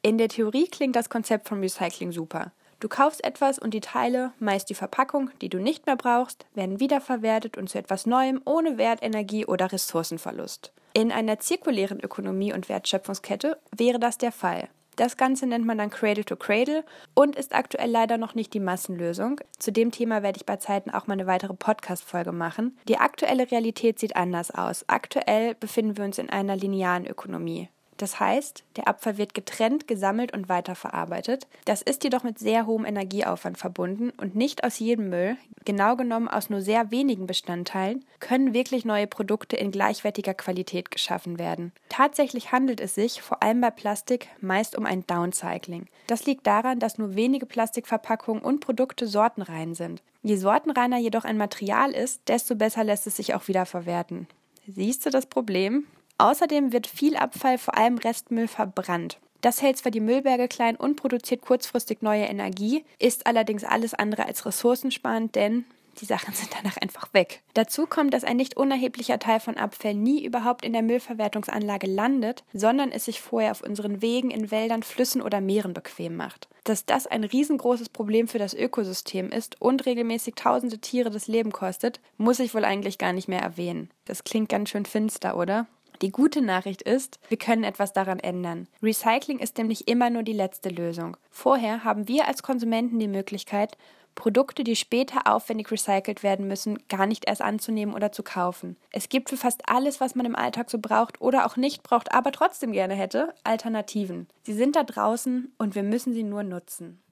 In der Theorie klingt das Konzept von Recycling super. Du kaufst etwas und die Teile, meist die Verpackung, die du nicht mehr brauchst, werden wiederverwertet und zu etwas Neuem ohne Wert, Energie oder Ressourcenverlust. In einer zirkulären Ökonomie und Wertschöpfungskette wäre das der Fall. Das Ganze nennt man dann Cradle to Cradle und ist aktuell leider noch nicht die Massenlösung. Zu dem Thema werde ich bei Zeiten auch mal eine weitere Podcast-Folge machen. Die aktuelle Realität sieht anders aus. Aktuell befinden wir uns in einer linearen Ökonomie. Das heißt, der Abfall wird getrennt, gesammelt und weiterverarbeitet. Das ist jedoch mit sehr hohem Energieaufwand verbunden und nicht aus jedem Müll, genau genommen aus nur sehr wenigen Bestandteilen, können wirklich neue Produkte in gleichwertiger Qualität geschaffen werden. Tatsächlich handelt es sich, vor allem bei Plastik, meist um ein Downcycling. Das liegt daran, dass nur wenige Plastikverpackungen und Produkte sortenrein sind. Je sortenreiner jedoch ein Material ist, desto besser lässt es sich auch wiederverwerten. Siehst du das Problem? Außerdem wird viel Abfall, vor allem Restmüll, verbrannt. Das hält zwar die Müllberge klein und produziert kurzfristig neue Energie, ist allerdings alles andere als ressourcensparend, denn die Sachen sind danach einfach weg. Dazu kommt, dass ein nicht unerheblicher Teil von Abfällen nie überhaupt in der Müllverwertungsanlage landet, sondern es sich vorher auf unseren Wegen, in Wäldern, Flüssen oder Meeren bequem macht. Dass das ein riesengroßes Problem für das Ökosystem ist und regelmäßig tausende Tiere das Leben kostet, muss ich wohl eigentlich gar nicht mehr erwähnen. Das klingt ganz schön finster, oder? Die gute Nachricht ist, wir können etwas daran ändern. Recycling ist nämlich immer nur die letzte Lösung. Vorher haben wir als Konsumenten die Möglichkeit, Produkte, die später aufwendig recycelt werden müssen, gar nicht erst anzunehmen oder zu kaufen. Es gibt für fast alles, was man im Alltag so braucht oder auch nicht braucht, aber trotzdem gerne hätte, Alternativen. Sie sind da draußen und wir müssen sie nur nutzen.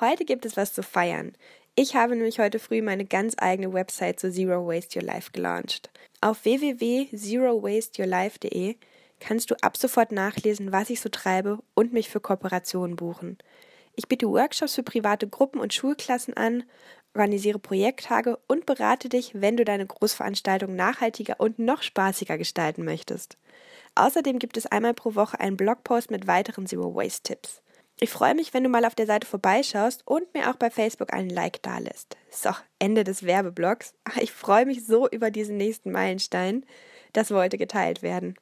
Heute gibt es was zu feiern. Ich habe nämlich heute früh meine ganz eigene Website zu Zero Waste Your Life gelauncht. Auf www.zerowasteyourlife.de kannst du ab sofort nachlesen, was ich so treibe und mich für Kooperationen buchen. Ich biete Workshops für private Gruppen und Schulklassen an, organisiere Projekttage und berate dich, wenn du deine Großveranstaltung nachhaltiger und noch spaßiger gestalten möchtest. Außerdem gibt es einmal pro Woche einen Blogpost mit weiteren Zero Waste Tipps. Ich freue mich, wenn du mal auf der Seite vorbeischaust und mir auch bei Facebook einen Like dalässt. So, Ende des Werbeblocks. Ich freue mich so über diesen nächsten Meilenstein. Das wollte geteilt werden.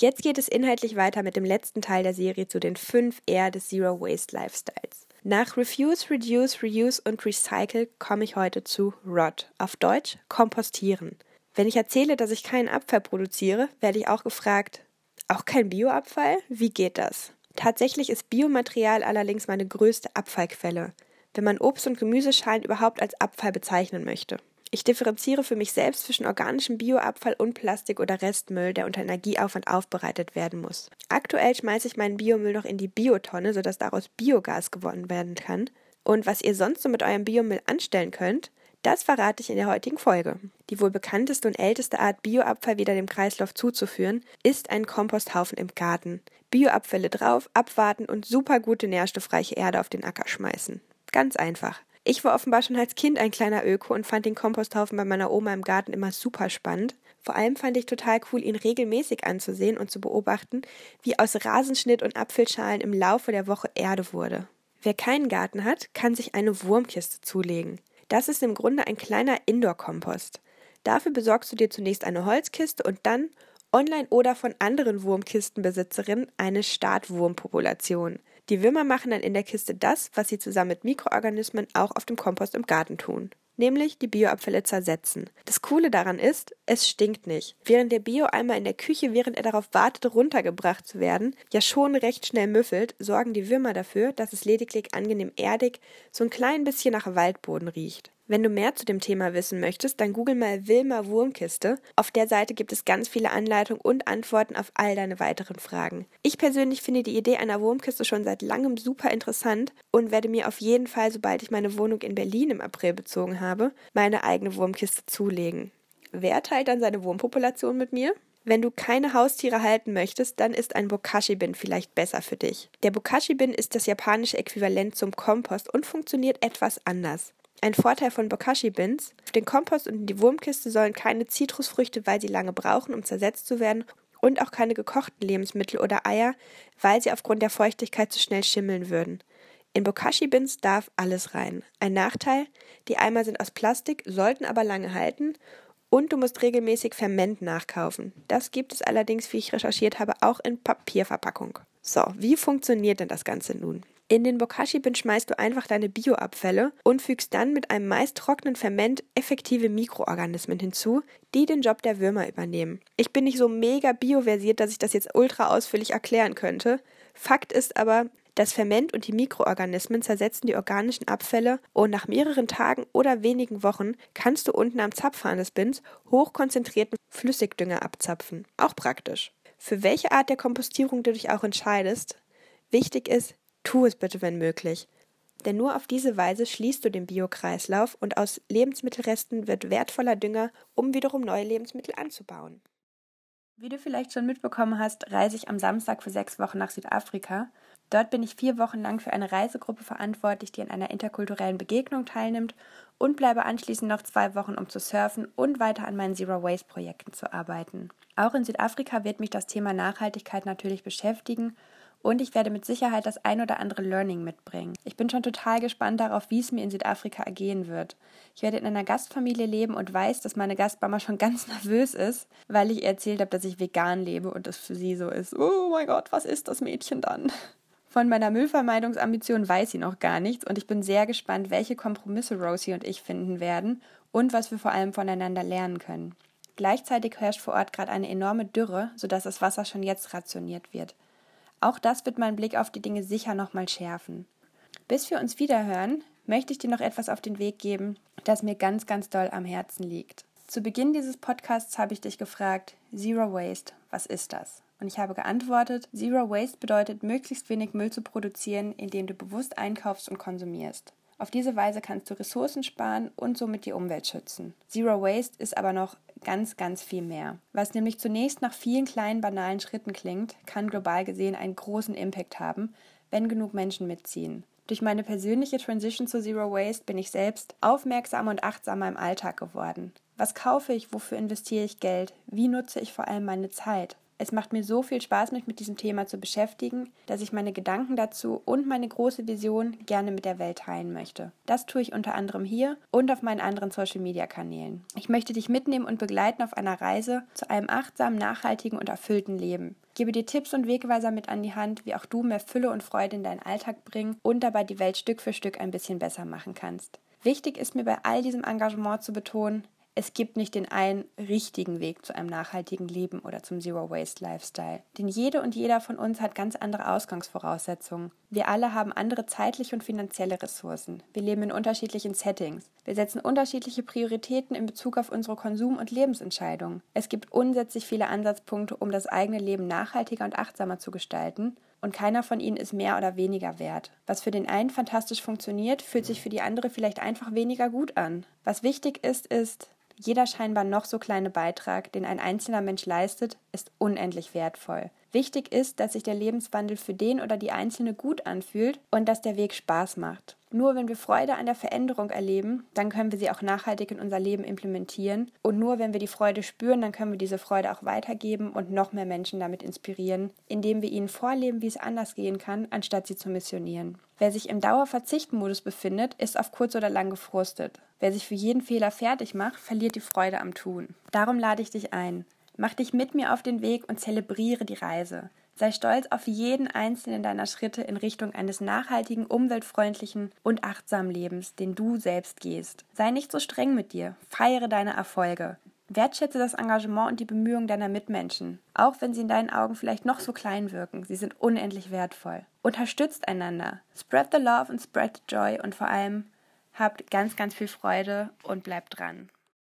Jetzt geht es inhaltlich weiter mit dem letzten Teil der Serie zu den 5 R des Zero Waste Lifestyles. Nach Refuse, Reduce, Reuse und Recycle komme ich heute zu Rot, auf Deutsch kompostieren. Wenn ich erzähle, dass ich keinen Abfall produziere, werde ich auch gefragt, auch kein Bioabfall? Wie geht das? Tatsächlich ist Biomaterial allerdings meine größte Abfallquelle, wenn man Obst- und Gemüseschalen überhaupt als Abfall bezeichnen möchte. Ich differenziere für mich selbst zwischen organischem Bioabfall und Plastik oder Restmüll, der unter Energieaufwand aufbereitet werden muss. Aktuell schmeiße ich meinen Biomüll noch in die Biotonne, sodass daraus Biogas gewonnen werden kann. Und was ihr sonst so mit eurem Biomüll anstellen könnt, das verrate ich in der heutigen Folge. Die wohl bekannteste und älteste Art, Bioabfall wieder dem Kreislauf zuzuführen, ist ein Komposthaufen im Garten. Bioabfälle drauf, abwarten und super gute nährstoffreiche Erde auf den Acker schmeißen. Ganz einfach. Ich war offenbar schon als Kind ein kleiner Öko und fand den Komposthaufen bei meiner Oma im Garten immer super spannend. Vor allem fand ich total cool, ihn regelmäßig anzusehen und zu beobachten, wie aus Rasenschnitt und Apfelschalen im Laufe der Woche Erde wurde. Wer keinen Garten hat, kann sich eine Wurmkiste zulegen. Das ist im Grunde ein kleiner Indoor-Kompost. Dafür besorgst du dir zunächst eine Holzkiste und dann online oder von anderen Wurmkistenbesitzerinnen eine Startwurmpopulation. Die Würmer machen dann in der Kiste das, was sie zusammen mit Mikroorganismen auch auf dem Kompost im Garten tun nämlich die Bioabfälle zersetzen. Das Coole daran ist, es stinkt nicht. Während der Bio-Eimer in der Küche, während er darauf wartet, runtergebracht zu werden, ja schon recht schnell müffelt, sorgen die Würmer dafür, dass es lediglich angenehm erdig, so ein klein bisschen nach Waldboden riecht. Wenn du mehr zu dem Thema wissen möchtest, dann google mal Wilma Wurmkiste. Auf der Seite gibt es ganz viele Anleitungen und Antworten auf all deine weiteren Fragen. Ich persönlich finde die Idee einer Wurmkiste schon seit langem super interessant und werde mir auf jeden Fall, sobald ich meine Wohnung in Berlin im April bezogen habe, meine eigene Wurmkiste zulegen. Wer teilt dann seine Wurmpopulation mit mir? Wenn du keine Haustiere halten möchtest, dann ist ein Bokashi-Bin vielleicht besser für dich. Der Bokashi-Bin ist das japanische Äquivalent zum Kompost und funktioniert etwas anders. Ein Vorteil von Bokashi-Bins: Für den Kompost und in die Wurmkiste sollen keine Zitrusfrüchte, weil sie lange brauchen, um zersetzt zu werden, und auch keine gekochten Lebensmittel oder Eier, weil sie aufgrund der Feuchtigkeit zu schnell schimmeln würden. In Bokashi-Bins darf alles rein. Ein Nachteil: Die Eimer sind aus Plastik, sollten aber lange halten und du musst regelmäßig Ferment nachkaufen. Das gibt es allerdings, wie ich recherchiert habe, auch in Papierverpackung. So, wie funktioniert denn das Ganze nun? In den Bokashi-Bin schmeißt du einfach deine Bioabfälle und fügst dann mit einem meist trockenen Ferment effektive Mikroorganismen hinzu, die den Job der Würmer übernehmen. Ich bin nicht so mega bioversiert, dass ich das jetzt ultra ausführlich erklären könnte. Fakt ist aber, das Ferment und die Mikroorganismen zersetzen die organischen Abfälle und nach mehreren Tagen oder wenigen Wochen kannst du unten am Zapfhahn des Bins hochkonzentrierten Flüssigdünger abzapfen. Auch praktisch. Für welche Art der Kompostierung du dich auch entscheidest, wichtig ist, Tu es bitte, wenn möglich. Denn nur auf diese Weise schließt du den Biokreislauf und aus Lebensmittelresten wird wertvoller Dünger, um wiederum neue Lebensmittel anzubauen. Wie du vielleicht schon mitbekommen hast, reise ich am Samstag für sechs Wochen nach Südafrika. Dort bin ich vier Wochen lang für eine Reisegruppe verantwortlich, die an einer interkulturellen Begegnung teilnimmt und bleibe anschließend noch zwei Wochen, um zu surfen und weiter an meinen Zero Waste Projekten zu arbeiten. Auch in Südafrika wird mich das Thema Nachhaltigkeit natürlich beschäftigen und ich werde mit Sicherheit das ein oder andere Learning mitbringen. Ich bin schon total gespannt darauf, wie es mir in Südafrika ergehen wird. Ich werde in einer Gastfamilie leben und weiß, dass meine Gastmama schon ganz nervös ist, weil ich ihr erzählt habe, dass ich vegan lebe und das für sie so ist. Oh mein Gott, was ist das Mädchen dann? Von meiner Müllvermeidungsambition weiß sie noch gar nichts und ich bin sehr gespannt, welche Kompromisse Rosie und ich finden werden und was wir vor allem voneinander lernen können. Gleichzeitig herrscht vor Ort gerade eine enorme Dürre, sodass das Wasser schon jetzt rationiert wird. Auch das wird meinen Blick auf die Dinge sicher nochmal schärfen. Bis wir uns wiederhören, möchte ich dir noch etwas auf den Weg geben, das mir ganz, ganz doll am Herzen liegt. Zu Beginn dieses Podcasts habe ich dich gefragt, Zero Waste, was ist das? Und ich habe geantwortet, Zero Waste bedeutet, möglichst wenig Müll zu produzieren, indem du bewusst einkaufst und konsumierst. Auf diese Weise kannst du Ressourcen sparen und somit die Umwelt schützen. Zero Waste ist aber noch ganz, ganz viel mehr. Was nämlich zunächst nach vielen kleinen banalen Schritten klingt, kann global gesehen einen großen Impact haben, wenn genug Menschen mitziehen. Durch meine persönliche Transition zu Zero Waste bin ich selbst aufmerksamer und achtsamer im Alltag geworden. Was kaufe ich? Wofür investiere ich Geld? Wie nutze ich vor allem meine Zeit? Es macht mir so viel Spaß, mich mit diesem Thema zu beschäftigen, dass ich meine Gedanken dazu und meine große Vision gerne mit der Welt teilen möchte. Das tue ich unter anderem hier und auf meinen anderen Social-Media-Kanälen. Ich möchte dich mitnehmen und begleiten auf einer Reise zu einem achtsamen, nachhaltigen und erfüllten Leben. Ich gebe dir Tipps und Wegweiser mit an die Hand, wie auch du mehr Fülle und Freude in deinen Alltag bringen und dabei die Welt Stück für Stück ein bisschen besser machen kannst. Wichtig ist mir bei all diesem Engagement zu betonen, es gibt nicht den einen richtigen Weg zu einem nachhaltigen Leben oder zum Zero Waste Lifestyle. Denn jede und jeder von uns hat ganz andere Ausgangsvoraussetzungen. Wir alle haben andere zeitliche und finanzielle Ressourcen. Wir leben in unterschiedlichen Settings. Wir setzen unterschiedliche Prioritäten in Bezug auf unsere Konsum- und Lebensentscheidungen. Es gibt unsätzlich viele Ansatzpunkte, um das eigene Leben nachhaltiger und achtsamer zu gestalten und keiner von ihnen ist mehr oder weniger wert. Was für den einen fantastisch funktioniert, fühlt sich für die andere vielleicht einfach weniger gut an. Was wichtig ist, ist, jeder scheinbar noch so kleine Beitrag, den ein einzelner Mensch leistet, ist unendlich wertvoll. Wichtig ist, dass sich der Lebenswandel für den oder die Einzelne gut anfühlt und dass der Weg Spaß macht. Nur wenn wir Freude an der Veränderung erleben, dann können wir sie auch nachhaltig in unser Leben implementieren. Und nur wenn wir die Freude spüren, dann können wir diese Freude auch weitergeben und noch mehr Menschen damit inspirieren, indem wir ihnen vorleben, wie es anders gehen kann, anstatt sie zu missionieren. Wer sich im Dauerverzichtmodus befindet, ist auf kurz oder lang gefrustet. Wer sich für jeden Fehler fertig macht, verliert die Freude am Tun. Darum lade ich dich ein. Mach dich mit mir auf den Weg und zelebriere die Reise. Sei stolz auf jeden einzelnen deiner Schritte in Richtung eines nachhaltigen, umweltfreundlichen und achtsamen Lebens, den du selbst gehst. Sei nicht so streng mit dir, feiere deine Erfolge. Wertschätze das Engagement und die Bemühungen deiner Mitmenschen, auch wenn sie in deinen Augen vielleicht noch so klein wirken. Sie sind unendlich wertvoll. Unterstützt einander. Spread the love and spread the joy und vor allem habt ganz, ganz viel Freude und bleibt dran.